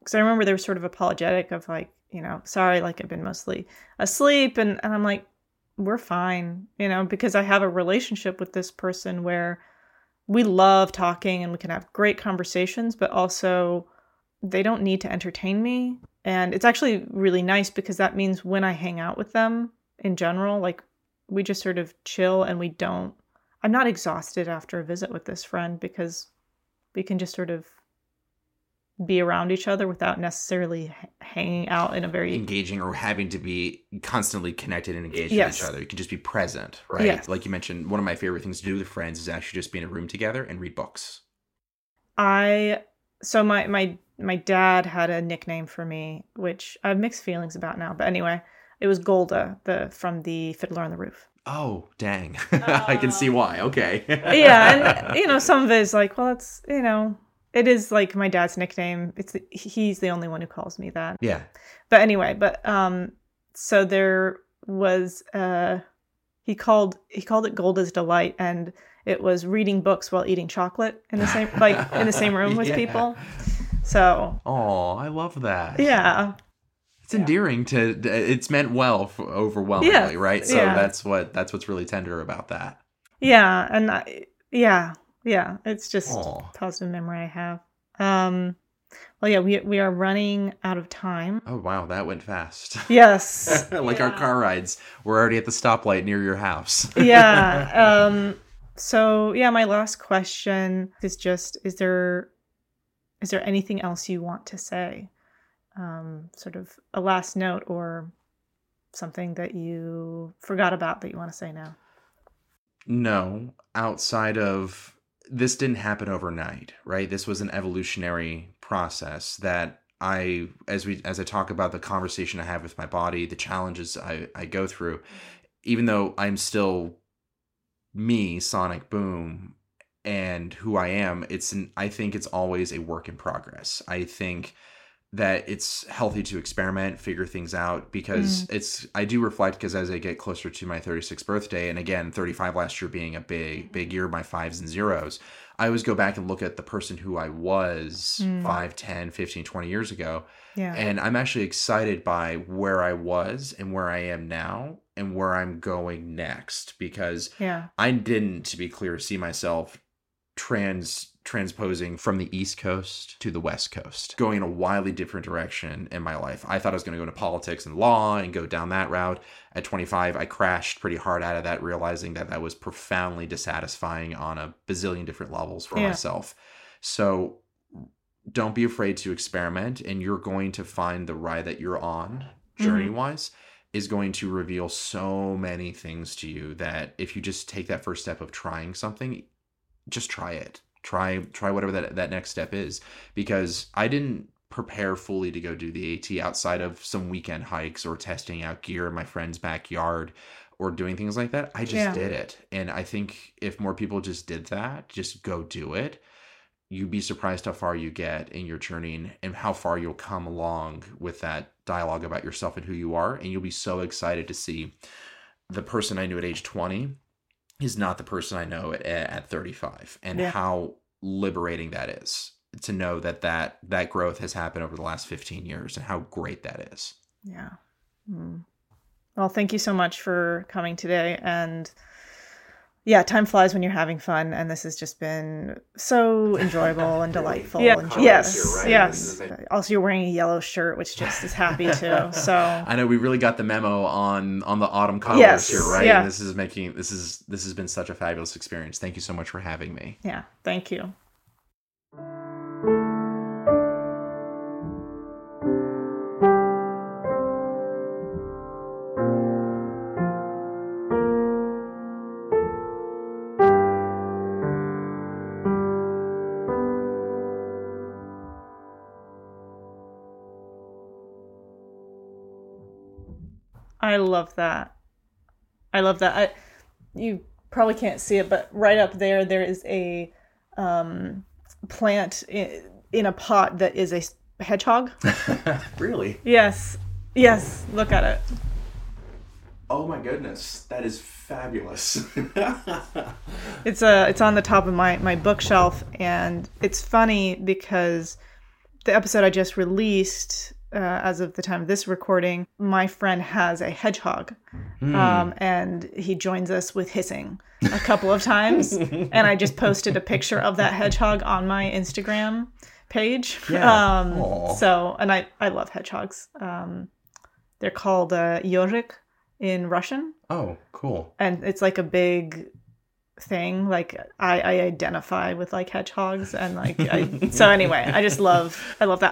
Speaker 3: because I remember they were sort of apologetic of like, you know, sorry, like I've been mostly asleep. And, and I'm like, we're fine, you know, because I have a relationship with this person where we love talking and we can have great conversations, but also they don't need to entertain me. And it's actually really nice because that means when I hang out with them in general, like we just sort of chill and we don't I'm not exhausted after a visit with this friend because we can just sort of be around each other without necessarily hanging out in a very
Speaker 1: engaging or having to be constantly connected and engaged
Speaker 3: Yes.
Speaker 1: with each other. You can just be present, right?
Speaker 3: Yes.
Speaker 1: Like you mentioned, one of my favorite things to do with friends is actually just be in a room together and read books.
Speaker 3: I so my my my dad had a nickname for me which I have mixed feelings about now but anyway it was Golda the from the Fiddler on the Roof
Speaker 1: Oh, dang. I can see why. Okay.
Speaker 3: yeah and you know some of it is like well it's you know it is like my dad's nickname it's he's the only one who calls me that
Speaker 1: yeah.
Speaker 3: but anyway but um so there was uh he called he called it golda's delight and it was reading books while eating chocolate in the same like in the same room with
Speaker 1: Yeah.
Speaker 3: people so
Speaker 1: Oh, I love that.
Speaker 3: yeah
Speaker 1: It's endearing to it's meant well f overwhelmingly,
Speaker 3: Yeah,
Speaker 1: right? So
Speaker 3: yeah.
Speaker 1: that's what that's what's really tender about that.
Speaker 3: yeah and I, yeah yeah it's just
Speaker 1: Aw.
Speaker 3: positive memory i have um well yeah we we are running out of time
Speaker 1: Oh, wow, that went fast.
Speaker 3: yes
Speaker 1: like our car rides. We're already at the stoplight near your house.
Speaker 3: yeah um so yeah my last question is just is there is there anything else you want to say um sort of a last note or something that you forgot about that you want to say now
Speaker 1: No, outside of this didn't happen overnight, right? This was an evolutionary process that I as we as I talk about the conversation I have with my body, the challenges I, I go through, even though I'm still me, Sonic Boom, and who I am, it's an I think it's always a work in progress. I think that it's healthy to experiment, figure things out because it's I do reflect because as I get closer to my 36th birthday and again 35 last year being a big big year my fives and zeros, I always go back and look at the person who I was
Speaker 3: Mm.
Speaker 1: five, ten, fifteen, twenty 5, 10, 15, 20 years ago.
Speaker 3: Yeah.
Speaker 1: And I'm actually excited by where I was and where I am now and where I'm going next because
Speaker 3: yeah.
Speaker 1: I didn't, to be clear, see myself trans transposing from the East Coast to the West Coast, going in a wildly different direction in my life. I thought I was going to go into politics and law and go down that route. At 25, I crashed pretty hard out of that, realizing that that was profoundly dissatisfying on a bazillion different levels for
Speaker 3: Yeah.
Speaker 1: myself. So don't be afraid to experiment, and you're going to find the ride that you're on, mm-hmm. journey wise is going to reveal so many things to you that if you just take that first step of trying something, just try it. Try try whatever that that next step is because I didn't prepare fully to go do the AT outside of some weekend hikes or testing out gear in my friend's backyard or doing things like that. I just
Speaker 3: Yeah.
Speaker 1: did it. And I think if more people just did that, just go do it, you'd be surprised how far you get in your journey and, and how far you'll come along with that dialogue about yourself and who you are. And you'll be so excited to see the person I knew at age 20 is not the person I know at, at 35 and
Speaker 3: Yeah.
Speaker 1: how liberating that is to know that, that that growth has happened over the last 15 years and how great that is.
Speaker 3: Yeah. Mm. Well, thank you so much for coming today. And yeah, time flies when you're having fun. And this has just been so enjoyable and delightful.
Speaker 2: Yeah.
Speaker 3: and yes.
Speaker 1: right?
Speaker 3: Yes.
Speaker 1: This is
Speaker 3: Also, you're wearing a yellow shirt, which just is happy too. So
Speaker 1: I know we really got the memo on on the autumn colors
Speaker 3: Yes,
Speaker 1: here, right?
Speaker 3: yeah.
Speaker 1: This is making this is this has been such a fabulous experience. Thank you so much for having me.
Speaker 3: yeah, thank you. I love that. I love that. I, you probably can't see it, but right up there, there is a um, plant in, in a pot that is a hedgehog.
Speaker 1: really?
Speaker 3: yes. Yes. Look at it.
Speaker 1: Oh my goodness, that is fabulous.
Speaker 3: It's uh it's on the top of my my bookshelf, and it's funny because the episode I just released, uh, as of the time of this recording, my friend has a hedgehog, um, and he joins us with hissing a couple of times, and I just posted a picture of that hedgehog on my Instagram page.
Speaker 1: Yeah.
Speaker 3: Um, so, and I I love hedgehogs. Um, they're called uh, yozhik in Russian
Speaker 1: oh, cool.
Speaker 3: and it's like a big thing like i i identify with like hedgehogs and like I, so anyway i just love i love that